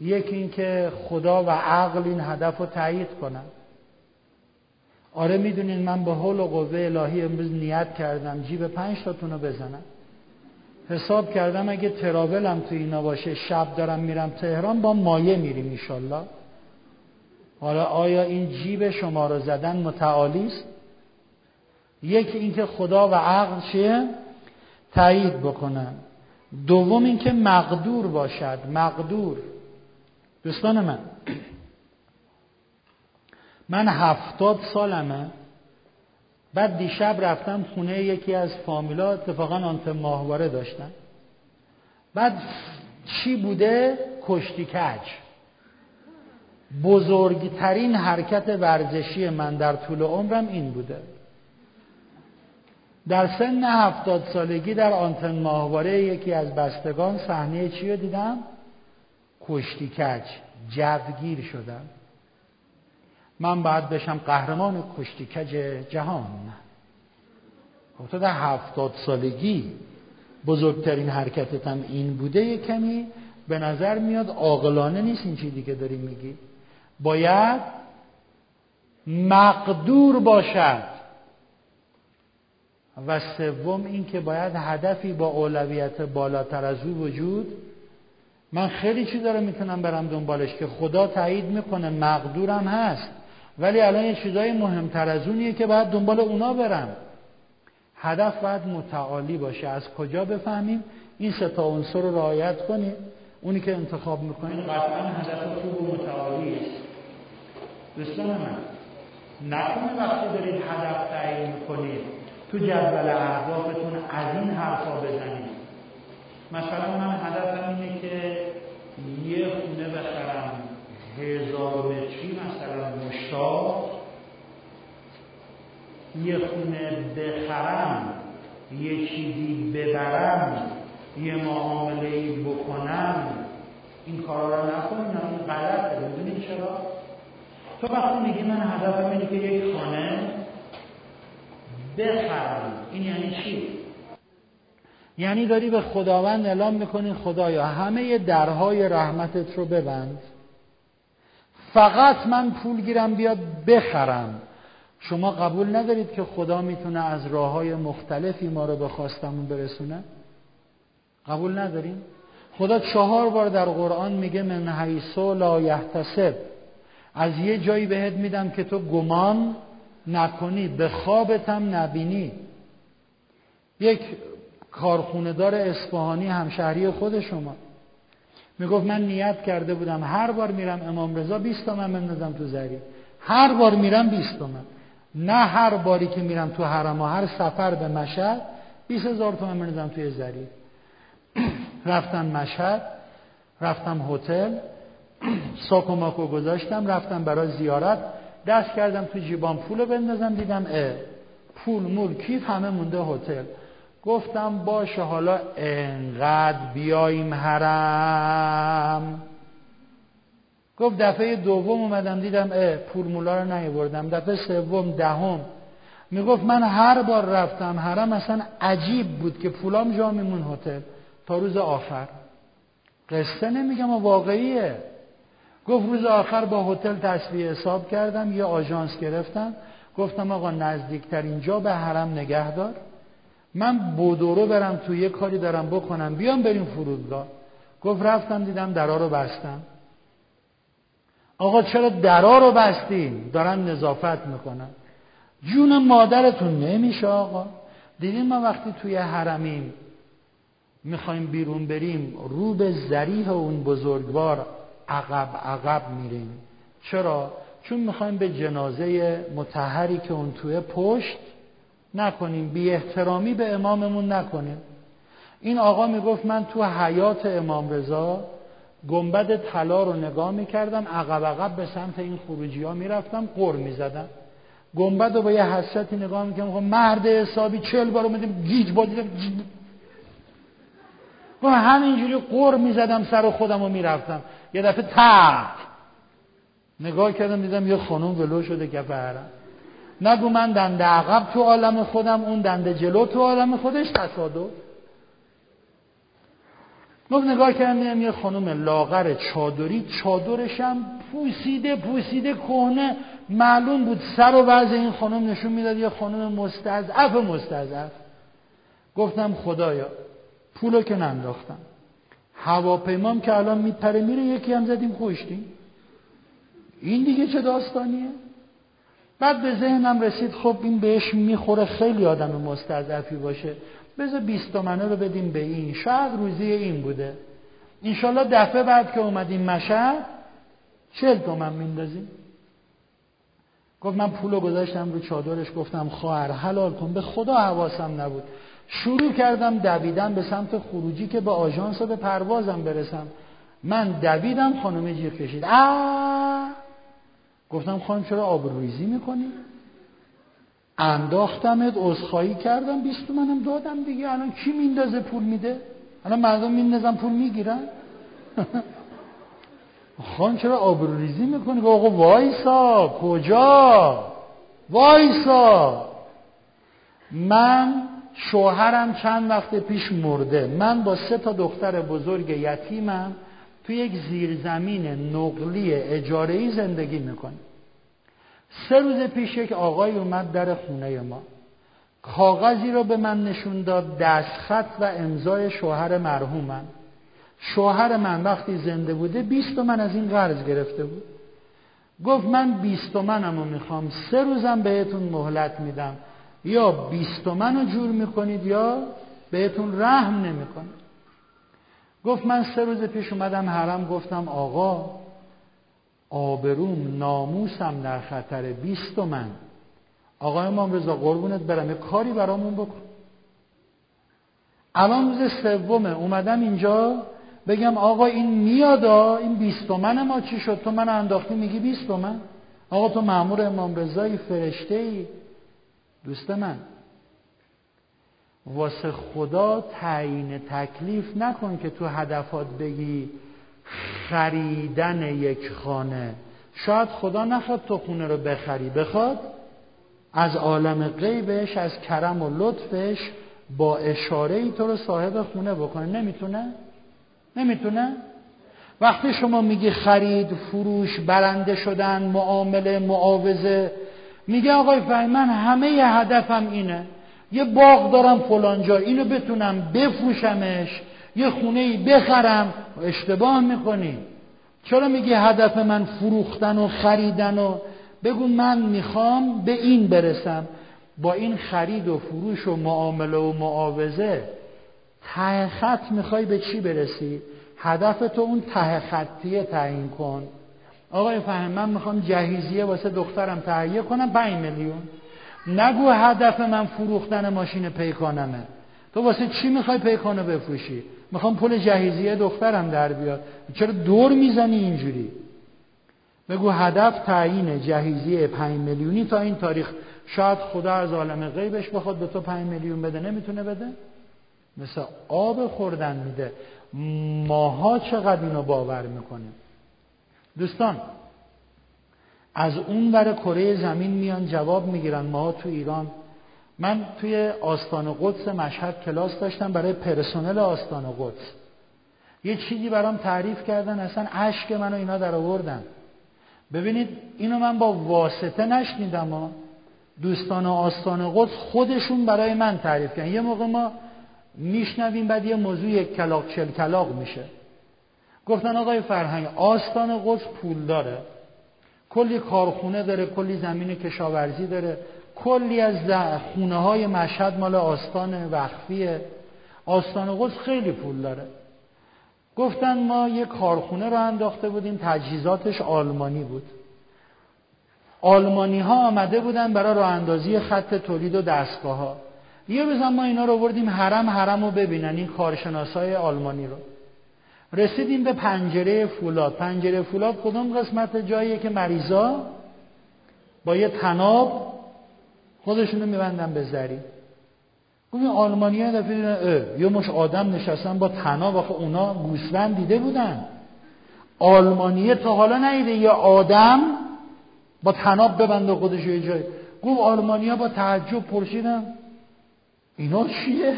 یکی اینکه خدا و عقل این هدف رو تایید کنن. آره می‌دونین من به حول و قوه الهی امروز نیت کردم جیب پنج تاتون رو بزنم. حساب کردم اگه تراولم تو اینا باشه شب دارم میرم تهران با مایه میریم ایشالله حالا آیا این جیب شما رو زدن متعالی است؟ یکی اینکه خدا و عقل چیه؟ تایید بکنن دوم اینکه مقدور باشد. مقدور. دوستان من من هفتاد سالمه. بعد دیشب رفتم خونه یکی از فامیلا اتفاقا آنت ماهواره داشتن. بعد چی بوده؟ کشتی کج. بزرگترین حرکت ورزشی من در طول عمرم این بوده. در سن هفتاد سالگی در آنتن ماهواره یکی از بستگان صحنه چی رو دیدم؟ کشتی کج. جوگیر شدم. من باید بشم قهرمان کشتی کج جهان. خب تو در هفتاد سالگی بزرگترین حرکتتم این بوده یه کمی. به نظر میاد عاقلانه نیست این چیزی که داری میگی. باید مقدور باشد. و سوم این که باید هدفی با اولویت بالاتر از او وجود. من خیلی چی داره می‌تونم برم دنبالش که خدا تایید می‌کنه مقدورم هست. ولی الان یه چیزای مهمتر از اونیه که باید دنبال اونا برم. هدف باید متعالی باشه. از کجا بفهمیم؟ این سه تا عنصر رو رعایت کنیم. اونی که انتخاب می‌کنیم قطعا هدف خوب و متعالی است. دوستان من نکنه وقتی دارید هدف تعیین کنید تو جدول اهدافتون از این حرفا بزنید. مثلا من هدفم اینه که یه خونه بخرم. هزار متری مثلا مشتاق یه خونه بخرم. یه چیزی ببرم. یه معامله بکنم. این کارا رو نکنیم این غلطه. می‌دونید چرا؟ تو وقتی میگی من هدفم اینه که یک خانه بخرم این یعنی چی؟ یعنی داری به خداوند اعلام می‌کنی خدایا همه درهای رحمتت رو ببند. فقط من پول گیرم بیاد بخرم. شما قبول ندارید که خدا می‌تونه از راه های مختلفی ما رو به خواستمون برسونه؟ قبول نداریم؟ خدا چهار بار در قرآن میگه من حیثو لا یحتسب. از یه جایی بهت میدم که تو گمان نکنی به خوابتم نبینی. یک کارخوندار اصفهانی همشهری خود شما. می‌گفت من نیت کرده بودم. هر بار میرم امام رضا 20 تومن بندازم تو زری. هر بار میرم 20 تومن. نه هر باری که میرم تو حرم و هر سفر به مشهد 20 هزار تومن بندازم توی زری. رفتم مشهد رفتم هتل ساکو ماکو گذاشتم رفتم برای زیارت. دست کردم تو جیبام پول بندازم دیدم اه پول مول کیف همه مونده هتل. گفتم باشه حالا انقدر بیاییم حرم. گفت دفعه دوم اومدم دیدم اه پول مولا رو نیاوردم. دفعه سوم دهم. می‌گفت من هر بار رفتم حرم اصلا عجیب بود که پولام جا میمون هتل. تا روز آخر. قصه نمیگم واقعیه. گفت روز آخر با هتل تصویه حساب کردم یه آژانس گرفتم. گفتم آقا نزدیکترین جا به حرم نگه دار. من بودورو برم تو یه کاری دارم بکنم بیام بریم فرودگاه. گفت رفتم دیدم درا رو بستم. آقا چرا درا رو بستیم دارن نظافت می‌کنن. جون مادرتون نمیشه آقا. دیدین ما وقتی توی حرمیم می‌خوایم بیرون بریم رو به ذریح اون بزرگوار عقب عقب میریم. چرا؟ چون می‌خوایم به جنازه متحری که اون توی پشت نکنیم بی احترامی به اماممون نکنیم. این آقا می‌گفت من تو حیات امام رضا گنبد طلا رو نگاه می‌کردم عقب عقب به سمت این خروجی ها می‌رفتم قر می‌زدم. گنبد رو با یه حسرتی نگاه می‌کردم خب مرد حسابی چل بار اومدیم گیج با دیدم و همینجوری قر می‌زدم سر خودم رو می‌رفتم. یه دفعه تق نگاه کردم دیدم یه خانم ولو شده که حرم نگو من دنده عقب تو عالم خودم اون دنده جلو تو عالم خودش تصادف. گفت نگاه کردم یه خانم لاغر چادری چادرشم پوسیده پوسیده کهنه. معلوم بود سر و وضع این خانم نشون می‌داد یه خانم مستضعف مستضعف گفتم خدایا پولو که ننداختم. هواپیمام که الان میپره میره یکی هم زدیم کشتیم. این دیگه چه داستانیه؟ بعد به ذهنم رسید خب این بهش می‌خوره خیلی آدم مستضعفی باشه. بذار 20 تومنه رو بدیم به این. شاید روزی این بوده. انشالله دفعه بعد که اومدیم مشهد چل تومن میندازیم. گفت من پولو گذاشتم رو چادرش گفتم خواهر حلال کن. به خدا حواسم نبود. شروع کردم دویدن به سمت خروجی که به آژانس به پروازم برسم. من دویدم خانم جیغ کشید. آه گفتم خانم چرا آبروریزی می‌کنی؟ انداختمت عذرخواهی کردم بیست منم دادم دیگه. الان کی میندازه پول میده؟ الان مردم میندازن پول می‌گیرن؟ خان چرا آبروریزی می‌کنی؟ آقا وایسا کجا؟ وایسا! من شوهرم چند وقت پیش مرده. من با سه تا دختر بزرگ یتیمم تو یک زیرزمین نقلی اجارهی زندگی می‌کنیم. سه روز پیش یک آقای اومد در خونه ما. کاغذی رو به من نشون داد دستخط و امضای شوهر مرحومم. شوهر من وقتی زنده بوده بیست من از این قرض گرفته بود. گفت من بیست منم رو می‌خوام. سه روزم بهتون مهلت میدم. یا بیست من رو جور می‌کنید یا بهتون رحم نمی‌کنید گفت من سه روز پیش اومدم حرم گفتم آقا آبروم ناموسم در خطر بیست من آقای امام رضا قربونت برم کاری برامون بکن. الان روز سومه اومدم اینجا بگم آقا این میادا این بیست من ما چی شد؟ تو من انداختی میگی بیست من آقا تو معمور امام رضایی فرشته ای دوست من واسه خدا تعیین تکلیف نکن که تو هدفات بگی خریدن یک خانه شاید خدا نخواد تو خونه رو بخری بخواد از عالم غیبش از کرم و لطفش با اشاره ای تو رو صاحب خونه بکنه نمی‌تونه؟ نمی‌تونه؟ وقتی شما میگی خرید فروش برنده شدن معامله معاوضه میگه آقای فهمی من همه هدفم اینه. یه باغ دارم فلانجا اینو بتونم بفروشمش یه خونه ای بخرم. اشتباه می‌کنی. چرا میگی هدف من فروختن و خریدن و؟ بگو من می‌خوام به این برسم. با این خرید و فروش و معامله و معاوضه ته خط می‌خوای به چی برسی؟ هدف تو اون ته خطیه تعیین کن. آقای فهم من می‌خوام جهیزیه واسه دخترم تهیه کنم 5 میلیون. نگو هدف من فروختن ماشین پیکانمه. تو واسه چی می‌خوای پیکانو بفروشی؟ می‌خوام پول جهیزیه دخترم در بیاد. چرا دور می‌زنی اینجوری؟ بگو هدف تعیین جهیزیه 5 میلیونی تا این تاریخ. شاید خدا از عالم غیبش بخواد به تو 5 میلیون بده. نمی‌تونه بده؟ مثل آب خوردن میده. ماها چقدر اینو باور می‌کنیم؟ دوستان از اون ور کره زمین میان جواب می‌گیرن ما تو ایران من توی آستان قدس مشهد کلاس داشتم برای پرسنل آستان قدس. یه چیزی برام تعریف کردن اصلا اشک منو اینا در آوردن. ببینید اینو من با واسطه نشنیدم ها. دوستان آستان قدس خودشون برای من تعریف کردن. یه موقع ما میشنویم بعد یه موضوع یک کلاق چل کلاق میشه. گفتن آقای فرهنگ آستان قدس پول داره. کلی کارخونه داره کلی زمین کشاورزی داره. کلی از خونه های مشهد مال آستان وقفیه. آستان قدس خیلی پول داره. گفتن ما یه کارخونه رو انداخته بودیم تجهیزاتش آلمانی بود. آلمانی ها آمده بودن برای راه اندازی خط تولید و دستگاه ها یه روز ما اینا رو بردیم حرم حرم رو ببینن این کارشناسای آلمانی رو. رسیدیم به پنجره فولاد. پنجره فولاد کدوم قسمت جاییه که مریضا با یه تناب خودشونو میبندن به زری گفتیم آلمانی ها دفعه یه مش آدم نشستن با تناب. آخه اونا گوسفند دیده بودن. آلمانیه تا حالا نیده یه آدم با تناب ببنده خودش یه جای. گفت آلمانیا با تعجب پرسیدن اینا چیه؟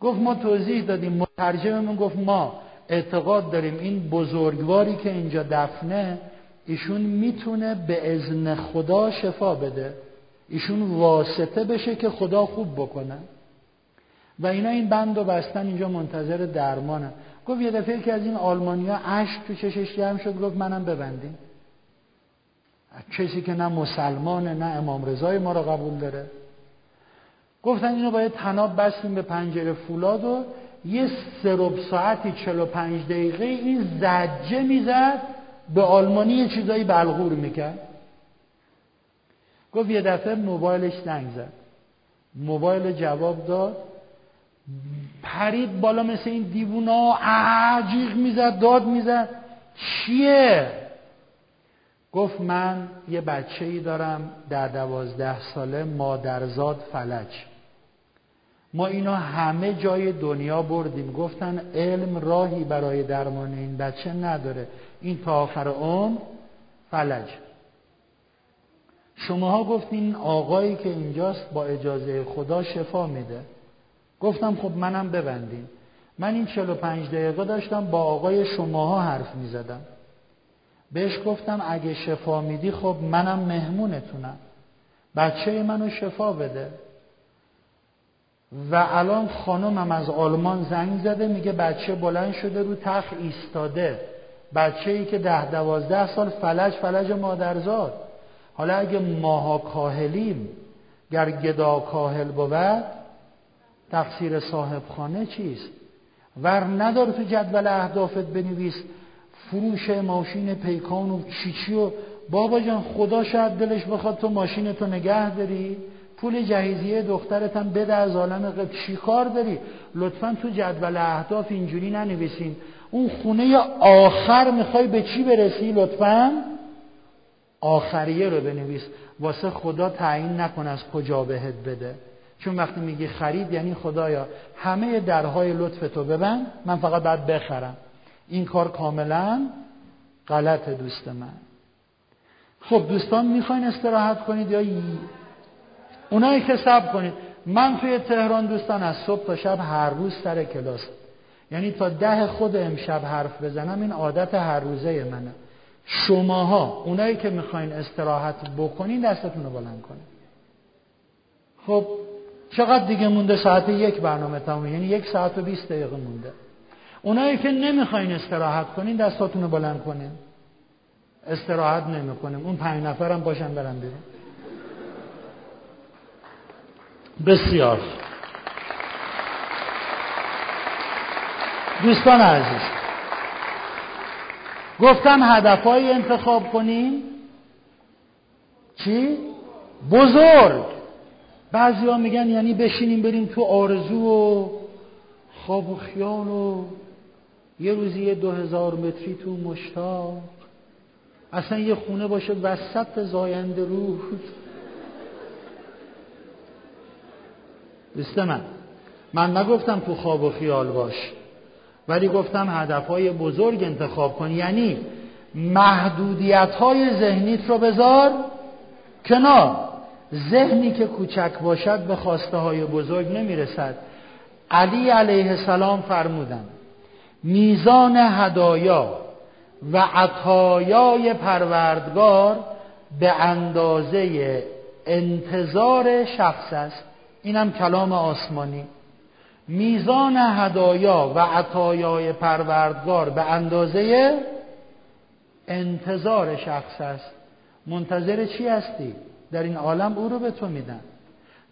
گفت ما توضیح دادیم مترجممون گفت ما اعتقاد داریم این بزرگواری که اینجا دفنه ایشون می‌تونه به ازن خدا شفا بده. ایشون واسطه بشه که خدا خوب بکنه. و اینا این بند و بستن اینجا منتظر درمانه. گفت یه دفعه که از این آلمانیا اشک تو چشش جمع شد گفت منم ببندیم کسی که نه مسلمانه نه امام رضای ما رو قبول داره. گفتن اینو باید تناب بستیم به پنجره فولاد و یه سرب ساعتی 45 دقیقه این زجه می‌زد به آلمانی یه چیزایی بلغور می‌کرد. گفت یه دفعه موبایلش زنگ زد. موبایل جواب داد. پرید بالا مثل این دیوونا عجیق می‌زد داد می‌زد. چیه؟ گفت من یه بچه ای دارم در دوازده ساله مادرزاد فلج. ما اینا همه جای دنیا بردیم. گفتن علم راهی برای درمان این بچه نداره. این تا آخر عمر فلج. شماها گفتین آقایی که اینجاست با اجازه خدا شفا میده. گفتم خب منم ببندیم من این 45 دقیقه داشتم با آقای شماها حرف می‌زدم. بهش گفتم اگه شفا میدی خب منم مهمونتونم. بچه منو شفا بده. و الان خانمم از آلمان زنگ زده میگه بچه بلند شده رو تخ ایستاده. بچه ای که ده دوازده سال فلج فلج مادرزاد. حالا اگه ماها کاهلیم گر گدا کاهل بود تقصیر صاحب خانه چیست؟ ور ندار تو جدول اهدافت بنویس. فروش ماشین پیکان و چیچی و بابا جان خدا شاید دلش بخواد تو ماشین تو نگه داری. پول جهیزیه دخترت هم بده از عالم غیب. چی کار داری؟ لطفا تو جدول اهداف اینجوری ننویسین. اون خونه آخر می‌خوای به چی برسی؟ لطفا آخریه رو بنویس. واسه خدا تعیین نکن از کجا بهت بده. چون وقتی میگی خرید یعنی خدایا همه درهای لطف تو ببند من فقط باید بخرم. این کار کاملا غلط دوست من. خب دوستان می‌خواین استراحت کنید یا اونایی که سب کنید. من توی تهران دوستان از صبح تا شب هر روز سر کلاس. یعنی تا ده خود امشب حرف بزنم این عادت هر روزه منه. شماها اونایی که می‌خواین استراحت بکنین دستتون رو بلند کنید خب چقدر دیگه مونده؟ ساعت یک برنامه تموم یعنی یک ساعت و بیست دقیقه مونده. اونایی که نمی‌خواین استراحت کنین دستاتون رو بلند کنین. استراحت نمی‌کنیم. اون پنج نفرم باشن برن بیرون. بسیار. دوستان عزیز گفتم هدفهایی انتخاب کنیم. چی؟ بزرگ. بعضی میگن یعنی بشینیم بریم تو آرزو و خواب و خیال و یه روزی دو هزار متری تو مشتاق. اصلا یه خونه باشه وسط زاینده روز دوست من من نگفتم تو خواب و خیال باش ولی گفتم هدفهای بزرگ انتخاب کن. یعنی محدودیت های ذهنیت رو بذار کنار. ذهنی که کوچک باشد به خواسته های بزرگ نمی‌رسد. علی علیه السلام فرمودن میزان هدایا و عطایای پروردگار به اندازه انتظار شخص است. اینم کلام آسمانی. میزان هدایا و عطایای پروردگار به اندازه انتظار شخص است. منتظر چی هستی؟ در این عالم او رو به تو میدن.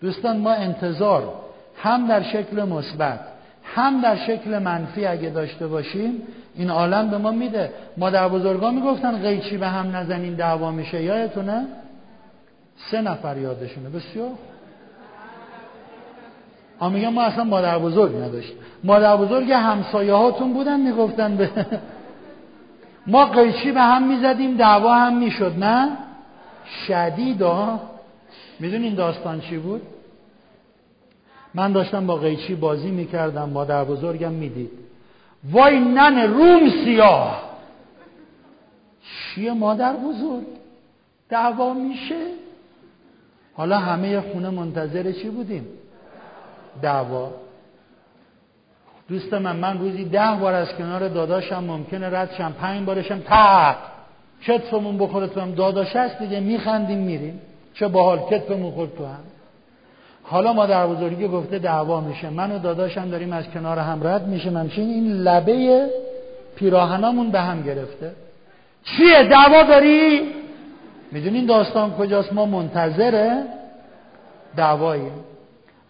دوستان ما انتظار هم در شکل مثبت هم در شکل منفی اگه داشته باشیم این عالم به ما میده. مادر بزرگا می‌گفتن قیچی به هم نزنین دعوا میشه. یادتونه؟ سه نفر یادشونه. بسیار آ میگم ما اصلا مادر بزرگ نداشتیم. مادر بزرگ همسایه هاتون بودن می‌گفتن به ما قیچی به هم می‌زدیم دعوا هم می‌شد نه؟ شدید ها می‌دونین داستان چی بود؟ من داشتم با قیچی بازی می‌کردم مادر بزرگم می‌دید. وای نن روم سیاه! چیه مادر بزرگ؟ دعوا میشه؟ حالا همه خونه منتظر چی بودیم؟ دعوا. دوست من من روزی ده بار از کنار داداشم ممکنه رد شم پنج بارشم تق! کتفمون بخوره تو هم. داداش هست دیگه میخندیم میریم. چه باحال کتفمون خورد تو هم. حالا ما در بزرگی گفته دعوا میشه. من و داداشم داریم از کنار هم رد میشه همچین این لبه پیراهنامون به هم گرفته. چیه؟ دعوا داری؟ می‌دونین داستان کجاست؟ ما منتظره دعواییم.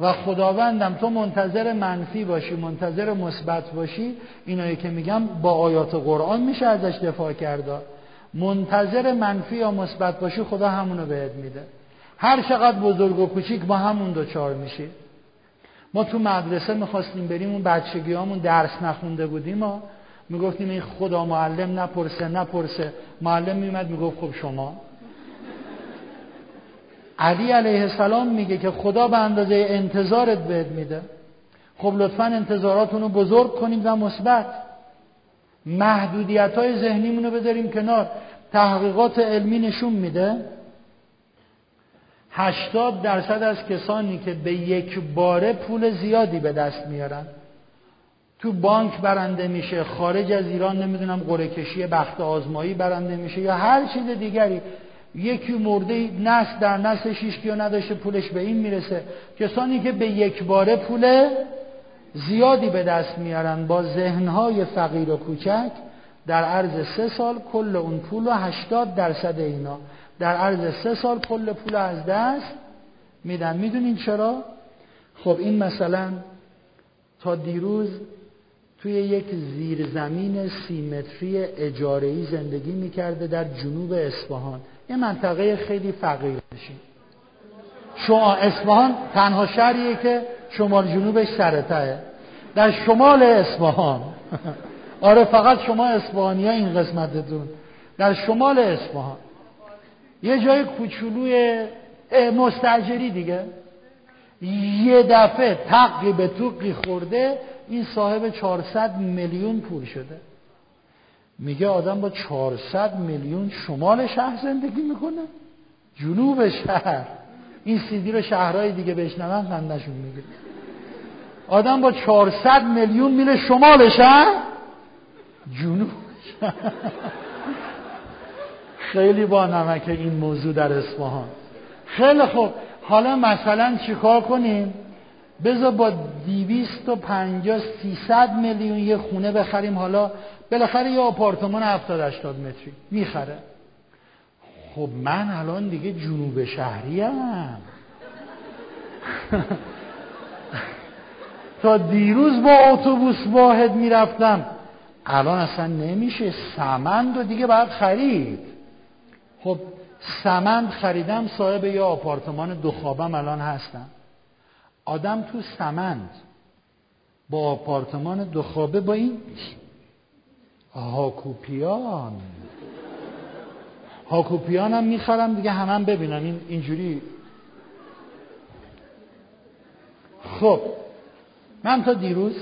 و خداوندم تو منتظر منفی باشی منتظر مثبت باشی. اینایی که میگم با آیات قرآن میشه ازش دفاع کرده. منتظر منفی یا مثبت باشی خدا همونو بهت میده. هر چقدر بزرگ و کوچیک ما همون دوچار میشی. ما تو مدرسه می‌خواستیم بریم اون بچگیامون درس نخونده بودیم ما می‌گفتیم این خدا معلم نپرسه نپرسه. معلم میمد می‌گفت خب شما. علی علیه السلام میگه که خدا به اندازه انتظارت بهت میده. خب لطفا انتظاراتونو بزرگ کنیم و مثبت. محدودیت های ذهنیمون رو بذاریم کنار. تحقیقات علمی نشون میده. هشتاد درصد از کسانی که به یک باره پول زیادی به دست میارن. تو بانک برنده میشه خارج از ایران نمی‌دونم قره کشی بخت آزمایی برنده میشه یا هر چیز دیگری. یکی مرده نسل در نسل شیش کیو نداشته پولش به این می‌رسه. کسانی که به یک باره پول زیادی به دست میارن با ذهنهای فقیر و کوچک در عرض سه سال کل اون پول و هشتاد درصد اینا. در عرض سه سال کل پول از دست میدن. می‌دونین چرا؟ خب این مثلا تا دیروز توی یک زیرزمین سیمتری اجارهی زندگی می‌کرده در جنوب اصفهان. یه منطقه خیلی فقیر بشین. شما اصفهان تنها شهریه که شمال جنوبش سرتاه در شمال اصفهان. آره فقط شما اصفهانی ها این قسمتتون. در شمال اصفهان. یه جای کوچولوی مستجری دیگه. یه دفعه تقی به توقی خورده این صاحب 400 میلیون پول شده. میگه آدم با 400 میلیون شمال شهر زندگی می‌کنه. جنوب شهر. این سیدی رو شهرهای دیگه بشنون خندشون میگه. آدم با 400 میلیون میره شمال شهر؟ جنوب شهر. خیلی با نمک این موضوع در اصفهان. خیلی خوب. حالا مثلا چیکار کنیم؟ بذار با دیویست و پنجاه سیصد میلیون یه خونه بخریم. حالا بالاخره یه آپارتمان هفتاد هشتاد متری می‌خره. خب من الان دیگه جنوب شهریم تا دیروز با اتوبوس واحد می‌رفتم. الان اصلا نمیشه. سمند و دیگه باید خرید. خب سمند خریدم صاحب یه آپارتمان دو خوابم الان هستم. آدم تو سمند با آپارتمان دو خوابه با این هاکوپیان. هاکوپیان هم می‌خرم دیگه همه هم ببینن این اینجوری. خب من تا دیروز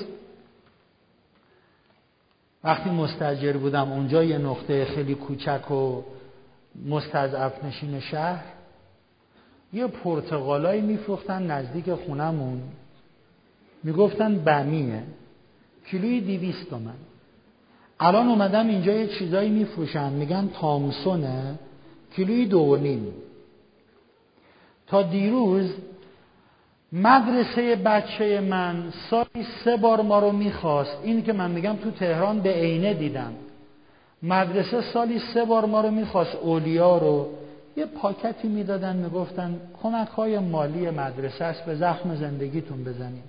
وقتی مستجر بودم اونجا یه نقطه خیلی کوچک و مستضعف نشین شهر یه پرتغالایی میفروختن نزدیک خونمون. می‌گفتن بمیه. کیلوی دیویست تومن. الان اومدم اینجا یه چیزایی میفروشن میگن تامسونه. کیلوی دو تا دیروز مدرسه بچه من سالی سه بار ما رو می‌خواست. این که من میگم تو تهران به عینه دیدم. مدرسه سالی سه بار ما رو می‌خواست اولیا رو یه پاکتی می‌دادن می‌گفتن کمک های مالی مدرسه است به زخم زندگیتون بزنیم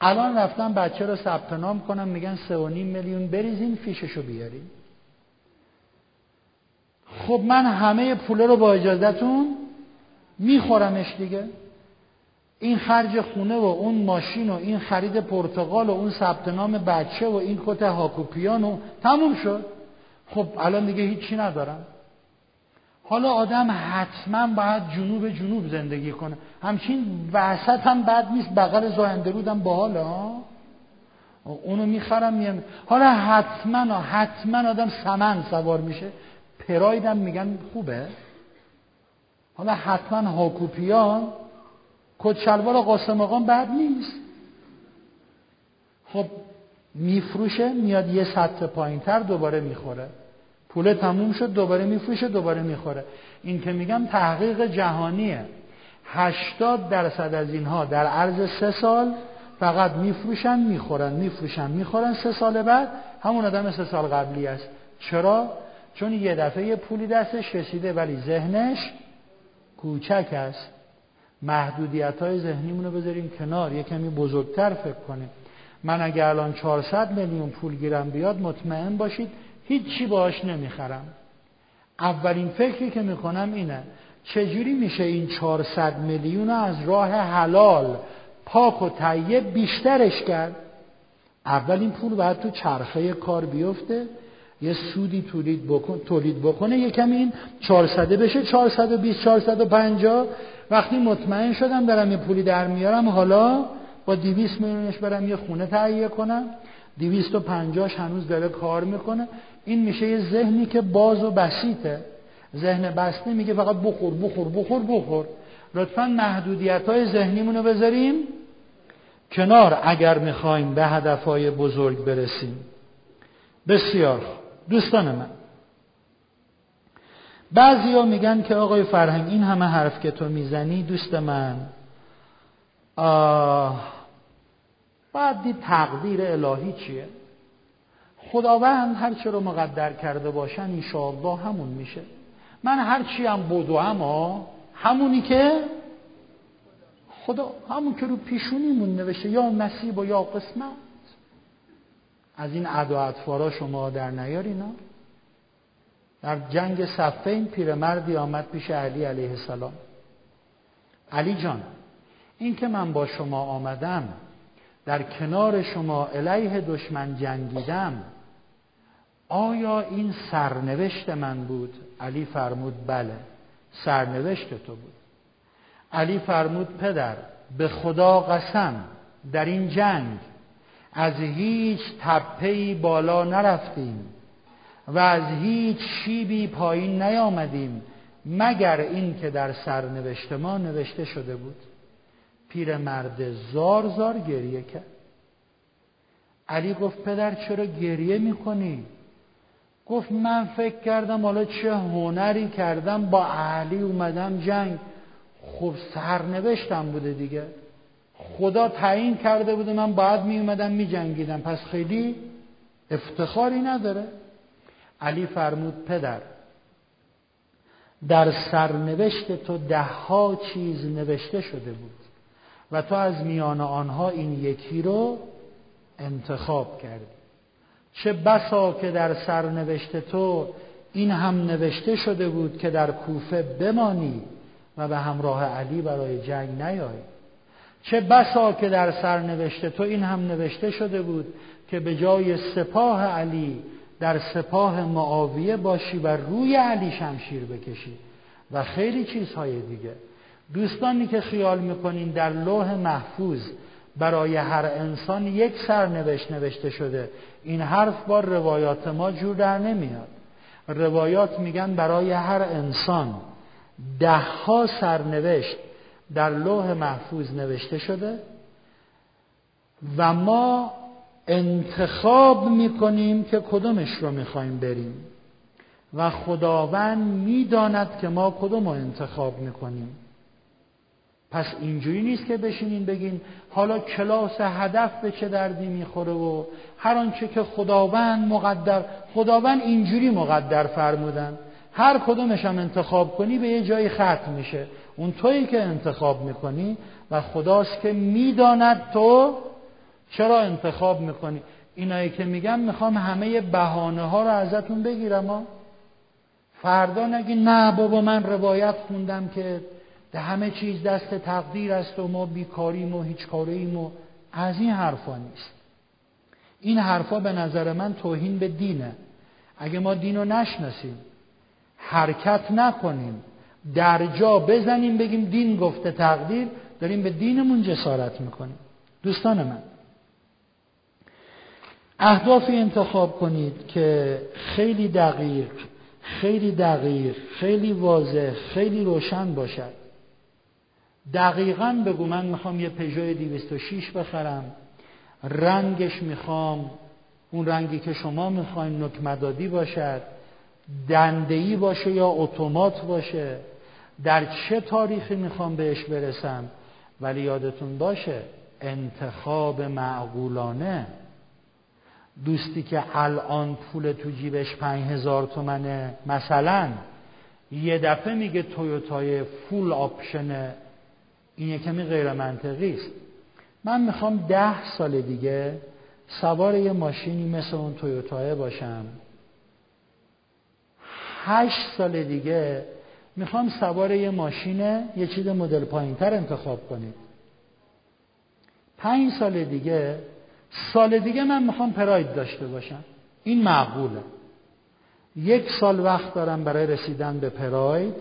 الان رفتن بچه رو ثبت نام کنم میگن سه و نیم میلیون بریزین فیششو بیاریم خب من همه پوله رو با اجازتون میخورمش دیگه. این خرج خونه و اون ماشین و این خرید پرتغال و اون ثبت نام بچه و این کت هاکوپیان و تموم شد. خب الان دیگه هیچی ندارم. حالا آدم حتما باید جنوب جنوب زندگی کنه. همچین وسط هم بد نیست بغل زاینده با باحالا اونو می‌خرم میام. حالا حتما حتما آدم سمن سوار میشه. پرایدم میگن خوبه. حالا حتما هاکوپیان کت شلوار قاسم آقام بد نیست. خب میفروشه میاد یه سطح پایینتر دوباره می‌خوره. پول تموم شد دوباره میفروشه دوباره می‌خوره. این که میگم تحقیق جهانیه. 80 درصد از اینها در عرض سه سال فقط میفروشن می‌خورن میفروشن می‌خورن. سه سال بعد همون آدم سه سال قبلی است. چرا؟ چون یه دفعه پولی دستش رسیده ولی ذهنش کوچک است. محدودیت های ذهنیمون رو بذاریم کنار. یه کمی بزرگتر فکر کنیم. من اگر الان 400 میلیون پول گیرم بیاد مطمئن باشید هیچی باش نمی‌خرم. اولین فکری که می‌کنم اینه چجوری میشه این 400 میلیون از راه حلال پاک و طیب بیشترش کرد؟ اول این پول باید تو چرخه کار بیفته یه سودی تولید بکن تولید بکنه یه کمی این 400 بشه 420 450 وقتی مطمئن شدم دارم یه پولی در میارم حالا با 200 میلیونش برم یه خونه تهیه کنم. 250 هنوز داره کار می‌کنه. این میشه یه ذهنی که باز و بسیطه. ذهن بسته میگه فقط بخور بخور بخور بخور. لطفا محدودیت های ذهنیمون رو بذاریم کنار اگر می‌خوایم به هدفهای بزرگ برسیم. بسیار. دوستان من. بعضی ها میگن که آقای فرهنگ این همه حرف که تو می‌زنی دوست من باید دید تقدیر الهی چیه؟ خداوند هر چه رو مقدر کرده باشن انشاءالله همون میشه. من هر چی هم بودو اما همونی که خدا همون که رو پیشونیمون نوشته یا نصیب و یا قسمت. از این و اطفارا شما در نیارینا در جنگ صفین پیرمردی آمد پیش علی علیه السلام. علی جان این که من با شما آمدم در کنار شما علیه دشمن جنگیدم آیا این سرنوشت من بود؟ علی فرمود بله سرنوشت تو بود. علی فرمود پدر به خدا قسم در این جنگ از هیچ تپهی بالا نرفتیم و از هیچ شیبی پایین نیامدیم مگر این که در سرنوشت ما نوشته شده بود؟ پیرمرد زار زار گریه کرد. علی گفت پدر چرا گریه می‌کنی؟ گفت من فکر کردم حالا چه هنری کردم با علی اومدم جنگ. خب سرنوشتم بوده دیگه. خدا تعیین کرده بوده من باید می اومدم می جنگیدم پس خیلی افتخاری نداره. علی فرمود پدر در سرنوشت تو ده ها چیز نوشته شده بود و تو از میان آنها این یکی رو انتخاب کردی. چه بسا که در سرنوشت تو این هم نوشته شده بود که در کوفه بمانی و به همراه علی برای جنگ نیایی چه بسا که در سرنوشت تو این هم نوشته شده بود که به جای سپاه علی در سپاه معاویه باشی و روی علی شمشیر بکشی و خیلی چیزهای دیگه. دوستانی که خیال می‌کنین در لوح محفوظ برای هر انسان یک سرنوشت نوشته شده. این حرف با روایات ما جور در نمیاد. روایات میگن برای هر انسان. ده ها سرنوشت در لوح محفوظ نوشته شده و ما انتخاب می‌کنیم که کدومش رو می‌خوایم بریم. و خداوند می‌داند که ما کدوم رو انتخاب می‌کنیم. پس اینجوری نیست که بشینین بگین حالا کلاس هدف به چه دردی می‌خوره و هر آنچه که خداوند مقدر خداوند اینجوری مقدر فرمودن. هر کدومش هم انتخاب کنی به یه جایی ختم میشه. اون تویی که انتخاب می‌کنی و خداست که می‌داند تو چرا انتخاب می‌کنی. اینایی که میگم می‌خوام همه بهانه ها رو ازتون بگیرم ها. فردا نگی نه بابا من روایت خوندم که ده همه چیز دست تقدیر است و ما بیکاریم و هیچ کاریم و از این حرفا نیست. این حرفا به نظر من توهین به دینه. اگه ما دین رو نشناسیم حرکت نکنیم در جا بزنیم بگیم دین گفته تقدیر داریم به دینمون جسارت می‌کنیم. دوستان من اهدافی انتخاب کنید که خیلی دقیق خیلی دقیق خیلی واضح خیلی روشن باشد. دقیقا بگو من می‌خوام یه پژو 206 بخرم. رنگش می‌خوام. اون رنگی که شما می‌خواین نکمدادی باشد. دندهی باشه یا اتومات باشه. در چه تاریخی می‌خوام بهش برسم؟ ولی یادتون باشه انتخاب معقولانه. دوستی که الان پول تو جیبش پنج هزار تومنه مثلا یه دفعه میگه تویوتای فول آپشنه این یه کمی غیر منطقی است. من می‌خوام ده سال دیگه سوار یه ماشینی مثل اون تویوتای باشم. هشت سال دیگه می‌خوام سوار یه ماشین یه چیز مدل پایینتر انتخاب کنید. پنج سال دیگه سال دیگه من می‌خوام پراید داشته باشم. این معقوله. یک سال وقت دارم برای رسیدن به پراید.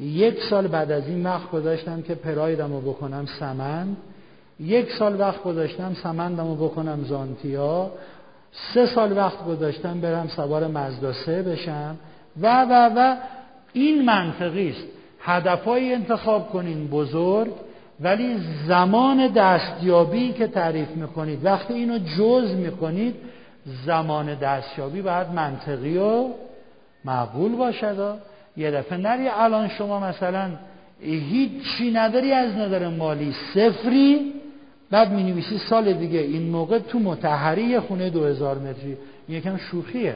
یک سال بعد از این وقت گذاشتم که پرایدم رو بکنم سمند یک سال وقت گذاشتم سمندم رو بکنم زانتیا. سه سال وقت گذاشتم برم سوار مزدا سه بشم. و و و این منطقی است. هدفهایی انتخاب کنین بزرگ ولی زمان دستیابی که تعریف می‌کنید وقتی اینو جز می‌کنید زمان دستیابی باید منطقی و معقول باشد. یه دفعه نری الان شما مثلا هیچی نداری از نظر مالی صفری؟ بعد می نویسی سال دیگه. این موقع تو متحری خونه دو هزار متری. یکم شوخیه.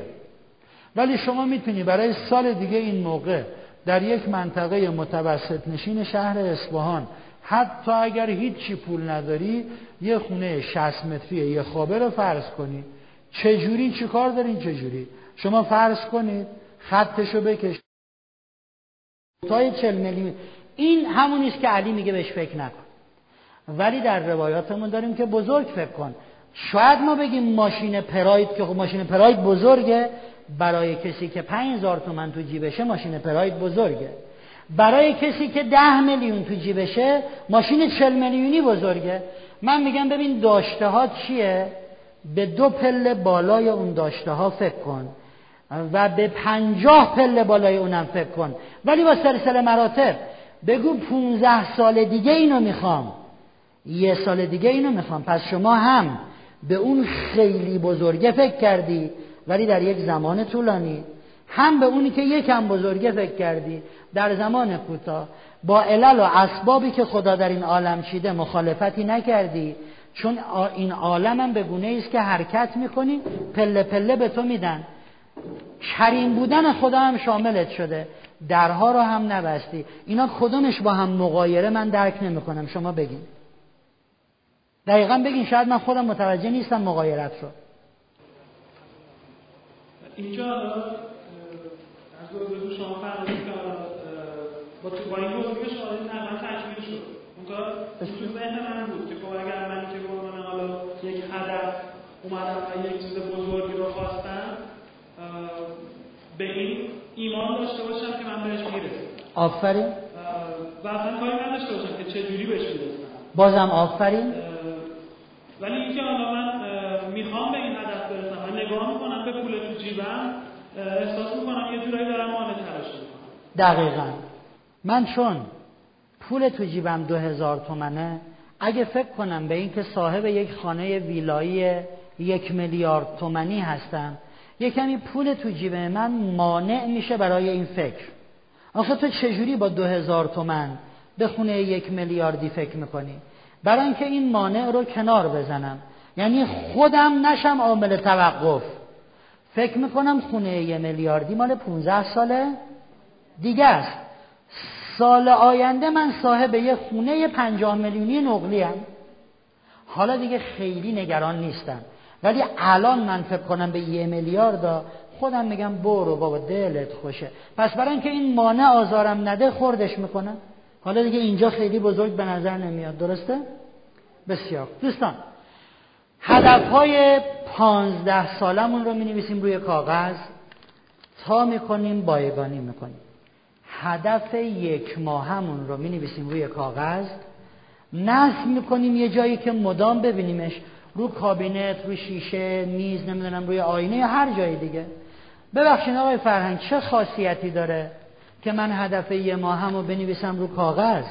ولی شما می‌تونی برای سال دیگه این موقع در یک منطقه متوسط نشین شهر اصفهان حتی اگر هیچی پول نداری یه خونه 60 متری یه خوابه رو فرض کنی. چجوری؟ چی کار دارین چجوری؟ شما فرض کنید خطشو بکش. تای 40 میلیون این همونیست که علی میگه بهش فکر نکن. ولی در روایاتمون داریم که بزرگ فکر کن. شاید ما بگیم ماشین پراید که خب ماشین پراید بزرگه برای کسی که 5000 تومن تو جیبشه ماشین پراید بزرگه. برای کسی که ده میلیون تو جیبشه ماشین 40 میلیونی بزرگه. من میگم ببین داشته ها چیه؟ به دو پله بالای اون داشته ها فکر کن. و به پنجاه پله بالای اونم فکر کن. ولی با سلسله مراتب بگو 15 سال دیگه اینو می‌خوام. یه سال دیگه اینو می‌خوام. پس شما هم به اون خیلی بزرگه فکر کردی ولی در یک زمان طولانی. هم به اونی که یکم بزرگه فکر کردی. در زمان کوتاه. با علل و اسبابی که خدا در این عالم چیده مخالفتی نکردی. چون این عالم هم به گونه است که حرکت می‌کنی پله پله به تو میدن. کریم بودن خدا هم شاملت شده. درها رو هم نبستی. اینا کدومش با هم مقایره من درک نمی‌کنم. شما بگین. دقیقا بگین. شاید من خودم متوجه نیستم مقایرت رو. اینجا از دو شما فرمودید که با تو با این شما نقلا تکمیل شد. اونجا تو ذهن من بود که خب اگر من که قربان حالا یک هدف اومدم و یک چیز بزرگی رو خواستم به این ایمان داشته باشم که من بهش می‌رسم. آفرین. و اصلا کاری نداشته باشم که چه جوری بهش می‌رسم. بازم آفرین. ولی اینکه حالا من می‌خوام به این هدف برسم و نگاه می‌کنم به پول تو جیبم احساس می‌کنم یه جورایی دارم مانع می‌کنم. دقیقا. من چون پول تو جیبم دو هزار تومنه اگه فکر کنم به اینکه صاحب یک خانه ویلایی یک میلیارد تومنی هستم یه کمی پول تو جیب من مانع میشه برای این فکر. آخه تو چجوری با دو هزار تومن به خونه یک میلیاردی فکر می‌کنی؟ برای اینکه این مانع رو کنار بزنم. یعنی خودم نشم عامل توقف. فکر می‌کنم خونه یه میلیاردی مال 15 ساله؟ دیگه است. سال آینده من صاحب یه خونه پنجاه میلیونی نقلی هم. حالا دیگه خیلی نگران نیستم. ولی الان من فکر کنم به یه میلیارد خودم میگم برو بابا دلت خوشه. پس برای اینکه این مانع آزارم نده خوردش می‌کنم حالا دیگه اینجا خیلی بزرگ به نظر نمیاد. درسته؟ بسیار. دوستان هدف های پانزده سالمون رو می نویسیم روی کاغذ. تا می‌کنیم بایگانی می‌کنیم. هدف یک ماهمون رو می نویسیم روی کاغذ. نصب می‌کنیم یه جایی که مدام ببینیمش. رو کابینت رو شیشه میز نمی‌دونم روی آینه هر جای دیگه. ببخشید آقای فرهنگ چه خاصیتی داره که من هدف یه ماهم رو بنویسم رو کاغذ؟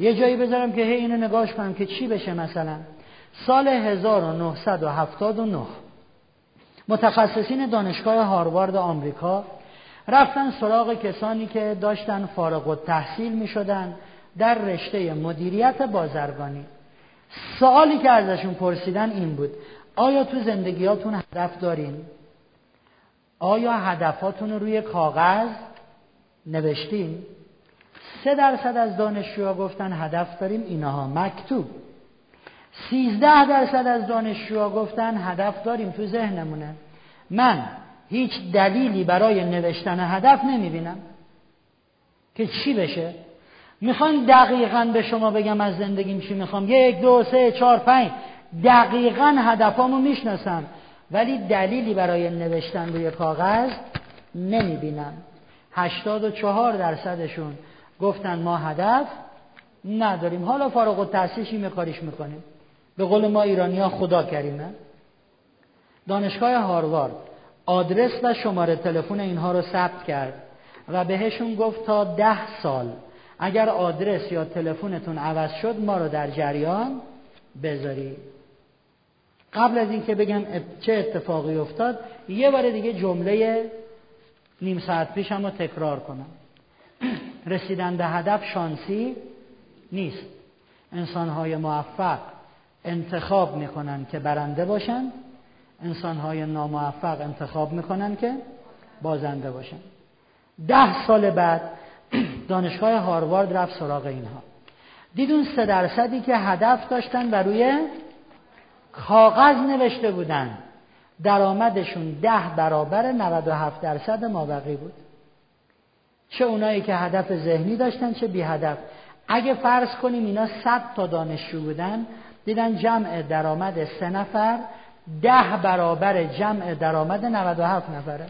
یه جایی بذارم که هی اینو نگاش کنم که چی بشه مثلا. سال 1979 متخصصین دانشگاه هاروارد آمریکا رفتن سراغ کسانی که داشتن فارغ التحصیل می شدن در رشته مدیریت بازرگانی. سوالی که ازشون پرسیدن این بود. آیا تو زندگیاتون هدف دارین؟ آیا هدفاتون رو روی کاغذ نوشتین؟ سه درصد از دانشجوها گفتن هدف داریم اینها مکتوب. سیزده درصد از دانشجوها گفتن هدف داریم تو ذهنمونه. من هیچ دلیلی برای نوشتن هدف نمی‌بینم. که چی بشه؟ می‌خوان دقیقا به شما بگم از زندگیم چی می‌خوام. یک دو سه چهار پنج. دقیقا هدفامو می‌شناسم. ولی دلیلی برای نوشتن روی کاغذ نمی‌بینم. هشتاد و چهار درصدشون گفتن ما هدف نداریم. حالا فارغ التحصیل کاریش می‌کنیم؟ به قول ما ایرانی ها خدا کریمه. دانشگاه هاروارد آدرس و شماره تلفن اینها رو ثبت کرد و بهشون گفت تا ده سال اگر آدرس یا تلفنتون عوض شد ما رو در جریان بذاری قبل از اینکه بگم چه اتفاقی افتاد یه بار دیگه جمله نیم ساعت پیشم رو تکرار کنم. رسیدن به هدف شانسی نیست. انسانهای موفق انتخاب می‌کنن که برنده باشن. انسانهای ناموفق انتخاب می‌کنن که بازنده باشن. ده سال بعد دانشگاه هاروارد رفت سراغ اینها. دیدون سه درصدی که هدف داشتن و روی کاغذ نوشته بودن. درآمدشون ده برابر 97 درصد مابقی بود. چه اونایی که هدف ذهنی داشتن چه بی هدف. اگه فرض کنیم اینا 100 تا دانشجو بودن دیدن جمع درآمد سه نفر ده برابر جمع درآمد 97 نفره.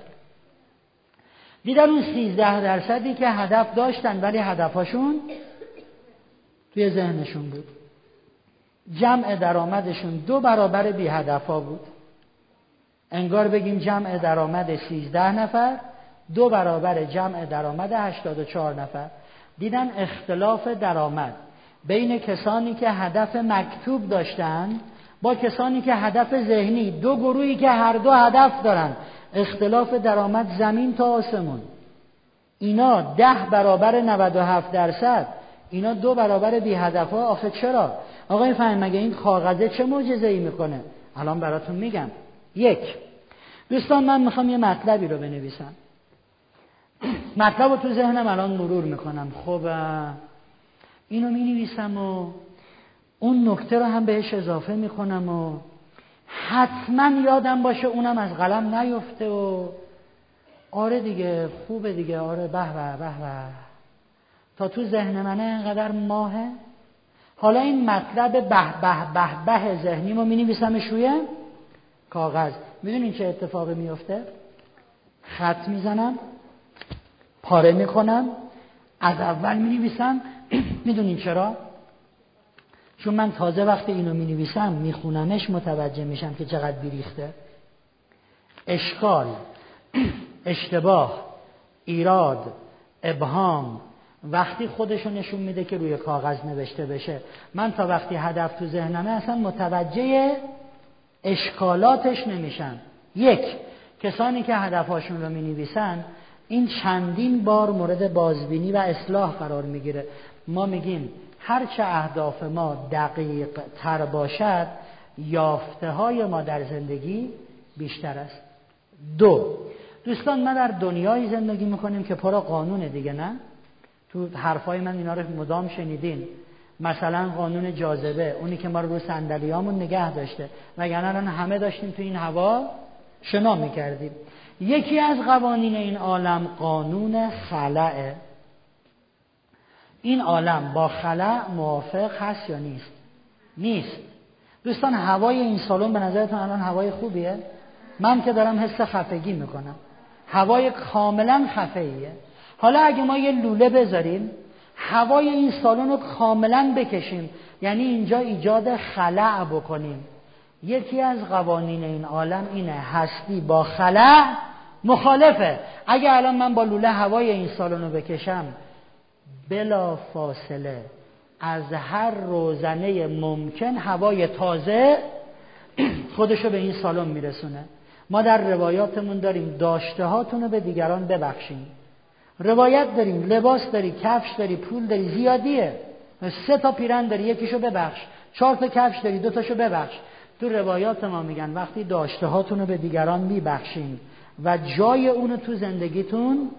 دیدن اون 13 درصدی که هدف داشتن ولی هدفاشون توی ذهنشون بود. جمع درآمدشون دو برابر بی هدفا بود. انگار بگیم جمع درآمد 13 نفر دو برابر جمع درآمد 84 نفر. دیدن اختلاف درآمد بین کسانی که هدف مکتوب داشتن با کسانی که هدف ذهنی دو گروهی که هر دو هدف دارن. اختلاف درآمد زمین تا آسمون. اینا ده برابر 97 درصد. اینا دو برابر بی هدف ها. آخه چرا؟ آقای فهم مگه این کاغذه چه معجزه ای می‌کنه؟ الان براتون میگم. یک. دوستان من می‌خوام یه مطلبی رو بنویسم. مطلب رو تو ذهنم الان مرور می‌کنم. خب اینو می‌نویسم و اون نکته رو هم بهش اضافه می‌کنم و حتما یادم باشه اونم از قلم نیفته و آره دیگه خوبه دیگه. آره به به به تا تو ذهن منه اینقدر ماهه. حالا این مطلب به به به به ذهنی ما می نویسمش روی کاغذ. می‌دونین چه اتفاقی میفته خط می‌زنم پاره می‌کنم از اول می نویسم می‌دونین چرا؟ چون من تازه وقتی اینو می نویسم میخونمش متوجه میشم که چقدر بیریخته. اشکال اشتباه ایراد ابهام وقتی خودشو نشون میده که روی کاغذ نوشته بشه. من تا وقتی هدف تو ذهنمه اصلا متوجه اشکالاتش نمیشم. یک کسانی که هدفهاشون رو می نویسن این چندین بار مورد بازبینی و اصلاح قرار می‌گیره. ما میگیم هرچه اهداف ما دقیق تر باشد یافته های ما در زندگی بیشتر است. دو دوستان ما در دنیای زندگی می‌کنیم که پرا قانونه دیگه نه؟ تو حرفای من اینا رو مدام شنیدین. مثلا قانون جاذبه اونی که ما رو رو صندلیامون نگه داشته. وگرنه الان همه داشتیم تو این هوا شنا می‌کردیم. یکی از قوانین این عالم قانون خلعه این عالم با خلع موافق هست یا نیست؟ نیست. دوستان هوای این سالن به نظرتون الان هوای خوبیه؟ من که دارم حس خفگی می‌کنم. هوای کاملا خفه حالا اگه ما یه لوله بذاریم هوای این سالن رو کاملا بکشیم یعنی اینجا ایجاد خلع بکنیم. یکی از قوانین این عالم اینه هستی با خلع مخالفه. اگه الان من با لوله هوای این سالن رو بکشم بلا فاصله از هر روزنه ممکن هوای تازه خودشو به این سالن میرسونه. ما در روایاتمون داریم داشته رو به دیگران ببخشیم روایت داریم لباس داری کفش داری پول داری زیادیه. سه تا پیرن داری یکیشو ببخش. چهار تا کفش داری دو تاشو ببخش. تو روایات ما میگن وقتی داشته رو به دیگران میبخشین و جای اونو تو زندگیتون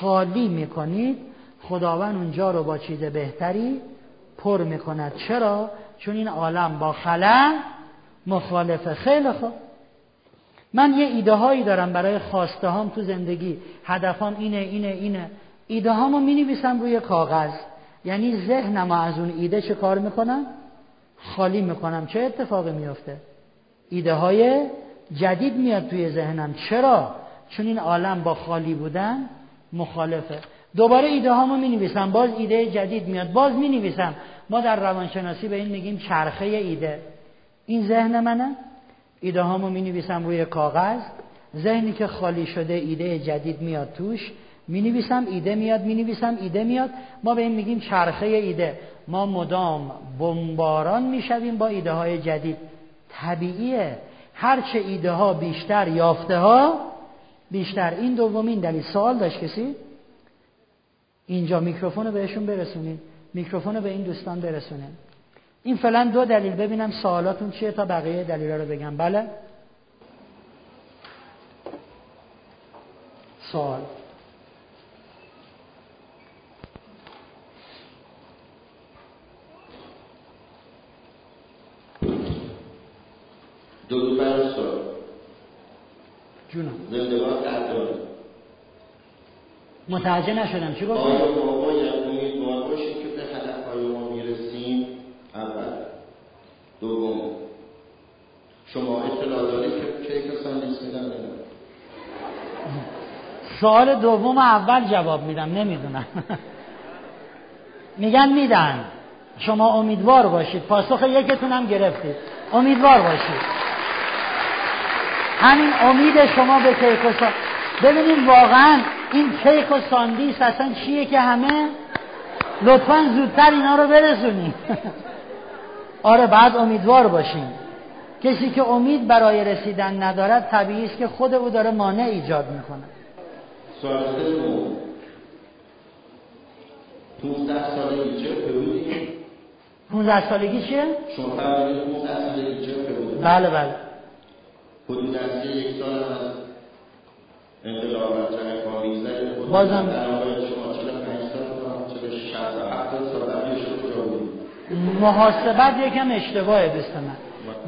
خالی می‌کنید خداوند اونجا رو با چیز بهتری پر می‌کند. چرا؟ چون این عالم با خلا مخالفه. خیلی خوب. من یه ایده هایی دارم برای خواسته هام تو زندگی. هدفام اینه اینه اینه. ایده هامو می نویسم روی کاغذ. یعنی ذهنم از اون ایده چه کار می‌کنم؟ خالی می‌کنم. چه اتفاقی میفته؟ ایده های جدید میاد توی ذهنم. چرا؟ چون این عالم با خالی بودن مخالفه. دوباره ایده هامو می نویسم باز ایده جدید میاد. باز می نویسم ما در روانشناسی به این میگیم چرخه ایده. این ذهن منه. ایده هامو می نویسم روی کاغذ. ذهنی که خالی شده ایده جدید میاد توش. می نویسم ایده میاد می نویسم ایده میاد. ما به این میگیم چرخه ایده. ما مدام بمباران می‌شویم با ایده های جدید. طبیعیه. هرچه ایده ها بیشتر یافته ها بیشتر. این دومین دلیل. سوال داشت کسی؟ اینجا میکروفون رو بهشون برسونید میکروفون رو به این دوستان برسونید این فعلا دو دلیل ببینم سوالاتون چیه تا بقیه دلیل رو بگم. بله؟ سوال. بر استاد جونم. زندگاه قدر متوجه نشدم. چی گفتی؟ آیا ما امیدوار باشیم که به هدفهای ما می‌رسیم. اول. دوم. شما اطلاع دارید که کیک ساندویچ میدن نمیدن سوال دوم اول جواب میدم. نمی‌دونم. میگن میدن. شما امیدوار باشید. پاسخ یکتونم گرفتید. امیدوار باشید. همین امید شما به کیک و سا... ببینید واقعا این کیک و ساندیس اصلا چیه که همه؟ لطفا زودتر اینا رو برسونیم آره بعد امیدوار باشیم. کسی که امید برای رسیدن ندارد طبیعی است که خود او داره مانع ایجاد می‌کنه سوال سوم 15 سالگی چه بودیم 15 سالگی چیه؟ شما فرمودید 15 سالگی چه بله بله. حدود از یک سال بازم- در آقای شما 45 سال تا 46 سال 70 سال قبلش رو کجا بودیم محاسبت یکم اشتباهه دوست من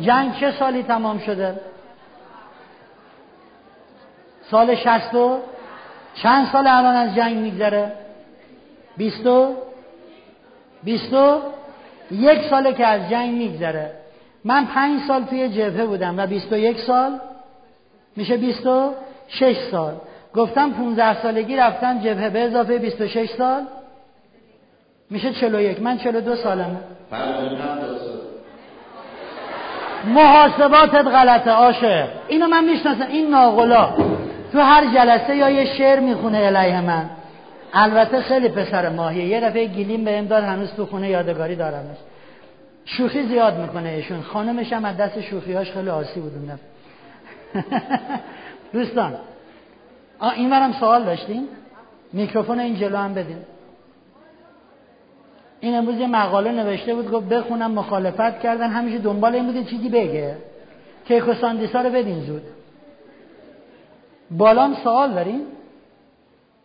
جنگ چه سالی تمام شده؟ سال شستو؟ چند سال الان از جنگ میگذره؟ بیستو؟ بیستو؟ یک ساله که از جنگ میگذره من پنج سال توی جبهه بودم و بیست و یک سال میشه بیست و شش سال. گفتم پونزده سالگی رفتم جبهه به اضافه بیست و شش سال. میشه چلو یک. من چلو دو سالمه. فرمودید 70 سال محاسباتت غلطه عاشق. اینو من می‌شناسم. این ناقلا تو هر جلسه یا یه شعر می‌خونه علیه من. البته خیلی پسر ماهیه. یه دفعه گیلیم به داد هنوز تو خونه یادگاری دارمش. شوخی زیاد می‌کنه ایشون. خانمش هم از دست شوخیهاش خیلی آسی بود اون. دوستان این سوال داشتیم میکروفون این جلو هم بدین. این امروز یه مقاله نوشته بود گفت بخونم مخالفت کردن همیشه دنبال این بود چیزی بگه. و ساندیسا رو بدین زود. بالام سوال داریم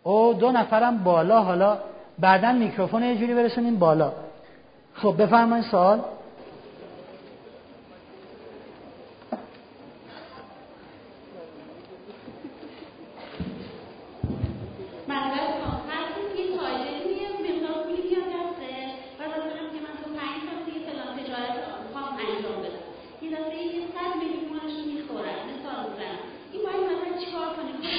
او دو نفرم بالا حالا بعدا میکروفون یه جوری برسونیم بالا. خب بفرمایید سوال مثلا هر کسی یه تاجری میاد مقدار پولی میاد دستش و مثلا که من تو پنج سال دیگه فلان تجارت می‌خوام انجام بدم یه دفعه یه صد میلیون پولش رو می‌خورن مثال می‌زنم این باید مثلا چیکار کنیم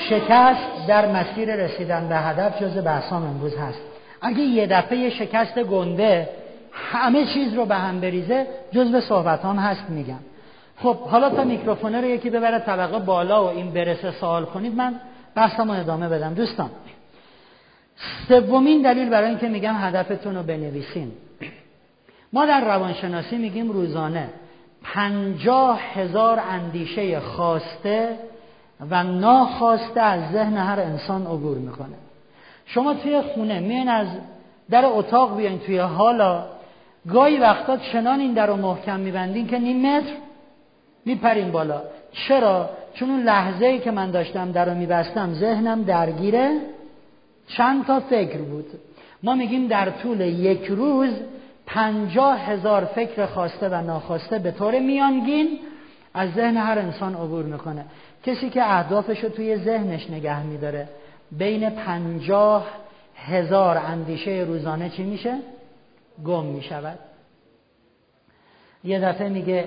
شکست در مسیر رسیدن به هدف جز بحثام امروز هست. اگه یه دفعه شکست گنده همه چیز رو به هم بریزه جزو صحبت هم هست میگم. خب حالا تا میکروفونه رو یکی ببره طبقه بالا و این برسه سوال کنید من بحثم رو ادامه بدم. دوستان سومین دلیل برای اینکه میگم هدفتون رو بنویسین. ما در روانشناسی میگیم روزانه پنجاه هزار اندیشه خواسته و ناخواسته از ذهن هر انسان عبور می‌کنه. شما توی خونه میان از در اتاق بیاین توی حالا گاهی وقتا چنان این در رو محکم میبندین که نیم متر میپرین بالا. چرا؟ چون اون لحظه ای که من داشتم در رو میبستم ذهنم درگیره چند تا فکر بود. ما میگیم در طول یک روز پنجاه هزار فکر خواسته و ناخواسته به طور میانگین از ذهن هر انسان عبور می‌کنه. کسی که اهدافش رو توی ذهنش نگه میداره. بین پنجاه هزار اندیشه روزانه چی میشه؟ گم می‌شود. یه دفعه میگه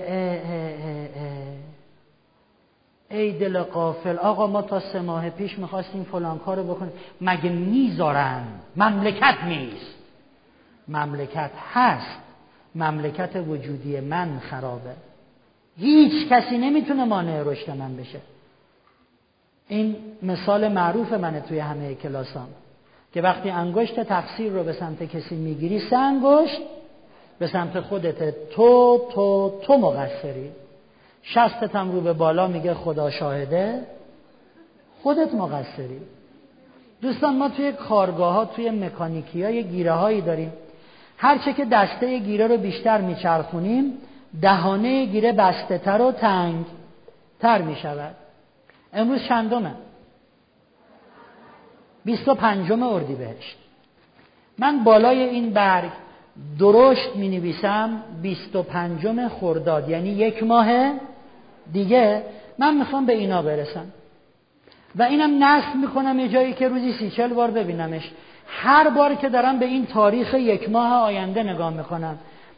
ای دل قافل آقا ما تا سه ماه پیش می‌خواستیم فلان کارو بکنیم. مگه می‌ذارن؟ مملکت نیست. مملکت هست. مملکت وجودی من خرابه. هیچ کسی نمی‌تونه مانع رشد من بشه. این مثال معروف منه توی همه کلاسام. که وقتی انگشت تقصیر رو به سمت کسی می‌گیری سه انگشت به سمت خودت تو تو تو مقصری. شستت هم رو به بالا میگه خدا شاهده خودت مقصری. دوستان ما توی کارگاه ها توی مکانیکی های گیره هایی داریم هرچه که دسته گیره رو بیشتر میچرخونیم دهانه گیره بسته تر و تنگ تر می شود امروز چندمه؟ بیست و پنجم اردی بهشت من بالای این برگ درشت می نویسم بیست و پنجم خرداد یعنی یک ماه دیگه من می‌خوام به اینا برسم. و اینم نصب می‌کنم یه جایی که روزی سی چل بار ببینمش. هر بار که دارم به این تاریخ یک ماه آینده نگاه می‌کنم.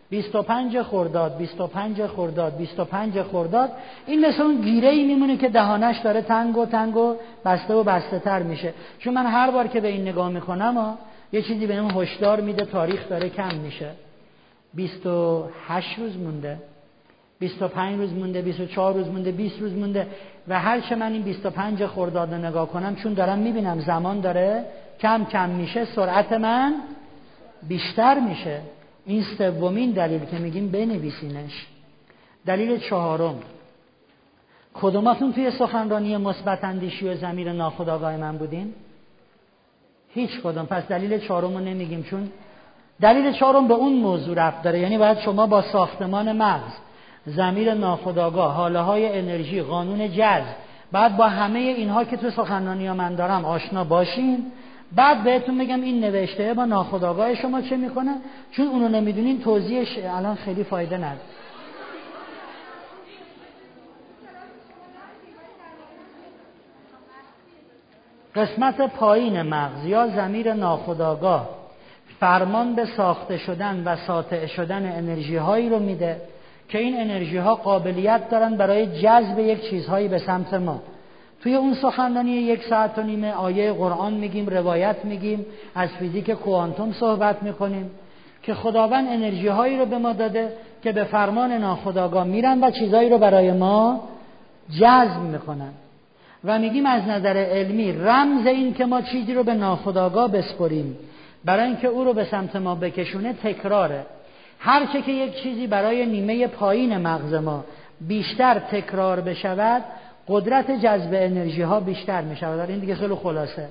25 خرداد 25 خرداد 25 خرداد. این مثل اون گیره ای میمونه که دهانش داره تنگ و تنگ و بسته و بسته تر میشه. چون من هر بار که به این نگاه می‌کنم یه چیزی بهم هشدار میده تاریخ داره کم میشه. 28 روز مونده 25 روز مونده 24 روز مونده 20 روز مونده. و هر چه من این 25 خرداد رو نگاه کنم چون دارم می‌بینم زمان داره کم کم میشه سرعت من بیشتر میشه. این سومین دلیل که میگیم بنویسینش. دلیل چهارم. کدوماتون توی سخنرانی مثبت اندیشی و زمیر ناخودآگاه من بودین؟ هیچ کدوم. پس دلیل چهارم رو نمیگیم چون دلیل چهارم به اون موضوع رفت داره. یعنی باید شما با ساختمان مغز زمیر ناخودآگاه حاله های انرژی قانون جذب بعد با همه اینها که تو سخنرانی من دارم آشنا باشین. بعد بهتون بگم این نوشته با ناخودآگاه شما چه می‌کنه؟ چون اونو نمی‌دونین توضیحش الان خیلی فایده نداره. قسمت پایین مغز یا زمیر ناخودآگاه فرمان به ساخته شدن و ساطع شدن انرژی هایی رو میده که این انرژی ها قابلیت دارن برای جذب یک چیزهایی به سمت ما. توی اون سخنرانی یک ساعت و نیمه آیه قرآن میگیم روایت میگیم از فیزیک کوانتوم صحبت می‌کنیم که خداوند انرژی هایی رو به ما داده که به فرمان ناخداگاه میرن و چیزهایی رو برای ما جذب می‌کنن. و میگیم از نظر علمی رمز این که ما چیزی رو به ناخداگاه بسپریم برای اینکه او رو به سمت ما بکشونه تکراره. هر که یک چیزی برای نیمه پایین مغز ما بیشتر تکرار بشود قدرت جذب انرژی ها بیشتر می شود این دیگه خیلی خلاصه.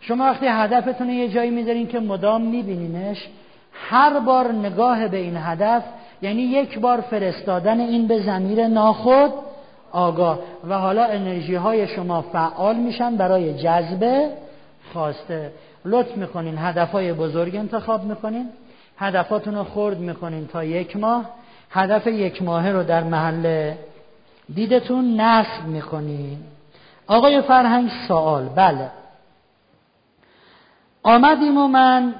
شما وقتی هدفتون یه جایی می‌ذارین که مدام میبینینش هر بار نگاه به این هدف یعنی یک بار فرستادن این به زمیر ناخود آگاه. و حالا انرژی های شما فعال میشن برای جذب خواسته. لطف می‌کنین هدف های بزرگ انتخاب می‌کنین هدفاتون رو خورد می‌کنین تا یک ماه. هدف یک ماهه رو در محل دیدتون نصب می‌کنی. آقای فرهنگ سوال بله. آمدیم و من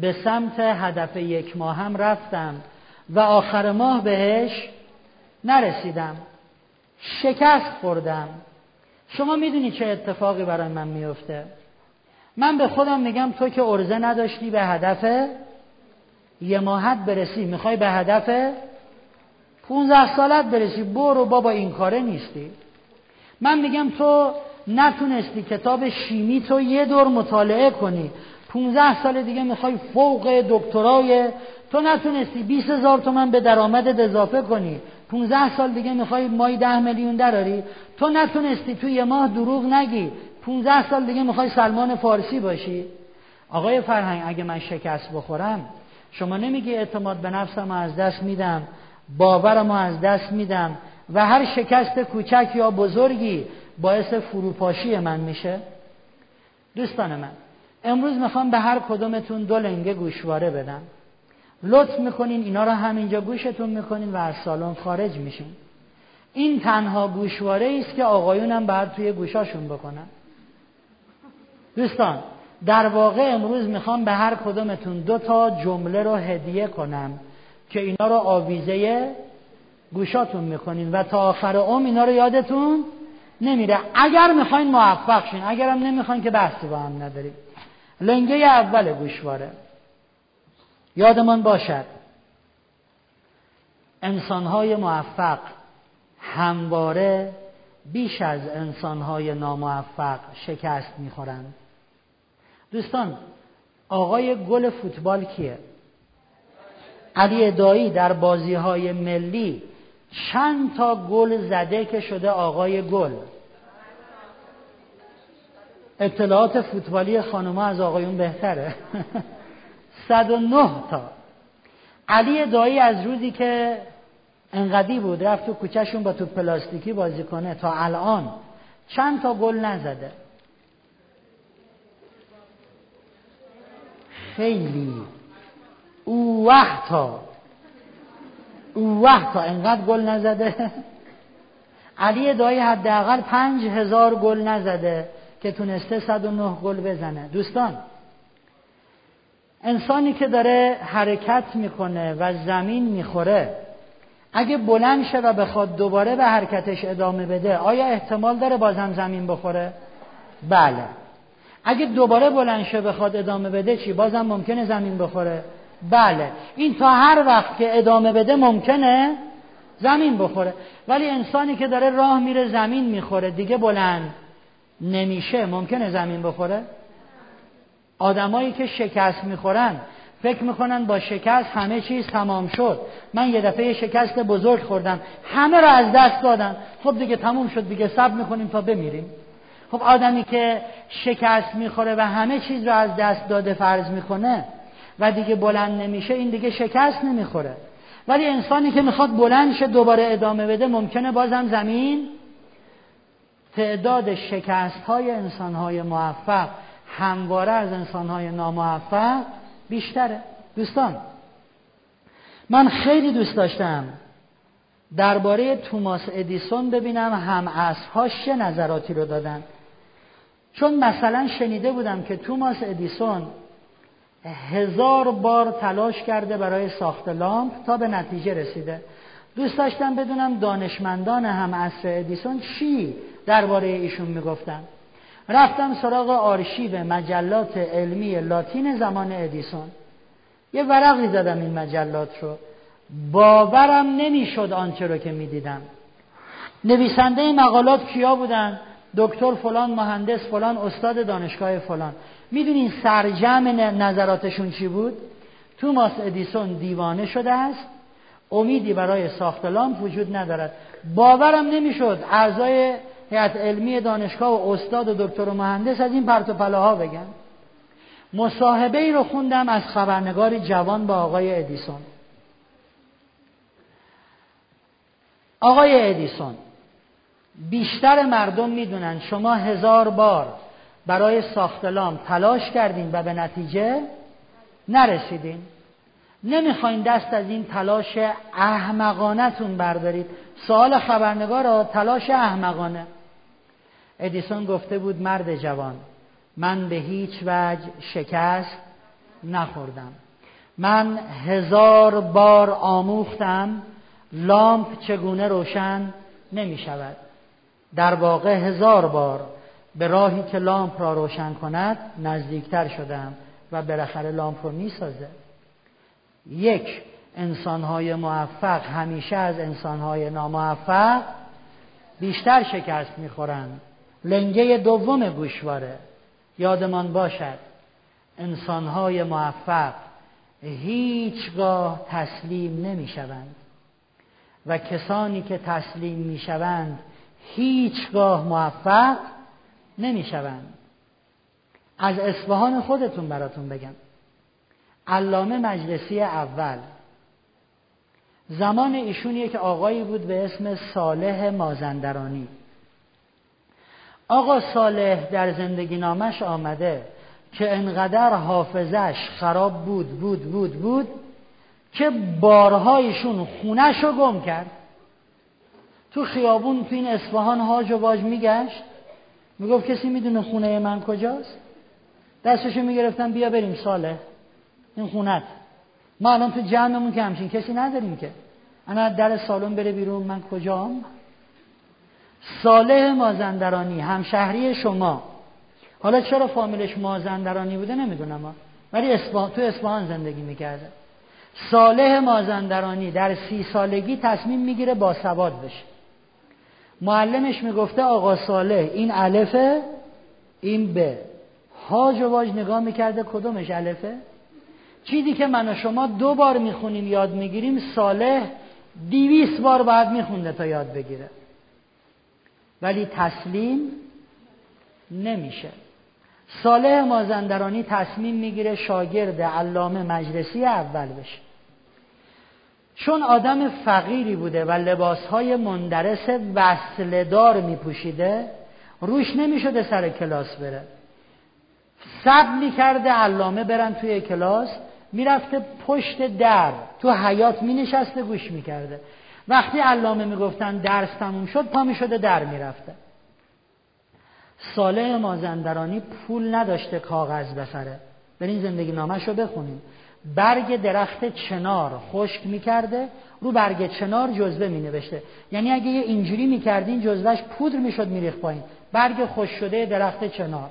به سمت هدف یک ماه هم رفتم و آخر ماه بهش نرسیدم. شکست خوردم. شما می‌دونی چه اتفاقی برای من میفته من به خودم میگم تو که ارزه نداشتی به هدف یه ماهت برسی. می‌خوای به هدف 15 سالت برسی برو بابا این کاره نیستی. من میگم تو نتونستی کتاب شیمی تو یه دور مطالعه کنی. 15 سال دیگه می‌خوای فوق دکترای تو نتونستی 20 هزار تومن به درآمدت اضافه کنی. 15 سال دیگه می‌خوای مای 10 میلیون دراری. تو نتونستی تو یه ماه دروغ نگی. 15 سال دیگه می‌خوای سلمان فارسی باشی. آقای فرهنگ اگه من شکست بخورم شما نمیگی اعتماد به نفسم از دست میدم. باورم از دست میدم و هر شکست کوچک یا بزرگی باعث فروپاشی من میشه. دوستان من امروز می‌خوام به هر کدومتون دو لنگه گوشواره بدم. لطف می‌کنین اینا رو همینجا گوشتون می‌کنین و از سالن خارج میشین. این تنها گوشواره است که آقایونم باید توی گوشاشون بکنن. دوستان در واقع امروز می‌خوام به هر کدومتون دو تا جمله رو هدیه کنم. که اینا رو آویزه گوشاتون می‌کنین و تا آخر عمر اینا رو یادتون نمیره. اگر می‌خواین موفق شین. اگرم نمی‌خواین که بحثی با هم نداریم. لنگه اول گوشواره. یادمان باشد. انسانهای موفق همواره بیش از انسانهای ناموفق شکست می‌خورند. دوستان آقای گل فوتبال کیه؟ علی دایی در بازی های ملی چند تا گل زده که شده آقای گل. اطلاعات فوتبالی خانوما از آقایون بهتره. 109 تا. علی دایی از روزی که انقدی بود رفت تو کوچهشون با تو پلاستیکی بازی کنه تا الان چند تا گل نزده. خیلی او وقتا او وقتا انقدر گل نزده علی دایی حداقل پنج هزار گل نزده که تونسته 109 گل بزنه دوستان انسانی که داره حرکت می‌کنه و زمین می‌خوره اگه بلند شه و بخواد دوباره به حرکتش ادامه بده آیا احتمال داره بازم زمین بخوره؟ بله اگه دوباره بلند شه بخواد ادامه بده چی؟ بازم ممکنه زمین بخوره؟ بله. این تا هر وقت که ادامه بده ممکنه زمین بخوره. ولی انسانی که داره راه میره زمین می‌خوره. دیگه بلند نمیشه. ممکنه زمین بخوره؟ آدمایی که شکست می‌خورن فکر می‌کنن با شکست همه چیز تمام شد. من یه دفعه شکست بزرگ خوردم. همه رو از دست دادم خب دیگه تموم شد دیگه. سب می‌کنیم تا بمیریم. خب آدمی که شکست می‌خوره و همه چیز رو از دست داده فرض می‌کنه و دیگه بلند نمیشه این دیگه شکست نمی‌خوره. ولی انسانی که می‌خواد بلند شه دوباره ادامه بده ممکنه بازم زمین تعداد شکست های انسان های موفق همواره از انسان های ناموفق بیشتره. دوستان من خیلی دوست داشتم درباره توماس ادیسون ببینم هم اصرهاش چه نظراتی رو دادن. چون مثلا شنیده بودم که توماس ادیسون هزار بار تلاش کرده برای ساخت لامپ تا به نتیجه رسیده. دوست داشتم بدونم دانشمندان هم عصر ادیسون چی درباره ایشون می‌گفتن. رفتم سراغ آرشیو مجلات علمی لاتین زمان ادیسون. یه ورقی زدم این مجلات رو. باورم نمی‌شد آنچه رو که می‌دیدم. نویسنده مقالات کیا بودن؟ دکتر فلان مهندس فلان استاد دانشگاه فلان. می‌دونین سرجم نظراتشون چی بود؟ توماس ادیسون دیوانه شده است. امیدی برای ساخت لامپ وجود ندارد. باورم نمی‌شد. اعضای هیئت علمی دانشگاه و استاد و دکتر و مهندس از این پرت و ها بگن. مصاحبه ای رو خوندم از خبرنگاری جوان با آقای ادیسون. آقای ادیسون بیشتر مردم می‌دونن شما هزار بار برای ساخت لام تلاش کردین و به نتیجه نرسیدین نمی‌خواین دست از این تلاش احمقانتون بردارید. سوال خبرنگار تلاش احمقانه. ادیسون گفته بود مرد جوان من به هیچ وجه شکست نخوردم. من هزار بار آموختم لامپ چگونه روشن نمی شود در واقع هزار بار به راهی که لامپ را روشن کند نزدیکتر شدم و بالاخره لامپ رو می سازه یک انسانهای موفق همیشه از انسانهای ناموفق بیشتر شکست می‌خورند. لنگه دوم گوشواره. یادمان باشد انسانهای موفق هیچگاه تسلیم نمی شوند و کسانی که تسلیم می شوند هیچگاه موفق نمی شوند از اصفهان خودتون براتون بگم. علامه مجلسی اول. زمان ایشونیه که آقایی بود به اسم صالح مازندرانی. آقا صالح در زندگی نامش آمده که انقدر حافظش خراب بود بود بود بود که بارهایشون خونش رو گم کرد. تو خیابون تو این اصفهان هاج و باج میگشت. می‌گفت کسی می‌دونه خونه من کجاست؟ دستشو می‌گرفتم بیا بریم ساله. این خونت. ما الان تو جمعمون که همچین کسی نداریم که. انا در سالن بره بیرون. من کجام؟ صالح مازندرانی همشهری شما. حالا چرا فامیلش مازندرانی بوده نمی‌دونم ولی تو اصفهان زندگی می‌کرده. صالح مازندرانی در سی سالگی تصمیم می‌گیره با سواد بشه. معلمش می‌گفته آقا صالح این الفه این ب. هاج و واج نگاه می‌کرده کدومش الفه؟ چیزی که من و شما دو بار می‌خونیم یاد می‌گیریم صالح دیویس بار باید میخونده تا یاد بگیره. ولی تسلیم نمیشه. صالح مازندرانی تصمیم می‌گیره شاگرد علامه مجلسی اول بشه. چون آدم فقیری بوده و لباسهای مندرس وصلدار میپوشیده روش نمی‌شده سر کلاس بره. سب می‌کرده علامه برن توی کلاس می‌رفته پشت در تو حیات مینشسته گوش می‌کرده. وقتی علامه می‌گفتن درس تموم شد پا می‌شده در می‌رفته. ساله مازندرانی پول نداشته کاغذ بخره. برین زندگی نامش رو بخونیم برگ درخت چنار خشک می‌کرده رو برگ چنار جزوه مینوشته. یعنی اگه یه اینجوری می‌کردین جزوهش پودر می‌شد میریخ پایین. برگ خوش شده درخت چنار.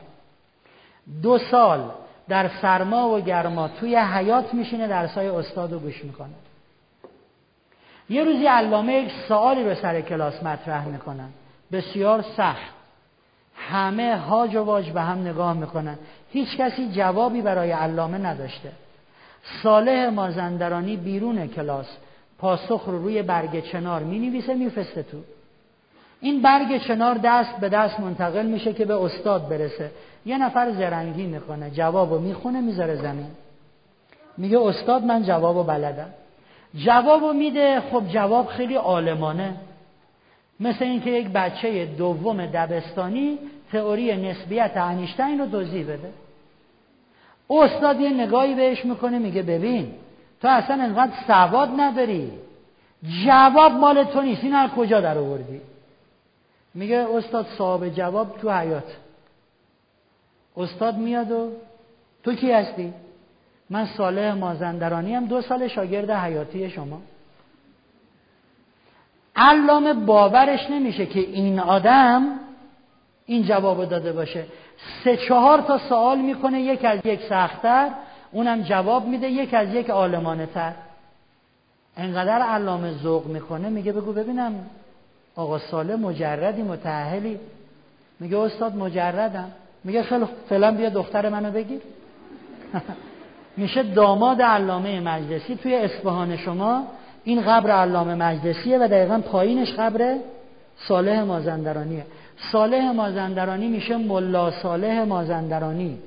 دو سال در سرما و گرما توی حیات میشینه درسای استاد رو گوش می‌کنه. یه روزی علامه یک سوالی رو سر کلاس مطرح می‌کنن. بسیار سخت. همه هاج و واج به هم نگاه می‌کنن. هیچ کسی جوابی برای علامه نداشته. صالح مازندرانی بیرون کلاس پاسخ رو روی برگ چنار می نویسه میفسته تو. این برگ چنار دست به دست منتقل میشه که به استاد برسه. یه نفر زرنگی می‌کنه جوابو می‌خونه می‌ذاره زمین. میگه استاد من جوابو بلدم. جوابو میده خب جواب خیلی عالمانه. مثل اینکه یک بچه دوم دبستانی تئوری نسبیت انیشتین رو توضیح بده. استاد یه نگاهی بهش می‌کنه میگه ببین تو اصلا انقدر سواد نداری. جواب مال تو نیست. این از کجا در آوردی. میگه استاد صاحب جواب تو حیات. استاد میاد و تو کی هستی؟ من صالح مازندرانی هم دو سال شاگرد حیاتی شما. علامه باورش نمیشه که این آدم این جواب داده باشه. سه چهار تا سوال می‌کنه یک از یک سختتر اونم جواب میده یک از یک آلمانه تر انقدر علامه ذوق می‌کنه میگه بگو ببینم آقا ساله مجردی متعهلی میگه استاد مجردم. میگه خیلی فعلا بیا دختر منو بگیر. میشه داماد علامه مجلسی. توی اصفهان شما این قبر علامه مجلسیه و دقیقا پایینش قبر صالح مازندرانیه. صالح مازندرانی میشه ملا صالح مازندرانی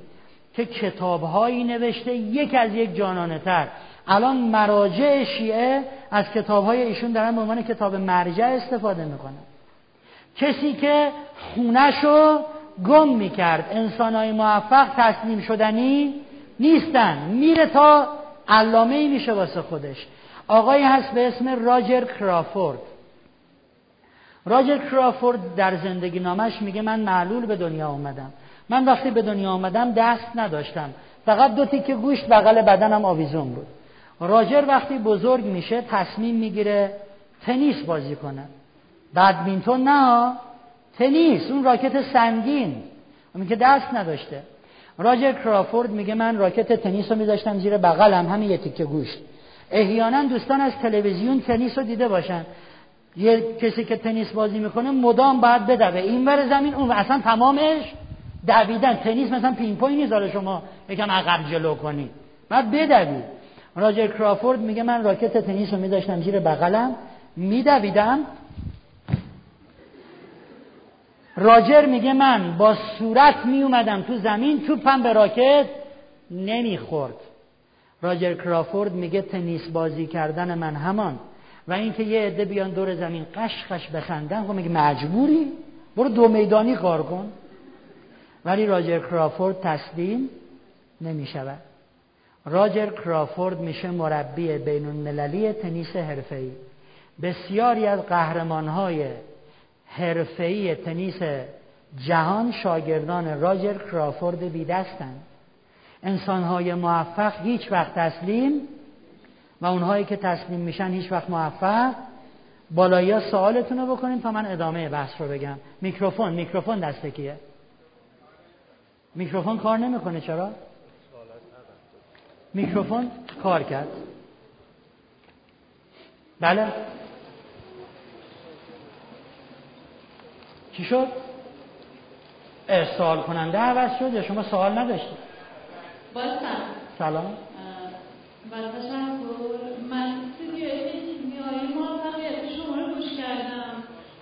که کتابهایی نوشته یک از یک جانانه تر. الان مراجع شیعه از کتابهای ایشون دارن به عنوان کتاب مرجع استفاده می‌کنن. کسی که خونشو گم می‌کرد انسانهای موفق تسلیم شدنی نیستن. میره تا علامه ای میشه واسه خودش. آقایی هست به اسم راجر کرافورد. راجر کرافورد در زندگی نامش میگه من معلول به دنیا آمدم من وقتی به دنیا آمدم دست نداشتم. فقط دو تیکه گوشت بغل بدنم آویزون بود. راجر وقتی بزرگ میشه تصمیم می‌گیره تنیس بازی کنه. بدمینتون نه تنیس اون راکت سنگین. اون که دست نداشته. راجر کرافورد میگه من راکت تنیس رو میذاشتم زیر بغلم همین یه تیکه گوشت. احیانا دوستان از تلویزیون تنیس رو دیده باشن. یه کسی که تنیس بازی می‌کنه مدام باید بدوه. این ور زمین اون اصلا تمامش دویدن. تنیس مثلا پینگ پونگ نیست شما یکم عقب جلو کنی. بعد بدوید راجر کرافورد میگه من راکت تنیس رو میداشتم زیر بغلم. میدویدم. راجر میگه من با صورت میومدم تو زمین توپم به راکت نمی‌خورد. راجر کرافورد میگه تنیس بازی کردن من همان. و اینکه یه عده بیان دور زمین قش قش بخندن خب میگه مجبوری. برو دو میدانی کار کن. ولی راجر کرافورد تسلیم نمی‌شود. راجر کرافورد میشه مربی بین المللی تنیس حرفه‌ای. بسیاری از قهرمانهای حرفه‌ای تنیس جهان شاگردان راجر کرافورد بیدستند انسانهای موفق هیچ وقت تسلیم و اونهایی که تسلیم میشن هیچ وقت موفق. بالایی سوالتون رو بکنیم تا من ادامه بحث رو بگم. میکروفون میکروفون دست کیه؟ میکروفون کار نمی‌کنه چرا؟ میکروفون کار کرد. بله. چی شد؟ سوال کننده عوض شد یا شما سوال نداشتید؟ سلام. کردم.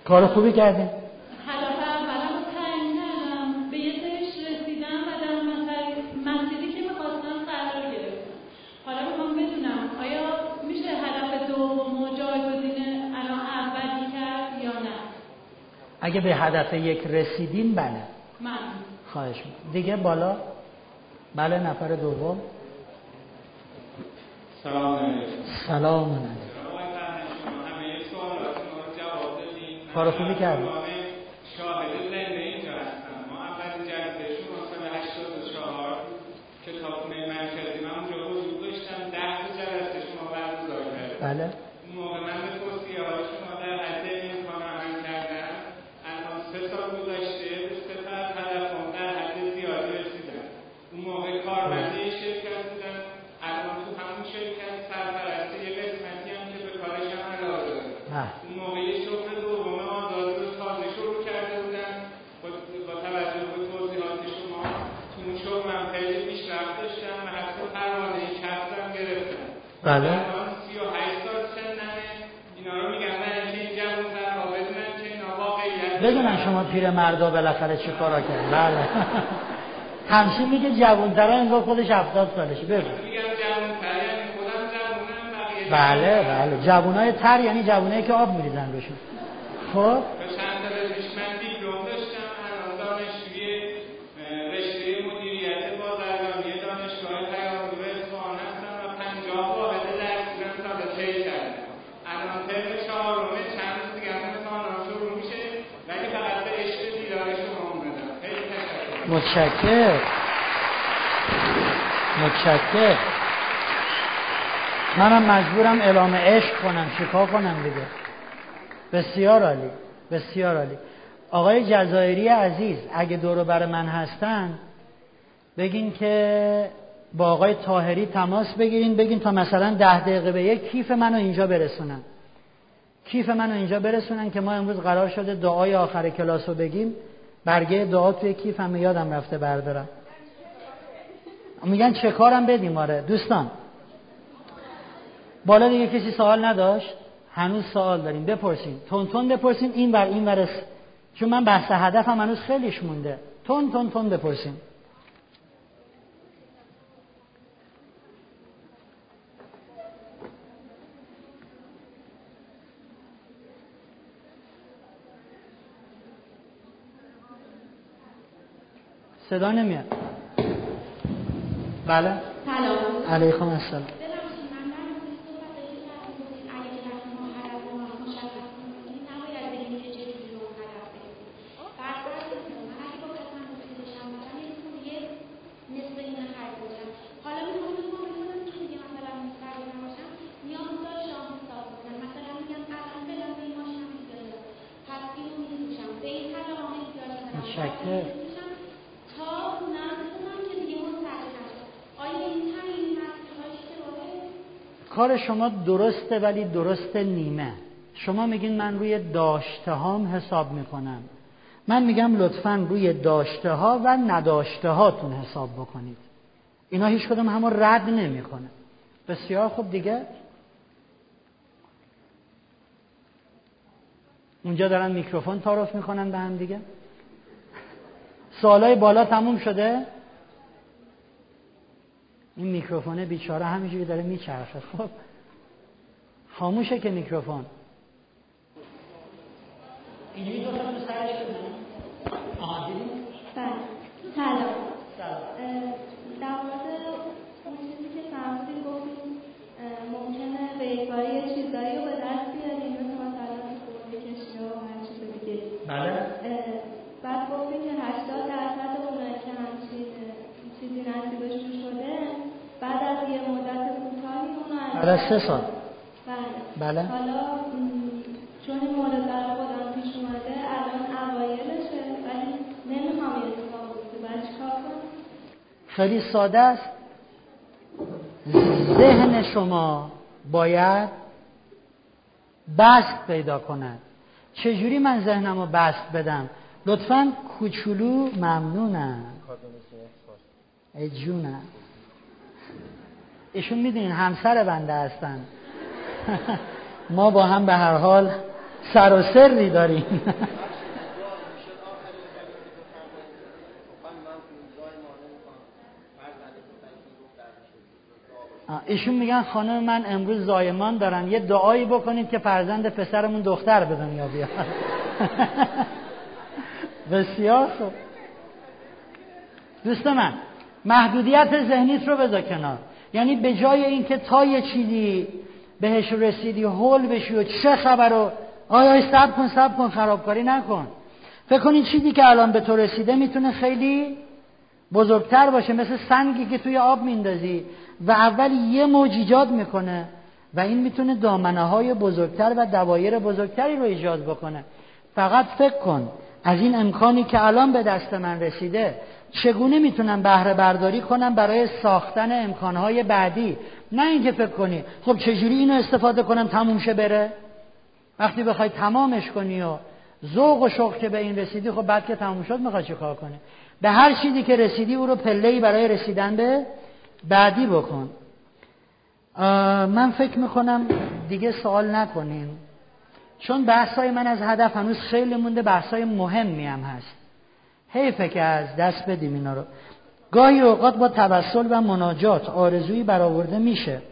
کار خوبی کردیم هدف اولم تعیین کردم به یه سرش رسیدم و در مسیری که می‌خواستم قرار گرفتم. حالا می‌خوام بدونم آیا میشه هدف دوم و جایگزین الان اولی کرد یا نه؟ اگه به هدف یک رسیدین بله. من خواهش دیگه بالا؟ بله نفر دوم. سلام علیکم. سلام علیکم. کار خوبی کردی شاهد زنده اینجا هستم. ما جلسه شما سال 84 کتابخونه مرکزی من اونجا حضور داشتم. ده جلسه شما برگزار کردیم. بله اون موقع من به توصیه های شما در حد امکان عمل کردم الان سه سال گذشته به سه تا از هدفم در حد زیادی رسیدم اون موقع کارمندی شرکت بودم الان تو همون شرکت سرپرست یه قسمتی هم که به کارش هم علاقه دارم اون موقع یه شغل دوم آزاد رو تازه شروع کرده بودم با با توجه به توضیحات شما تو اون شغل من خیلی پیشرفت داشتم و حتی پروانه کسبم گرفتم بله الان سی و هشت سال سنمه اینا رو میگم من اینکه این جوان‌تر واقعیت بدونن شما پیر مردا بالاخره چه کارا کرد بله. همچین میگه جوانترا انگار خودش هفتاد سالشه. بگو. بله بله. جوانای تر یعنی جوانایی که آب میریزن بهشون. خب تا چند سال پیش من دیپلم داشتم الان دانشجوی اه، رشته مدیریت بازرگانی دانشگاه پیام‌نور اصفهان هستم و پنجاه واحد درسیم سال طی کردم الان ترم چهارمه چند روز دیگه هم امتحانات شروع میشه ولی فقط به عشق دیدار شما اومدم خیلی تشکر متشکر متشکر منم مجبورم اعلام عشق کنم. چیکار کنم دیگه؟ بسیار عالی. بسیار عالی. آقای جزایری عزیز اگه دورو بر من هستن بگین که با آقای تاهری تماس بگیرین بگین تا مثلا ده دقیقه به یک کیف منو اینجا برسونن. کیف منو اینجا برسونن که ما امروز قرار شده دعای آخر کلاس بگیم. برگه دعا توی کیف همه یادم رفته بردارم. میگن چه کارم بدیم؟ آره. دوستان بالا دیگه کسی سوال نداشت؟ هنوز سوال داریم. بپرسین. تون تون بپرسین. این بر این ورس چون من بحث هدفم هنوز خیلیش مونده. تون تون تون بپرسین. صدا نمیاد. بله. سلام. علیکم السلام. ببخشید کار شما درسته ولی درست نیمه. شما میگین من روی داشته هام حساب می‌کنم. من میگم لطفا روی داشته ها و نداشته هاتون حساب بکنید. اینا هیچ کدوم همون رد نمی‌کنه. بسیار خوب دیگه. اونجا دارن میکروفون تعارف می‌کنن به هم دیگه. سوالای بالا تموم شده؟ این میکروفونه بیچاره همینجوری داره میچرخه. خب. خاموشه که میکروفون. اینجوری دو تا سرش؟ بله. سلام در مورد اون چیزی که فرمودین گفتیم ممکنه به یک باری یه چیزایی رو به دست بیاریم مثل مثلا خورده کشی و هر چیز دیگه بله بعد گفتیم که 80 درصد اونایی که همچین چیزی نصیبشون شده بعد از یه مدت کوتاهی اونو از بعد از سه سال. بله. بله. حالا چون این مورد در خودم پیش اومده الان اوایلشه ولی نمی‌خوام این اتفاق بیفته. باید چیکار کنم؟ خیلی ساده است. ذهن شما باید بست پیدا کند. چجوری من ذهنم رو بست بدم؟ لطفا کوچولو ممنونم. ای جونم. ایشون می‌دونین همسر بنده هستن. ما با هم به هر حال سر و سری داریم. ایشون میگن خانم من امروز زایمان دارم. یه دعایی بکنید که فرزند پسرمون دختر به دنیا بیاد. بسیار خوب. دوست من محدودیت ذهنیت رو بذار کنار. یعنی به جای اینکه تا یه چیزی بهش رسیدی هول بشی و چه خبر رو آیا آی سب کن سب کن خرابکاری نکن. فکر کن چیزی که الان به تو رسیده می‌تونه خیلی بزرگتر باشه مثل سنگی که توی آب میندازی و اول یه موج ایجاد می‌کنه و این می‌تونه دامنه های بزرگتر و دوایر بزرگتری رو ایجاد بکنه. فقط فکر کن از این امکانی که الان به دست من رسیده چگونه می‌تونم بهره برداری کنم برای ساختن امکانهای بعدی؟ نه اینکه فکر کنی خب چجوری اینو استفاده کنم تموم شه بره؟ وقتی بخوای تمامش کنی و ذوق و شوق که به این رسیدی خب بعد که تموم شد می‌خوای چیکار کنی؟ به هر چیزی که رسیدی او رو پله‌ای برای رسیدن به بعدی بکن. من فکر می‌کنم دیگه سوال نکنیم چون بحثای من از هدف هنوز خیلی مونده بحثای مهمی هم هست. حیفه که از دست بدیم اینا رو. گاهی اوقات با توسل و مناجات آرزویی برآورده میشه.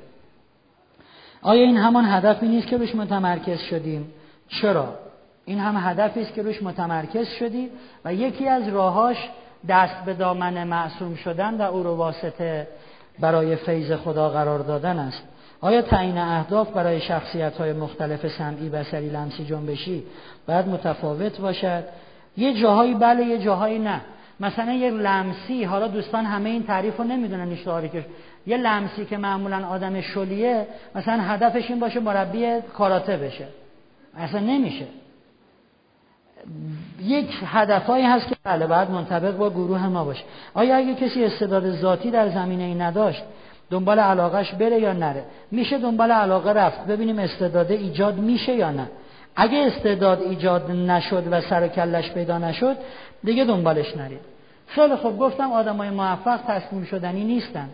آیا این همان هدفی نیست که روش متمرکز شدیم؟ چرا؟ این هم هدفی است که روش متمرکز شدی و یکی از راهاش دست به دامن معصوم شدن و او رو واسطه برای فیض خدا قرار دادن است. آیا تعیین اهداف برای شخصیت های مختلف سمعی بسری لمسی جنبشی باید متفاوت باشد؟ یه جاهایی بله یه جاهایی نه. مثلا یه لمسی حالا دوستان همه این تعریف رو نمی‌دونن اشتهاری که یه لمسی که معمولا آدم شلیه مثلا هدفش این باشه مربی کاراته بشه. اصلا نمیشه. یک هدفهایی هست که بله باید منطبق با گروه ما باشه. آیا اگه کسی استعداد ذاتی در زمینه ای نداشت دنبال علاقش بره یا نره؟ میشه دنبال علاقه رفت؟ ببینیم استعداد ایجاد میشه یا نه. اگه استعداد ایجاد نشد و سر و کلش پیدا نشد دیگه دنبالش نرید. خیلی خوب گفتم آدمای موفق تسلیم شدنی نیستن.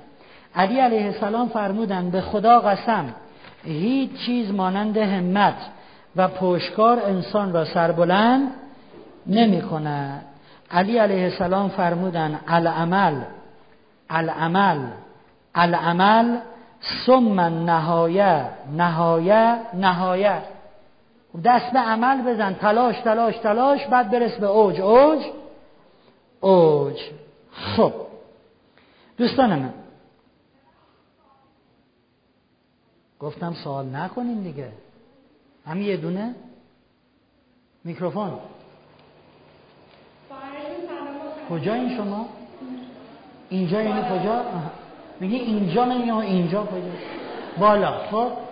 علی علیه السلام فرمودن به خدا قسم هیچ چیز مانند همت و پشکار انسان را سربلند نمی کند علی علیه السلام فرمودن العمل العمل العمل ثم نهایه نهایه نهایه. دست به عمل بزن. تلاش تلاش تلاش بعد برس به اوج. اوج اوج. خب. دوستان من. گفتم سوال نکنین دیگه. همین یه دونه. میکروفون. کجا این شما؟ اینجا یعنی کجا؟ میگه اینجا نمیگه اینجا کجا؟ بالا. خب.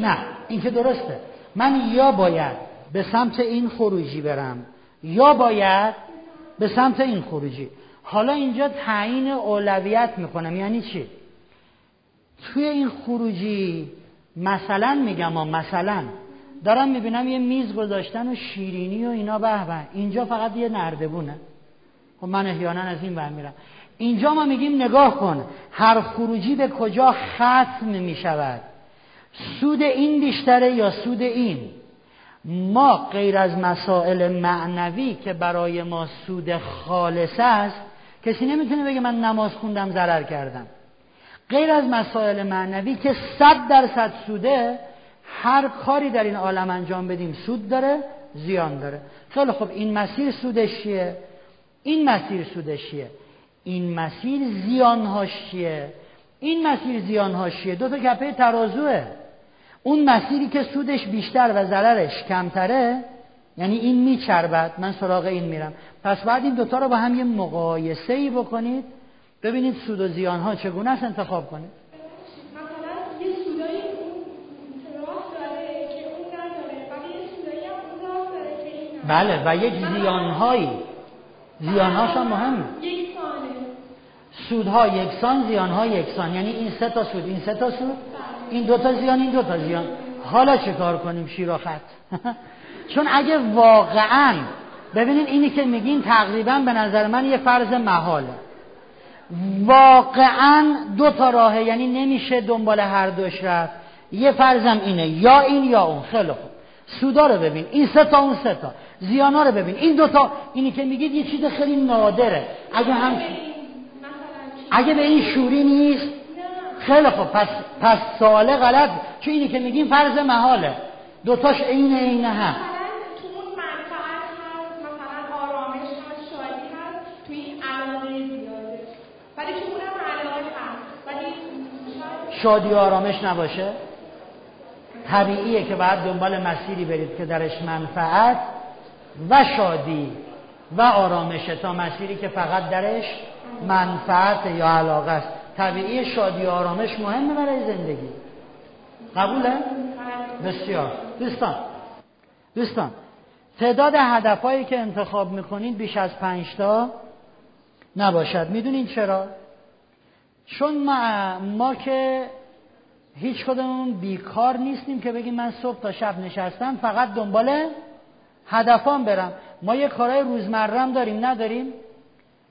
نه این که درسته. من یا باید به سمت این خروجی برم یا باید به سمت این خروجی. حالا اینجا تعیین اولویت می‌کنم. یعنی چی؟ توی این خروجی مثلا میگم و مثلا. دارم می‌بینم یه میز گذاشتن و شیرینی و اینا به به. اینجا فقط یه نردبونه. خب من احیانا از این ور میرم. اینجا ما میگیم نگاه کن هر خروجی به کجا ختم می‌شود؟ سود این بیشتره یا سود این؟ ما غیر از مسائل معنوی که برای ما سود خالص است کسی نمی‌تونه بگه من نماز خوندم ضرر کردم. غیر از مسائل معنوی که صد درصد سوده هر کاری در این عالم انجام بدیم سود داره زیان داره. خیلی خب این مسیر سودش چیه؟ این مسیر سودش چیه؟ این مسیر زیانهاش چیه؟ این مسیر زیانهاش چیه؟ دو تا کپه ترازوه. اون مسیری که سودش بیشتر و ضررش کمتره یعنی این میچربد من سراغ این میرم. پس بعد این دوتا رو با هم یه مقایسه ای بکنید ببینید سود و زیان ها چگونه است انتخاب کنید. مثلا یه داره که اون نداره. بله و یک زیانهایی. زیانهاش هم مهمه. یک سانه سودها یکسان زیانها یکسان. یعنی این سه تا سود این سه تا سود. این دو تا زیان این دو تا زیان. حالا چه کار کنیم شیر و خط چون اگه واقعا ببینید اینی که میگین تقریبا به نظر من یه فرض محاله. واقعا دو تا راهه یعنی نمیشه دنبال هر دوش رفت. یه فرضم اینه یا این یا اون. خیلی خوب. سودا رو ببین. این سه تا اون سه تا. زیانا رو ببین. این دوتا اینی که میگید یه چیز خیلی نادره. اگه هم؟ اگه به این شوری نیست خیلی خوب. پس پس سواله غلط. چون اینی که میگیم فرض محاله. دوتاش عین عین هم. شادی و آرامش نباشه. طبیعیه که باید دنبال مسیری برید که درش منفعت و شادی و آرامشه تا مسیری که فقط درش منفعت یا علاقه است. طبیعی شادی و آرامش مهمه برای زندگی. قبوله؟ بسیار. دوستان دوستان تعداد هدفهایی که انتخاب می‌کنید بیش از پنج تا نباشد. می‌دونین چرا؟ چون ما, ما که هیچ کدومون بیکار نیستیم که بگیم من صبح تا شب نشستم فقط دنبال هدفان برم. ما یه کارهای روزمرم داریم نداریم؟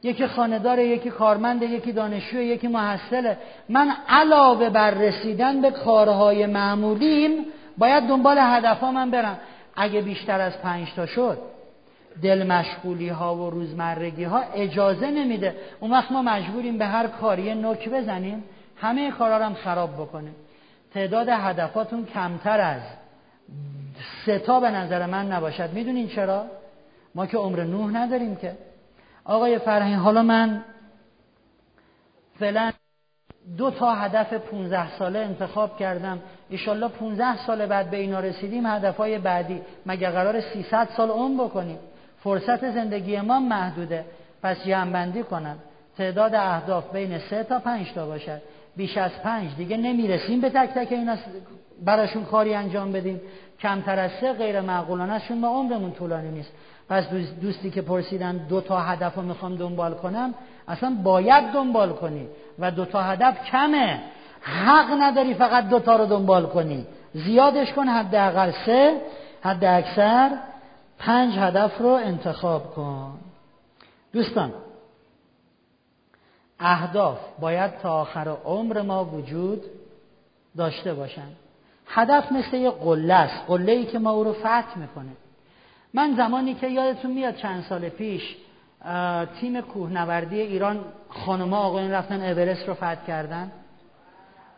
یکی خانداره یکی کارمنده یکی دانشجو یکی محصله. من علاوه بر رسیدن به کارهای معمولیم باید دنبال هدفها من برم. اگه بیشتر از پنج تا شد دل مشغولی ها و روزمرگی ها اجازه نمیده. اون وقت ما مجبوریم به هر کاری نک بزنیم همه کارا رو هم خراب بکنیم. تعداد هدفاتون کمتر از سه تا به نظر من نباشد. می‌دونین چرا؟ ما که عمر نوح نداریم که. آقای فرهنگ حالا من فعلا دو تا هدف 15 ساله انتخاب کردم. ایشالله 15 سال بعد به اینا رسیدیم هدفهای بعدی. مگه قرار 300 سال عمر بکنیم؟ فرصت زندگی ما محدوده. پس جمع کنم. تعداد اهداف بین سه تا پنج تا باشد. بیش از پنج. دیگه نمی‌رسیم به تک تک اینا براشون کاری انجام بدیم. کمتر از سه غیر معقولانه چون ما عمرمون طولانی نیست. پس دوستی که پرسیدن دو تا هدف رو می‌خوام دنبال کنم اصلا باید دنبال کنی. و دو تا هدف کمه. حق نداری فقط دو تا رو دنبال کنی. زیادش کن حداقل سه حد اکثر پنج هدف رو انتخاب کن. دوستان اهداف باید تا آخر عمر ما وجود داشته باشن. هدف مثل یه قله است. قله ای که ما او رو فتح می‌کنه. من زمانی که یادتون میاد چند سال پیش تیم کوهنوردی ایران خانوما آقایون رفتن اورست رو فتح کردن.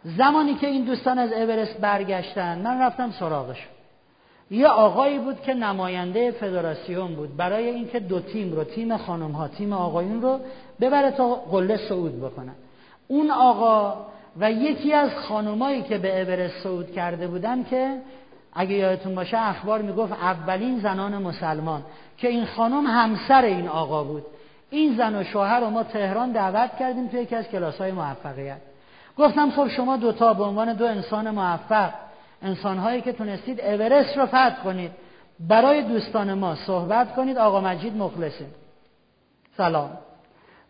زمانی که این دوستان از اورست برگشتن من رفتم سراغش. یه آقایی بود که نماینده فدراسیون بود. برای اینکه دو تیم رو تیم خانم ها تیم آقایون رو ببره تا قله صعود بکنن. اون آقا و یکی از خانمایی که به اورست صعود کرده بودن که اگه یادتون باشه اخبار می‌گفت اولین زنان مسلمان که این خانم همسر این آقا بود. این زن و شوهر رو ما تهران دعوت کردیم توی یکی از کلاس های موفقیت. گفتم خب شما دوتا به عنوان دو انسان موفق انسانهایی که تونستید اورست رو فتح کنید برای دوستان ما صحبت کنید آقا مجید مخلصه. سلام.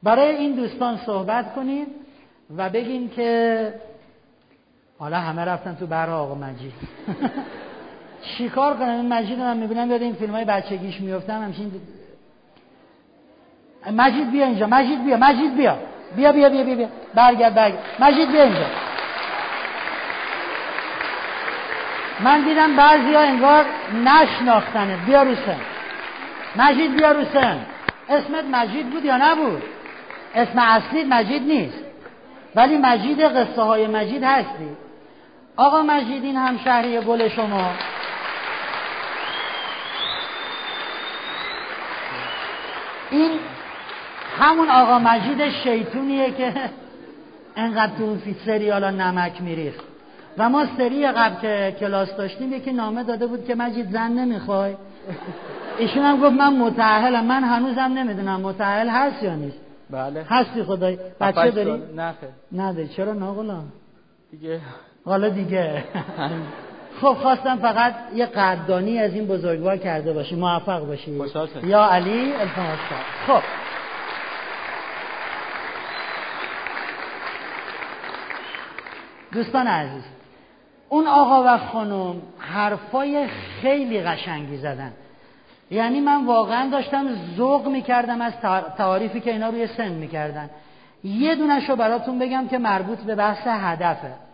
برای این دوستان صحبت کنید و بگین که حالا همه رفتن تو بر آقا مجید. چیکار کنم؟ این مجید من می‌بینم یاد این فیلم های بچگیش میفتم همچین مجید بیا اینجا مجید بیا مجید بیا. بیا بیا بیا بیا, بیا. برگرد برگرد. مجید بیا اینجا. من دیدم بعضی ها انگار نشناختنه. بیا رو سن. مجید بیا رو سن. اسمت مجید بود یا نبود؟ اسم اصلی مجید نیست. ولی مجید قصه های مجید هستی. آقا مجید این همشهری گل شما. این همون آقا مجید شیطونیه که انقدر تو سریالا نمک میریخت. و ما سری قبل که کلاس داشتیم یکی نامه داده بود که مجید زن نمی‌خوای. ایشون هم گفت من متعهلم من هنوزم نمی‌دونم متعهل هست یا نیست. بله. هستی خدای. بچه داری؟ نه نده چرا ناغلا دیگه. حالا دیگه. خب خواستم فقط یه قدردانی از این بزرگوار کرده باشی موفق باشی. یا علی التماس خب. دوستان عزیز اون آقا و خانم حرفای خیلی قشنگی زدن. یعنی من واقعا داشتم ذوق می‌کردم از تعاریفی که اینا روی سن می‌کردن. یه دونش رو براتون بگم که مربوط به بحث هدفه.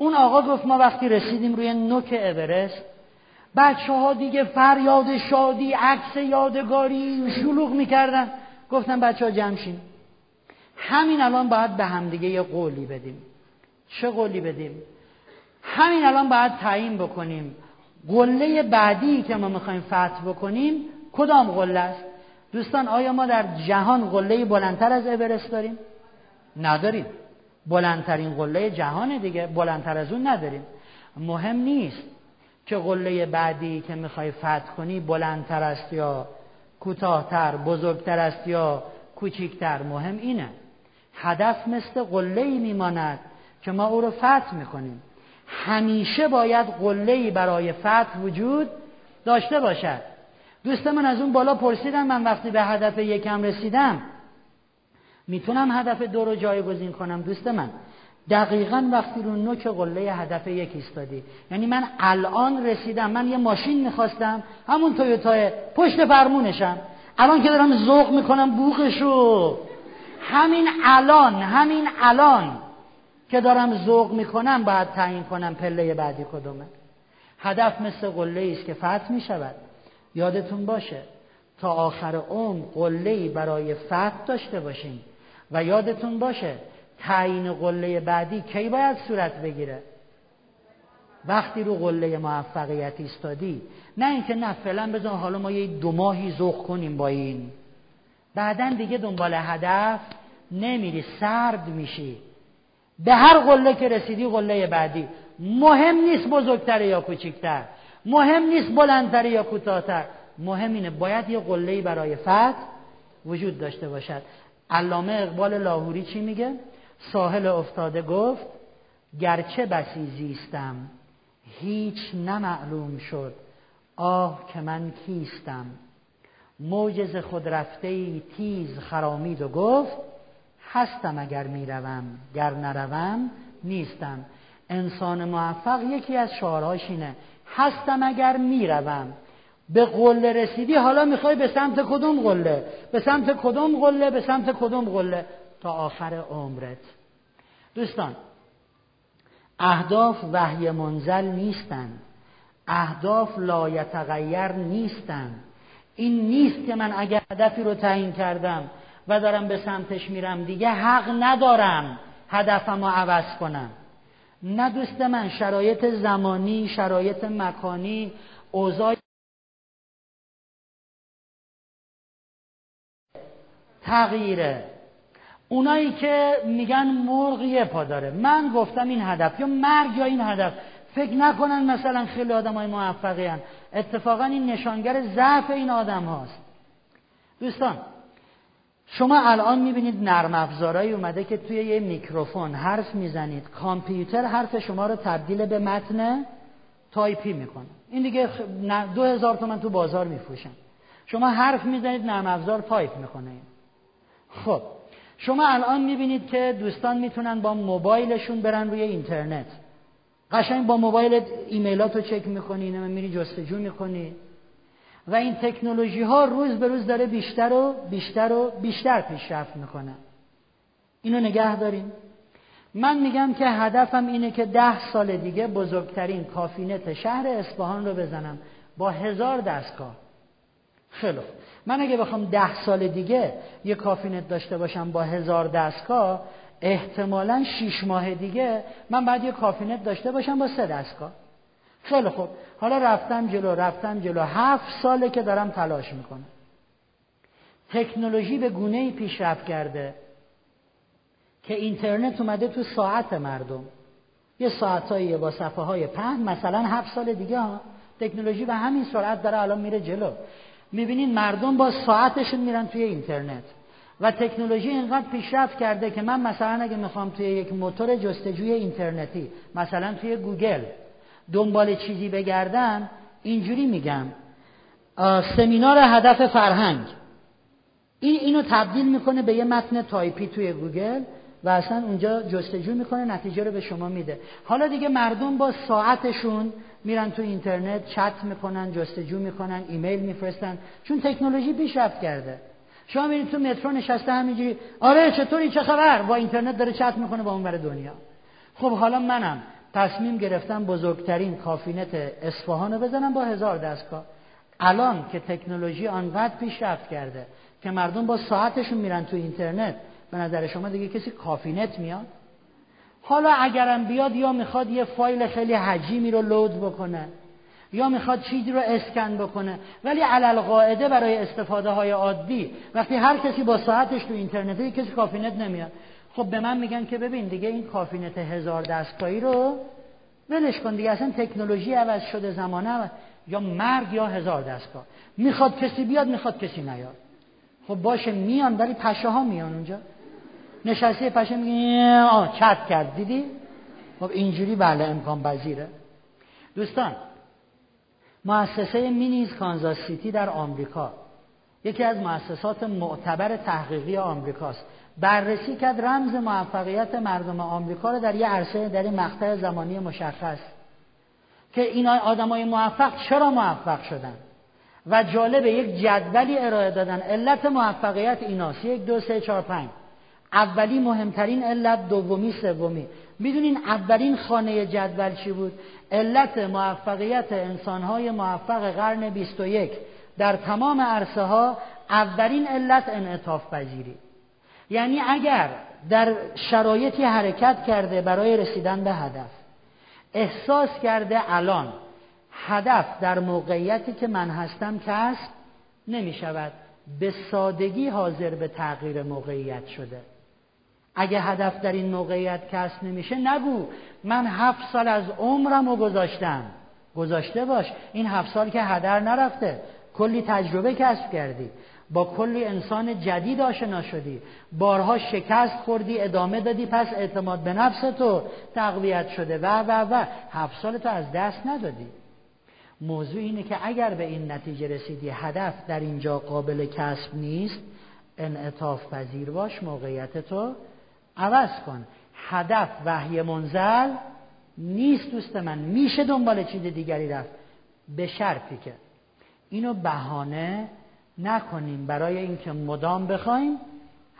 اون آقا گفت ما وقتی رسیدیم روی نوک اورست بچه ها دیگه فریاد شادی عکس یادگاری شلوغ می‌کردن. گفتم بچه ها جمشین همین الان باید به همدیگه یه قولی بدیم. چه قولی بدیم؟ همین الان باید تعیین بکنیم. قله بعدی که ما می‌خوایم فتح بکنیم کدام قله است؟ دوستان آیا ما در جهان قله بلندتر از اورست داریم؟ نداریم. بلندترین قله جهان دیگه. بلندتر از اون نداریم. مهم نیست که قله بعدی که می‌خوای فتح کنی بلندتر است یا کوتاهتر بزرگتر است یا کوچیکتر. مهم اینه. هدف مثل قله ای میماند که ما او رو فتح می‌کنیم. همیشه باید قله برای فتح وجود داشته باشد. دوست من از اون بالا پرسیدم من وقتی به هدف یکم رسیدم می‌تونم هدف دو رو جایگزین کنم؟ دوست من دقیقا وقتی رو نوک قله هدف یک ایستادی. یعنی من الان رسیدم من یه ماشین می‌خواستم همون تویوتا پشت فرمونشم. الان که دارم ذوق می‌کنم بوخشو همین الان همین الان که دارم ذوق می‌کنم باید تعیین کنم پله بعدی کدومه. هدف مثل قله است که فتح می‌شود. یادتون باشه تا آخر عمر قله برای فتح داشته باشیم. و یادتون باشه تعیین قله بعدی کی باید صورت بگیره؟ وقتی رو قله موفقیت ایستادی نه اینکه نه فعلا بزن حالا ما یه دو ماهی ذوق کنیم با این. بعدا دیگه دنبال هدف نمیری سرد میشی. به هر قله که رسیدی قله بعدی. مهم نیست بزرگتر یا کوچکتر. مهم نیست بلندتر یا کوتاهتر. مهم اینه باید یه قله برای فتح وجود داشته باشد. علامه اقبال لاهوری چی میگه؟ ساحل افتاده گفت گرچه بسی زیستم هیچ نمعلوم شد آه که من کیستم. موجز خود رفته تیز خرامید و گفت هستم اگر می‌روم گر نروم نیستم. انسان موفق یکی از شعارهاش اینه هستم اگر می‌روم. به قله رسیدی حالا می‌خوای به سمت کدوم قله؟ به سمت کدوم قله؟ به سمت کدوم قله؟ تا آخر عمرت. دوستان اهداف وحی منزل نیستند اهداف لایتغیر نیستند این نیست که من اگر هدفی رو تعیین کردم و دارم به سمتش میرم دیگه حق ندارم هدفم رو عوض کنم. نه دوست من شرایط زمانی شرایط مکانی اوضاع تغییره. اونایی که میگن مرغ یه پا داره. من گفتم این هدف یا مرگ یا این هدف. فکر نکنن مثلا خیلی آدم های موفقی هن. اتفاقا این نشانگر ضعف این آدم هاست. دوستان شما الان می‌بینید نرم افزارهایی اومده که توی یه میکروفون حرف می‌زنید. کامپیوتر حرف شما رو تبدیل به متن تایپی می‌کنه. این دیگه دو هزار تومن تو بازار میفروشن. شما حرف می‌زنید نرم افزار تایپ می‌کنه خب شما الان می‌بینید که دوستان می‌تونن با موبایلشون برن روی اینترنت. قشنگ با موبایل ایمیلات رو چک می‌کنی میری جستجو می‌کنی. و این تکنولوژی ها روز به روز داره بیشتر و بیشتر و بیشتر پیشرفت می‌کنه. اینو نگه داریم من میگم که هدفم اینه که ده سال دیگه بزرگترین کافینت شهر اصفهان رو بزنم. با هزار دستگاه. خیلی من اگه بخوام ده سال دیگه یه کافینت داشته باشم با هزار دستگاه احتمالا شیش ماه دیگه من باید یه کافینت داشته باشم با سه دستگاه. خیلی خوب. حالا رفتم جلو رفتم جلو. هفت ساله که دارم تلاش می‌کنم. تکنولوژی به گونه ای پیشرفت کرده که اینترنت اومده تو ساعت مردم. یه ساعتایی با صفحه های پهن مثلا هفت سال دیگه ها. تکنولوژی به همین سرعت داره الان میره جلو. می‌بینین مردم با ساعتشون میرن توی اینترنت و تکنولوژی اینقدر پیشرفت کرده که من مثلا اگه می‌خوام توی یک موتور جستجوی اینترنتی مثلا توی گوگل دنبال چیزی بگردم اینجوری میگم سمینار هدف فرهنگ. این اینو تبدیل می‌کنه به یه متن تایپی توی گوگل و اصلا اونجا جستجو می‌کنه نتیجه رو به شما میده. حالا دیگه مردم با ساعتشون میرن تو اینترنت چت می‌کنن جستجو می‌کنن ایمیل میفرستن. چون تکنولوژی پیشرفت کرده. شما میرید تو مترو نشسته همینجوری آره چطوری؟ چه خبر؟ با اینترنت داره چت می‌کنه با اون ور دنیا. خب حالا منم تصمیم گرفتم بزرگترین کافینت اصفهان رو بزنم با هزار دستگاه. الان که تکنولوژی آنقدر پیشرفت کرده که مردم با ساعتشون میرن تو اینترنت به نظر شما دیگه کسی کافینت میاد؟ حالا اگرم بیاد یا می‌خواد یه فایل خیلی حجیمی رو load بکنه یا می‌خواد چیزی رو اسکن بکنه ولی علی‌القاعده برای استفاده های عادی وقتی هر کسی با ساعتش تو اینترنت کسی کافینت نمیاد. خب به من میگن که ببین دیگه این کافینت هزار دستگاهی رو ولش کن دیگه اصلا تکنولوژی عوض شده زمانه یا مرگ یا هزار دستگاه. می‌خواد کسی بیاد می‌خواد کسی نیاد. خب باشه میان ولی پشه ها میان اونجا. نشسته پشه میگه آه چت کرد. دیدی؟ خب اینجوری بله امکان پذیره. دوستان مؤسسه مینیز کانزاس سیتی در آمریکا یکی از مؤسسات معتبر تحقیقی آمریکاست. بررسی کرد رمز موفقیت مردم آمریکا رو در یه عرصه در این مقطع زمانی مشخص. که این آدمای موفق چرا موفق شدن؟ و جالب یک جدولی ارائه دادن. علت موفقیت ایناست. یک دو سه چهار پنج. اولی مهمترین علت دومی سومی. می‌دونین اولین خانه جدول چی بود؟ علت موفقیت انسانهای موفق قرن 21 در تمام عرصه ها اولین علت انعطاف پذیری. یعنی اگر در شرایطی حرکت کرده برای رسیدن به هدف احساس کرده الان هدف در موقعیتی که من هستم کسب نمی شود به سادگی حاضر به تغییر موقعیت شده. اگه هدف در این موقعیت کسب نمیشه نگو. من هفت سال از عمرم رو گذاشتم. گذاشته باش. این هفت سال که هدر نرفته. کلی تجربه کسب کردی. با کلی انسان جدید آشنا شدی. بارها شکست خوردی ادامه دادی پس اعتماد به نفس تو تقویت شده. و و و. هفت سال تو از دست ندادی. موضوع اینه که اگر به این نتیجه رسیدی هدف در اینجا قابل کسب نیست انعطاف پذیر باش موقعیت تو عوض کن. هدف وحی منزل نیست دوست من. میشه دنبال چیز دیگری رفت. به شرطی که اینو بهانه نکنیم. برای اینکه مدام بخوایم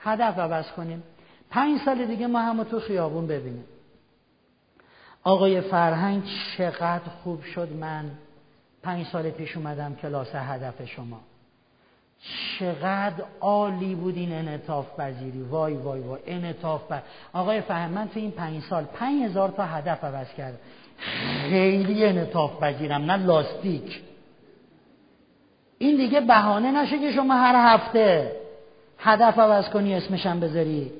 هدف عوض کنیم. پنج سال دیگه ما هم تو خیابون ببینیم. آقای فرهنگ چقدر خوب شد. من پنج سال پیش اومدم کلاس هدف شما. چقدر عالی بود این انعطاف پذیری. وای وای وای. انعطاف پذیری آقای فهم من تو این پنج سال پنج هزار تا هدف عوض کرد خیلی انعطاف پذیرم نه لاستیک. این دیگه بهانه نشه که شما هر هفته هدف عوض کنی اسمشم بذاری.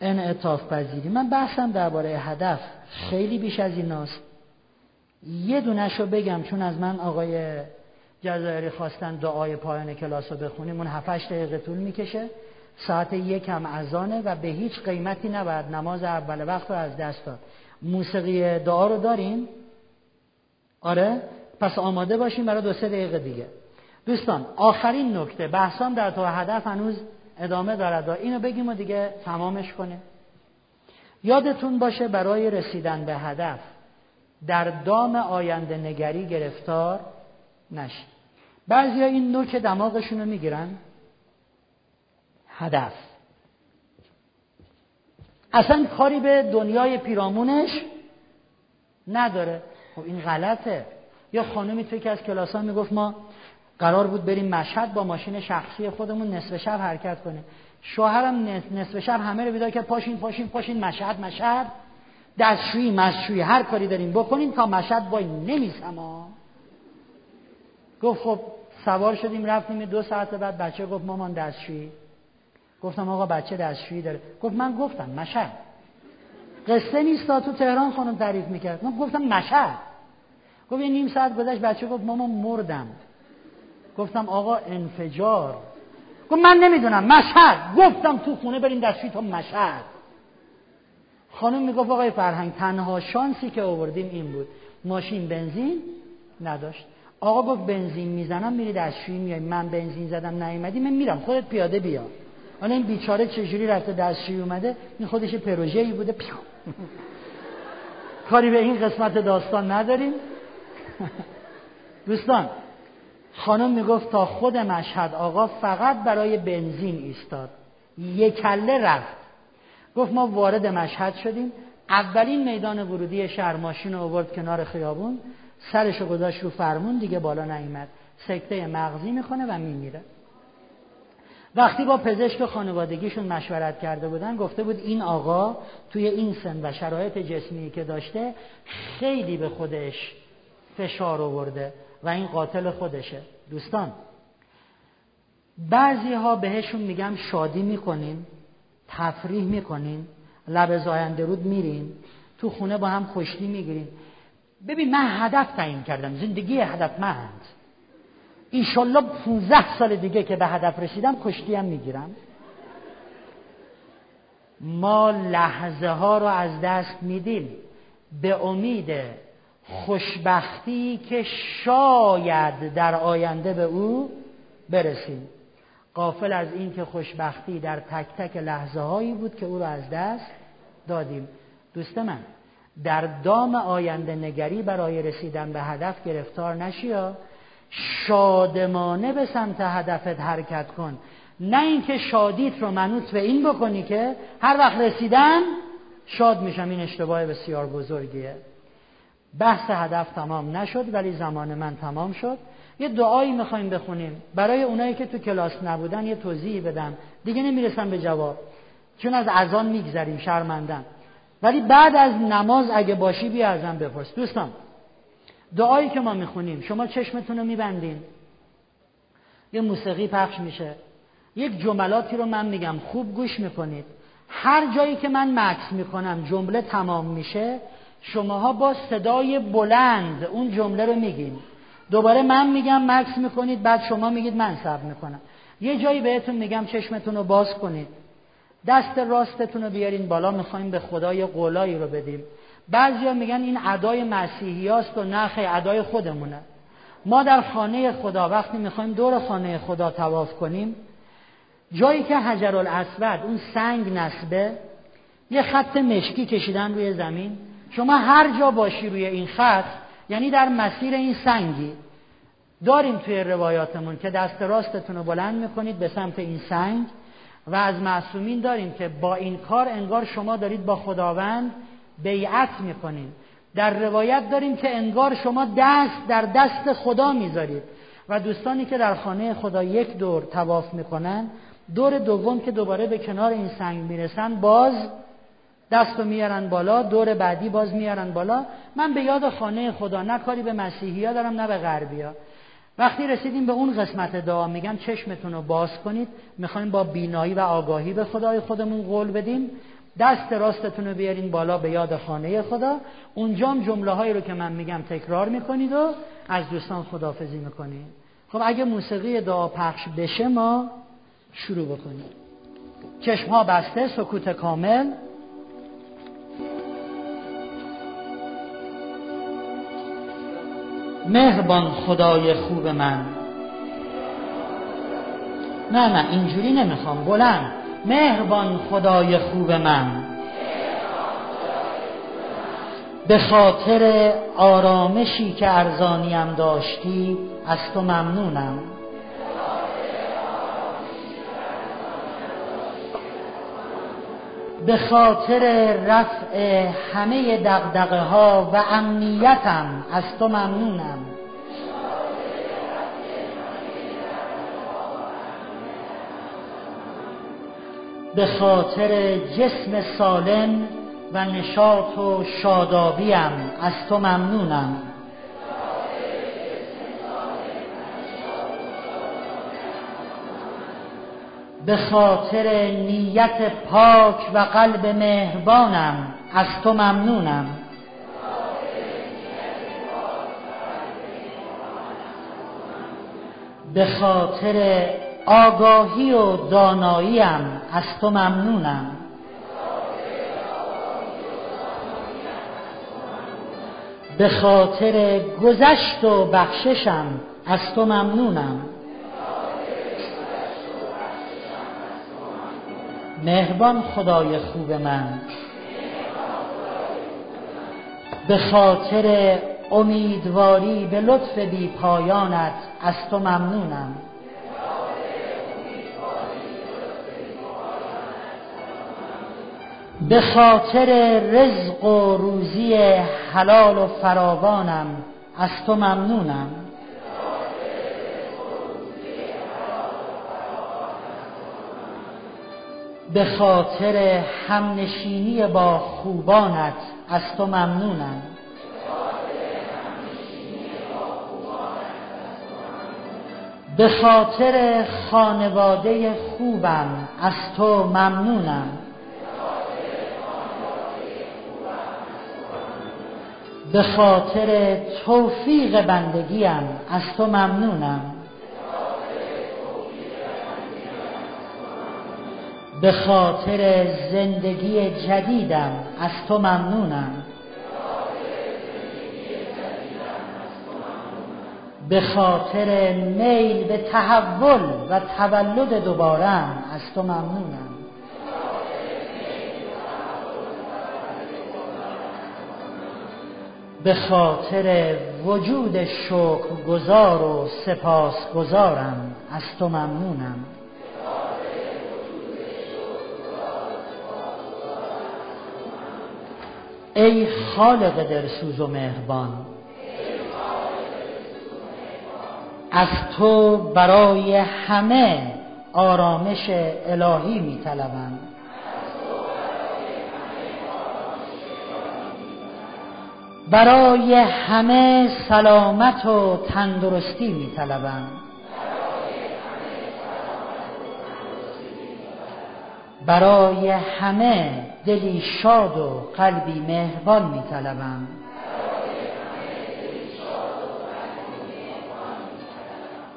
انعطاف پذیری. من بحثم درباره هدف خیلی بیش از این ناست یه دونش رو بگم چون از من آقای جزایری خواستن دعای پایان کلاس رو بخونیم. اون هفتش دقیقه طول می‌کشه. ساعت یک هم اذانه و به هیچ قیمتی نباید نماز اول وقت رو از دست داد. موسیقی دعا رو داریم؟ آره. پس آماده باشیم برای دو سه دقیقه دیگه. دوستان آخرین نکته. بحثام در تو هدف هنوز ادامه دارد و اینو بگیم و دیگه تمامش کنه یادتون باشه برای رسیدن به هدف در دام آینده نگری گرفتار نشید بعضی این نوک دماغشون رو می‌گیرن. هدف. اصلا کاری به دنیای پیرامونش نداره. خب این غلطه. یا خانمی توی که از کلاسان می‌گفت ما قرار بود بریم مشهد با ماشین شخصی خودمون نصف شب حرکت کنیم. شوهرم نصف شب همه رو بیدار که پاشین پاشین پاشین مشهد مشهد. دستشویی مشویی هر کاری داریم بکنیم تا مشهد وای نمیسم گفت خب سوار شدیم رفتیم دو ساعت بعد بچه گفت مامان دستشویی. گفتم آقا بچه دستشویی داره. گفت من گفتم مشهد. قصه نیست تو تهران خانم تعریف می‌کرد. من گفتم مشهد. گفت یه نیم ساعت گذشت بچه گفت مامان مردم. گفتم آقا انفجار. گفت من نمی‌دونم. مشهد. گفتم تو خونه بریم دستشویی تا مشهد. خانم می‌گفت آقای فرهنگ تنها شانسی که آوردیم این بود. ماشین بنزین نداشت. آقا گفت بنزین می‌زنم میری دستشویی میای. من بنزین زدم نیومدی من میرم. خودت پیاده بیا. حالا این بیچاره چجوری رفته دستشویی اومده؟ این خودش پروژه ای بوده. پیو کاری به این قسمت داستان نداریم. دوستان خانم می‌گفت تا خود مشهد آقا فقط برای بنزین ایستاد. یک کله رفت. گفت ما وارد مشهد شدیم. اولین میدان ورودی شهر ماشین رو آورد کنار خیابون. سرش گذاشت رو فرمون دیگه بالا نیامد سکته مغزی می‌کنه و میمیره. وقتی با پزشک خانوادگیشون مشورت کرده بودن گفته بود این آقا توی این سن و شرایط جسمی که داشته خیلی به خودش فشار آورده و این قاتل خودشه. دوستان بعضی ها بهشون میگم شادی می‌کنیم تفریح می‌کنیم لب زاینده رود میریم تو خونه با هم خوشی می‌گیریم ببین من هدف تعیین کردم زندگی هدفمند. ایشالله 15 سال دیگه که به هدف رسیدم کشتی هم می‌گیرم. ما لحظه ها رو از دست میدیم به امید خوشبختی که شاید در آینده به او برسیم. قافل از این که خوشبختی در تک تک لحظه هایی بود که او را از دست دادیم. دوست من در دام آینده نگری برای رسیدن به هدف گرفتار نشیا شادمانه به سمت هدفت حرکت کن. نه اینکه شادیت رو منوط به این بکنی که هر وقت رسیدن شاد میشم. این اشتباه بسیار بزرگیه. بحث هدف تمام نشد ولی زمان من تمام شد. یه دعایی می‌خوایم بخونیم. برای اونایی که تو کلاس نبودن یه توضیحی بدم. دیگه نمی‌رسم به جواب. چون از اذان میگذریم شرمندم. ولی بعد از نماز اگه باشی بیا ازم بپرس. دوستان دعایی که ما می‌خونیم شما چشمتون رو میبندین. یه موسیقی پخش میشه. یک جملاتی رو من میگم خوب گوش می‌کنید. هر جایی که من مکس می‌کنم جمله تمام میشه شماها با صدای بلند اون جمله رو میگین. دوباره من میگم مکس می‌کنید بعد شما میگید من صبر می‌کنم. یه جایی بهتون میگم چشمتون رو باز کنید. دست راستتون رو بیارین بالا می‌خوایم به خدای قولایی رو بدیم. بعضیا میگن این ادای مسیحی و نه ادای خودمونه. ما در خانه خدا وقتی می‌خوایم دور خانه خدا تواف کنیم جایی که حجر الاسود اون سنگ نسبه یه خط مشکی کشیدن روی زمین. شما هر جا باشی روی این خط یعنی در مسیر این سنگی. داریم توی روایاتمون که دست راستتون رو بلند می‌کنید به سمت این سنگ. و از معصومین داریم که با این کار انگار شما دارید با خداوند بیعت می‌کنید. در روایت داریم که انگار شما دست در دست خدا می‌ذارید. و دوستانی که در خانه خدا یک دور تواف می‌کنن دور دوم که دوباره به کنار این سنگ می‌رسن باز دست رو میارن بالا دور بعدی باز میارن بالا. من به یاد خانه خدا نه کاری به مسیحی ها دارم نه به غربی ها وقتی رسیدیم به اون قسمت دعا میگم چشمتون رو باز کنید. می‌خوایم با بینایی و آگاهی به خدای خودمون قول بدیم. دست راستتون رو بیارین بالا به یاد خانه خدا. اونجام جمله هایی رو که من میگم تکرار می‌کنید و از دوستان خدافزی می‌کنید. خب اگه موسیقی دعا پخش بشه ما شروع بکنیم. چشم ها بسته سکوت کامل. مهربان خدای خوب من. نه نه اینجوری نمی‌خوام. بلند. مهربان خدای خوب من. به خاطر آرامشی که ارزانیم داشتی از تو ممنونم. به خاطر رفع همه دقدقه ها و امنیتم از تو ممنونم. به خاطر جسم سالم و نشاط و شادابیم از تو ممنونم. به خاطر نیت پاک و قلب مهربانم از تو ممنونم. به خاطر آگاهی و داناییم از تو ممنونم. به خاطر گذشت و بخششم از تو ممنونم. مهربان خدای خوب من. به خاطر امیدواری به لطف بی پایانت از تو ممنونم. به خاطر رزق و روزی حلال و فراوانم از تو ممنونم. به خاطر همنشینی با خوبانت از تو ممنونم. به خاطر خانواده خوبم از تو ممنونم. به خاطر توفیق بندگیم از تو ممنونم. به خاطر زندگی جدیدم از تو ممنونم. به خاطر میل به تحول و تولد دوبارم از تو ممنونم. به خاطر وجود شکر گذار و سپاس گذارم از تو ممنونم. ای خالق درسوز و مهربان. از تو برای همه آرامش الهی می طلبم. برای همه سلامت و تندرستی می طلبم. برای همه دلی شاد و قلبی مهربان می طلبم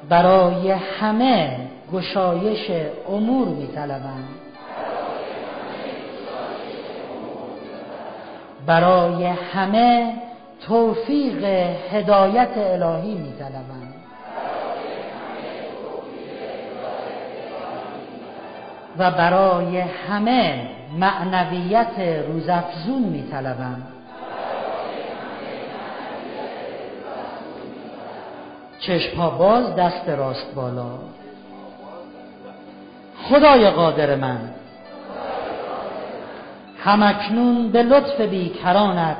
برای همه گشایش امور می طلبم برای همه توفیق هدایت الهی می طلبم و برای همه معنویت روزافزون می طلبم چشم باز دست راست بالا. خدای قادر من. همکنون به لطف بیکرانت.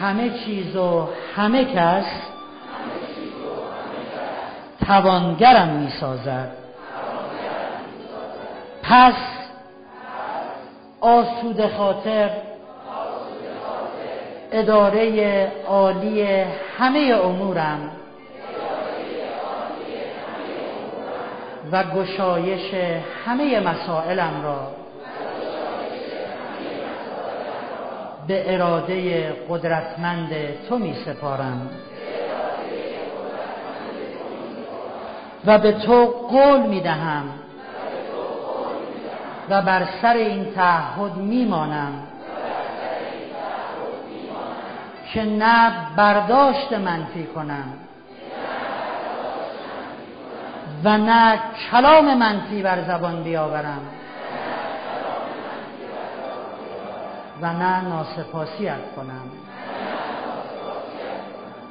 همه چیز و همه کس توانگرم می سازد پس آسود خاطر اداره عالی همه امورم و گشایش همه مسائلم را به اراده قدرتمند تو می سپارم و به تو قول می‌دهم. و بر سر این تعهد میمانم. که نه برداشت منفی کنم. و نه کلام منفی بر زبان بیاورم. و نه ناسپاسیت کنم.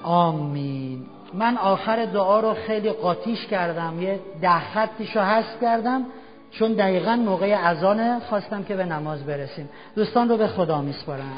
آمین. من آخر دعا رو خیلی قاطیش کردم. یه ده خطیش رو حذف کردم چون دقیقا موقع اذانه خواستم که به نماز برسیم. دوستان رو به خدا میسپارم.